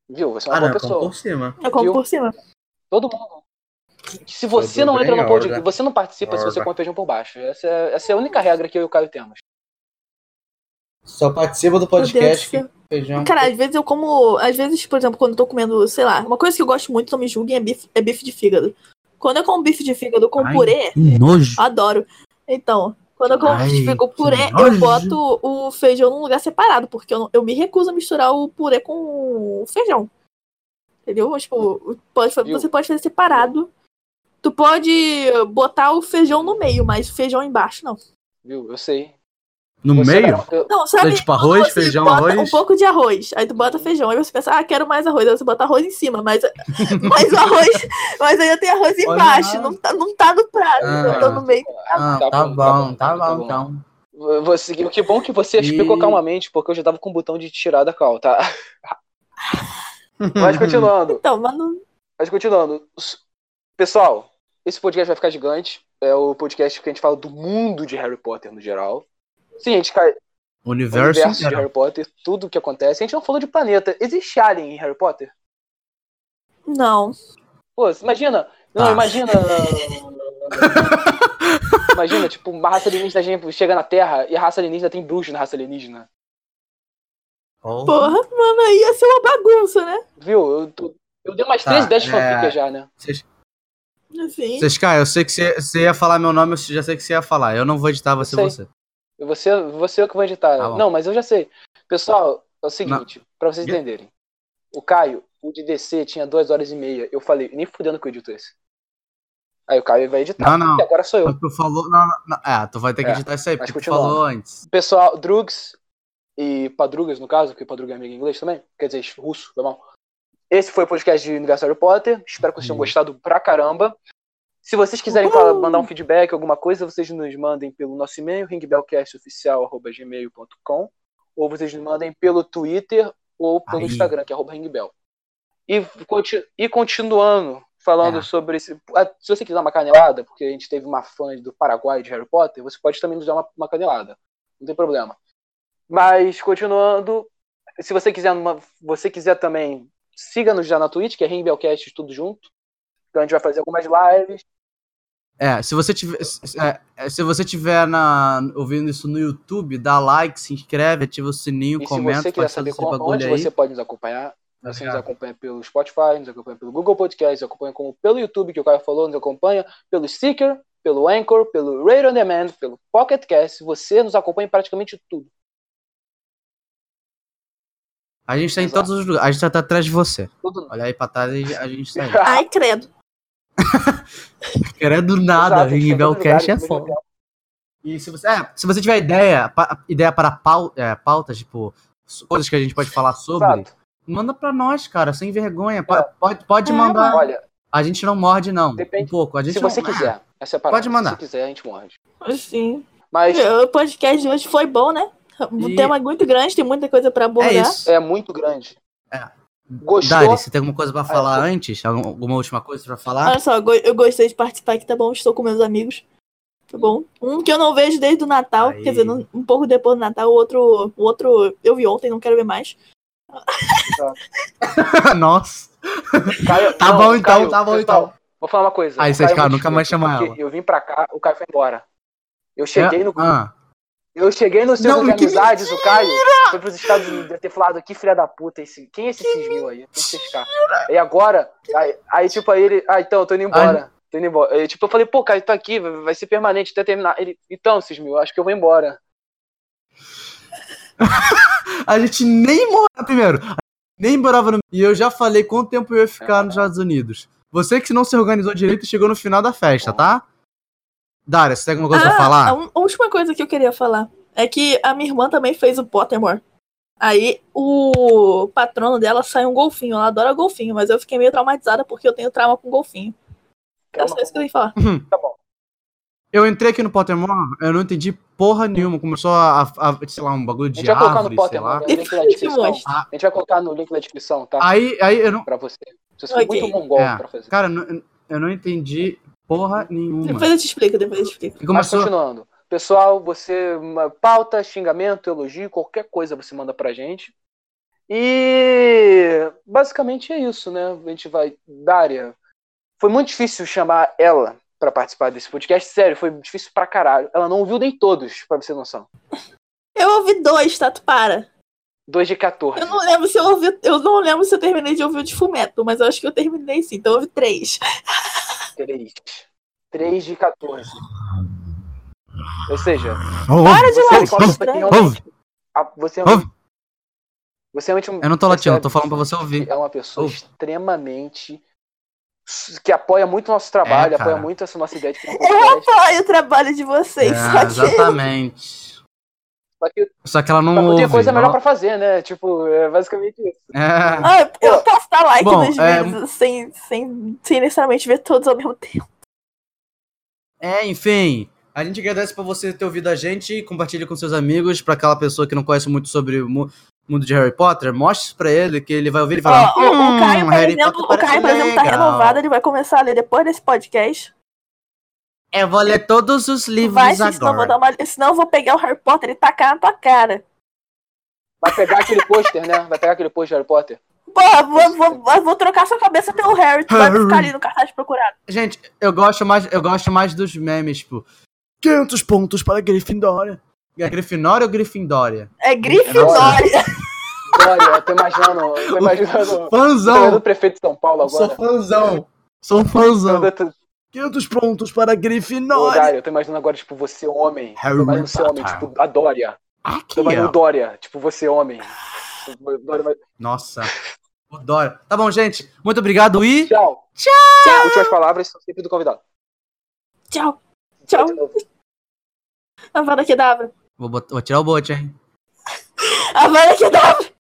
B: Viu? Você é uma
A: Ah,
B: boa
A: não, como
B: pessoa.
A: por cima.
C: É como por cima.
B: Todo mundo. Se você não entra no podcast,
A: Olga.
B: você não participa se você come feijão por baixo. Essa é, essa é a única regra que eu e o Caio temos.
A: Só participa do podcast que feijão.
C: Cara, às vezes eu como. Às vezes, por exemplo, quando eu tô comendo, sei lá, uma coisa que eu gosto muito, não me julguem, é bife, é bife de fígado. Quando eu como bife de fígado com
A: Ai.
C: purê,
A: nojo.
C: Adoro. Então, quando eu puré,
A: nojo.
C: eu boto o feijão num lugar separado, porque eu, não- eu me recuso a misturar o purê com o feijão. Entendeu? Tipo, pode, você pode fazer separado. Tu pode botar o feijão no meio, mas o feijão embaixo não.
B: Viu? Eu sei.
A: No
B: Você
A: meio?
B: não-
C: sabe?
A: É tipo arroz,
C: você
A: feijão,
C: bota
A: arroz?
C: Um pouco de arroz. Aí tu bota feijão. Aí você pensa, ah, quero mais arroz. Aí você bota arroz em cima, mas, mas o arroz. Mas aí eu tenho arroz embaixo. Não tá, não tá no prato.
A: Ah.
C: eu tô no meio.
A: Ah,
B: Tá
A: tá,
B: bom,
A: bom,
B: tá
A: tá
B: bom,
A: bom,
B: tá bom.
A: então.
B: Você, que bom que você
A: E-
B: explicou calmamente, porque eu já tava com o botão de tirar da cal, tá? Mas continuando,
C: Então, mas não.
B: mas continuando. Pessoal, esse podcast vai ficar gigante. É o podcast que a gente fala do mundo de Harry Potter no geral. Sim, a gente cai
A: O universo,
B: universo de. Harry Potter, tudo que acontece. A gente não falou de planeta. Existe alien em Harry Potter?
C: Não.
B: Pô, imagina. Não,
A: Tá.
B: imagina. imagina, tipo, uma raça alienígena gente chega na Terra e a raça alienígena tem bruxos na raça alienígena.
A: Porra.
C: Porra, mano, aí ia ser uma bagunça, né?
B: Viu? Eu, tô- eu dei umas
A: Tá,
B: três ideias de
A: é.
B: fanfic já, né?
A: Vocês,
C: Enfim.
A: vocês, cara, eu sei que você, ia falar meu nome, eu já sei que você ia falar. Eu não vou editar, você você.
B: Você, você é o que vai editar.
A: Tá bom.
B: não, mas eu já sei. Pessoal, é o seguinte, pra vocês entenderem. O Caio, o de DC, tinha duas horas e meia. Eu falei, nem fudendo que eu edito esse. Aí o Caio vai editar.
A: Não, não.
B: E agora sou eu.
A: Tu falou. Não, não. É, tu vai ter que
B: É,
A: editar isso aí, porque tu falou antes.
B: Pessoal, Drugs e Padrugas, no caso, porque Padruga é amigo em inglês também. Quer dizer, russo, foi mal. Esse foi o podcast de Universo Harry Potter. Espero que vocês tenham
A: Isso.
B: gostado pra caramba. Se vocês quiserem falar- mandar um feedback, alguma coisa, vocês nos mandem pelo nosso e-mail, ringbellcastoficial.gmail.com ou vocês nos mandem pelo Twitter ou pelo
A: Aí.
B: Instagram, que é arroba ringbell. E, conti- e continuando, falando
A: É.
B: sobre esse... ah, Se você quiser uma canelada, porque a gente teve uma fã do Paraguai de Harry Potter, você pode também nos dar uma, uma canelada. Não tem problema. Mas, continuando, se você quiser, uma- você quiser também, siga-nos já na Twitch, que é ringbellcast tudo junto. Então a gente vai fazer algumas lives.
A: É, se você tiver, se- é, é, se você tiver na, ouvindo isso no YouTube, dá like, se inscreve, ativa o sininho,
B: E se
A: comenta,
B: você quiser saber como, onde
A: aí.
B: você pode nos acompanhar, você nos
A: Obrigado.
B: acompanha pelo Spotify, nos acompanha pelo Google Podcast, nos acompanha como pelo YouTube, que o Caio falou, nos acompanha pelo Sticker, pelo Anchor, pelo Radio On Demand, pelo Pocket Cast. Você nos acompanha em praticamente tudo.
A: A gente tá em todos os lugares, a gente tá atrás de você.
B: tudo.
A: Olha aí pra trás e a gente tá aí.
C: Ai, credo.
A: Querendo nada,
B: Exato,
A: Ringbellcast é foda. E se você, é, se você tiver ideia, pa- ideia para pau, é, pautas, tipo, coisas que a gente pode falar sobre,
B: Exato.
A: manda pra nós, cara, sem vergonha.
B: É.
A: Pode, pode
C: É,
A: mandar.
B: Olha,
A: A gente não morde, não.
B: Depende.
A: Um pouco. A gente
B: se
A: não-
B: você quiser, essa é.
A: Pode mandar.
B: Se você quiser, a gente morde.
C: Sim.
B: Mas
C: O podcast de hoje foi bom, né? O
A: E-
C: tema é muito grande, tem muita coisa pra abordar.
A: É isso.
B: é muito grande.
A: É.
B: Gostou?
A: Dari, você tem alguma coisa pra falar
B: eu-
A: antes? Algum- Alguma última coisa pra falar?
C: Olha só, eu go- eu gostei de participar aqui, tá bom? Estou com meus amigos. Tá bom? Um que eu não vejo desde o Natal,
A: Aí.
C: quer dizer, um pouco depois do Natal, o outro, o outro eu vi ontem, não quero ver mais.
A: Nossa.
B: Caio-
A: Tá
B: não,
A: bom então,
B: Caio,
A: tá bom
B: pessoal,
A: então.
B: Vou falar uma coisa.
A: Aí, vocês, cara, nunca mais
B: escroto,
A: chama
B: porque
A: ela.
B: Eu vim pra cá, o Caio foi embora. Eu cheguei
A: É?
B: no
A: Ah,
B: Eu cheguei no círculo
A: Não,
B: de
A: que
B: amizades, o Caio foi pros Estados Unidos, deve ter falado, que filha da puta, esse, quem é esse cismil aí? Tem que pescar. E agora, aí, aí, tipo, aí ele, ah, então, eu tô indo embora. Tô indo embora. Aí, tipo, eu falei, pô, Caio, tá aqui, vai, ser permanente até terminar. Ele, então, cismil, acho que eu vou embora.
A: a gente nem morava. Primeiro, nem morava no. E eu já falei quanto tempo eu ia ficar nos Estados Unidos. Você que não se organizou direito chegou no final da festa, tá? Dária, você tem alguma coisa pra
C: a
A: falar?
C: un- a última coisa que eu queria falar é que a minha irmã também fez o Pottermore. Aí o patrono dela saiu um golfinho. Ela adora golfinho, mas eu fiquei meio traumatizada porque eu tenho trauma com golfinho. É só isso que eu tenho que falar.
B: Tá bom.
A: Eu entrei aqui no Pottermore, eu não entendi porra nenhuma. Começou a, a- sei lá, um bagulho
B: A
A: de
B: gente vai colocar no
A: árvore, sei lá.
B: mano, no link na descrição.
C: Mostra.
B: A gente vai colocar no link na descrição, tá?
A: Aí, aí eu não.
B: Pra você. Você foi
C: Ok.
B: muito mongol
A: É.
B: pra fazer.
A: Cara, eu não- eu não entendi porra nenhuma.
C: Depois eu te explico, depois eu te explico.
A: E
B: Mas
A: começou.
B: continuando. Pessoal, você pauta, xingamento, elogio, qualquer coisa você manda pra gente. E basicamente é isso, né? A gente vai. Dária. Foi muito difícil chamar ela pra participar desse podcast. Sério, foi difícil pra caralho. Ela não ouviu nem todos, pra você ter noção.
C: Eu ouvi dois, tá? Tu para.
B: 2 de 14.
C: Eu não lembro se eu ouvi. Eu não lembro se eu terminei de ouvir o de Fumeto, mas eu acho que eu terminei sim, então eu ouvi três.
B: 3. 3 de 14. Ou seja,
C: Para de
B: você
C: lá,
B: é Você é,
A: Ouve.
B: você realmente um-
A: Eu não tô latindo, eu tô
B: percebe
A: falando pra você ouvir.
B: é uma pessoa
A: Ouve.
B: extremamente que apoia muito o nosso trabalho,
A: É,
B: apoia muito essa nossa ideia de um
C: Eu apoio o trabalho de vocês,
A: É,
C: só que.
A: exatamente.
B: Só que
A: Só que ela não
B: só que
A: ouve.
B: tem coisa melhor
A: ela-
B: pra fazer, né? Tipo, é basicamente isso.
A: É.
C: Ah, eu- posso dar like
A: Bom,
C: nos
A: é-
C: vídeos sem, sem, sem necessariamente ver todos ao mesmo tempo.
A: É, enfim. A gente agradece por você ter ouvido a gente e compartilhe com seus amigos, pra aquela pessoa que não conhece muito sobre o mu- mundo de Harry Potter, mostre isso pra ele, que ele vai ouvir e falar.
C: Ó, o, o
A: "Hum,
C: Caio, por
A: Harry
C: exemplo,
A: Potter
C: o Caio, por exemplo, tá renovado, ele vai começar a ler depois desse podcast.
A: Eu vou ler todos os livros
C: Vai, sim, senão eu vou
A: agora.
C: dar uma. Senão eu vou pegar o Harry Potter e tacar na tua cara.
B: Vai pegar aquele pôster, né? Vai pegar aquele pôster de Harry Potter.
C: Porra, vou, vou, vou, trocar sua cabeça pelo Harry, tu vai ficar ali no cartaz procurado.
A: Gente, eu gosto mais, eu gosto mais dos memes, tipo, 500 pontos para a Grifinória. É Grifinória ou Grifindória?
C: É Grifinória.
B: Olha, eu tô imaginando. Eu tô imaginando. tô imaginando
A: Fãzão!
B: o prefeito de São Paulo
A: Sou
B: agora.
A: fãzão! Sou fãzão!
B: Eu tô-
A: 500 pontos para Grifinória!
B: Dário, eu tô imaginando agora, tipo, você homem.
A: Harry
B: imaginando você homem,
A: Potter.
B: tipo, a Dória.
A: Aqui,
B: Tô imaginando
A: ó.
B: Dória, tipo, você homem.
A: Nossa, o Dória. Tá bom, gente. Muito obrigado e...
B: Tchau.
C: Tchau.
B: Últimas palavras são sempre do convidado.
C: Tchau. Tchau.
B: De novo.
C: A vara que dava.
A: Vou, botar- vou tirar o bote, hein?
C: A vara que dava.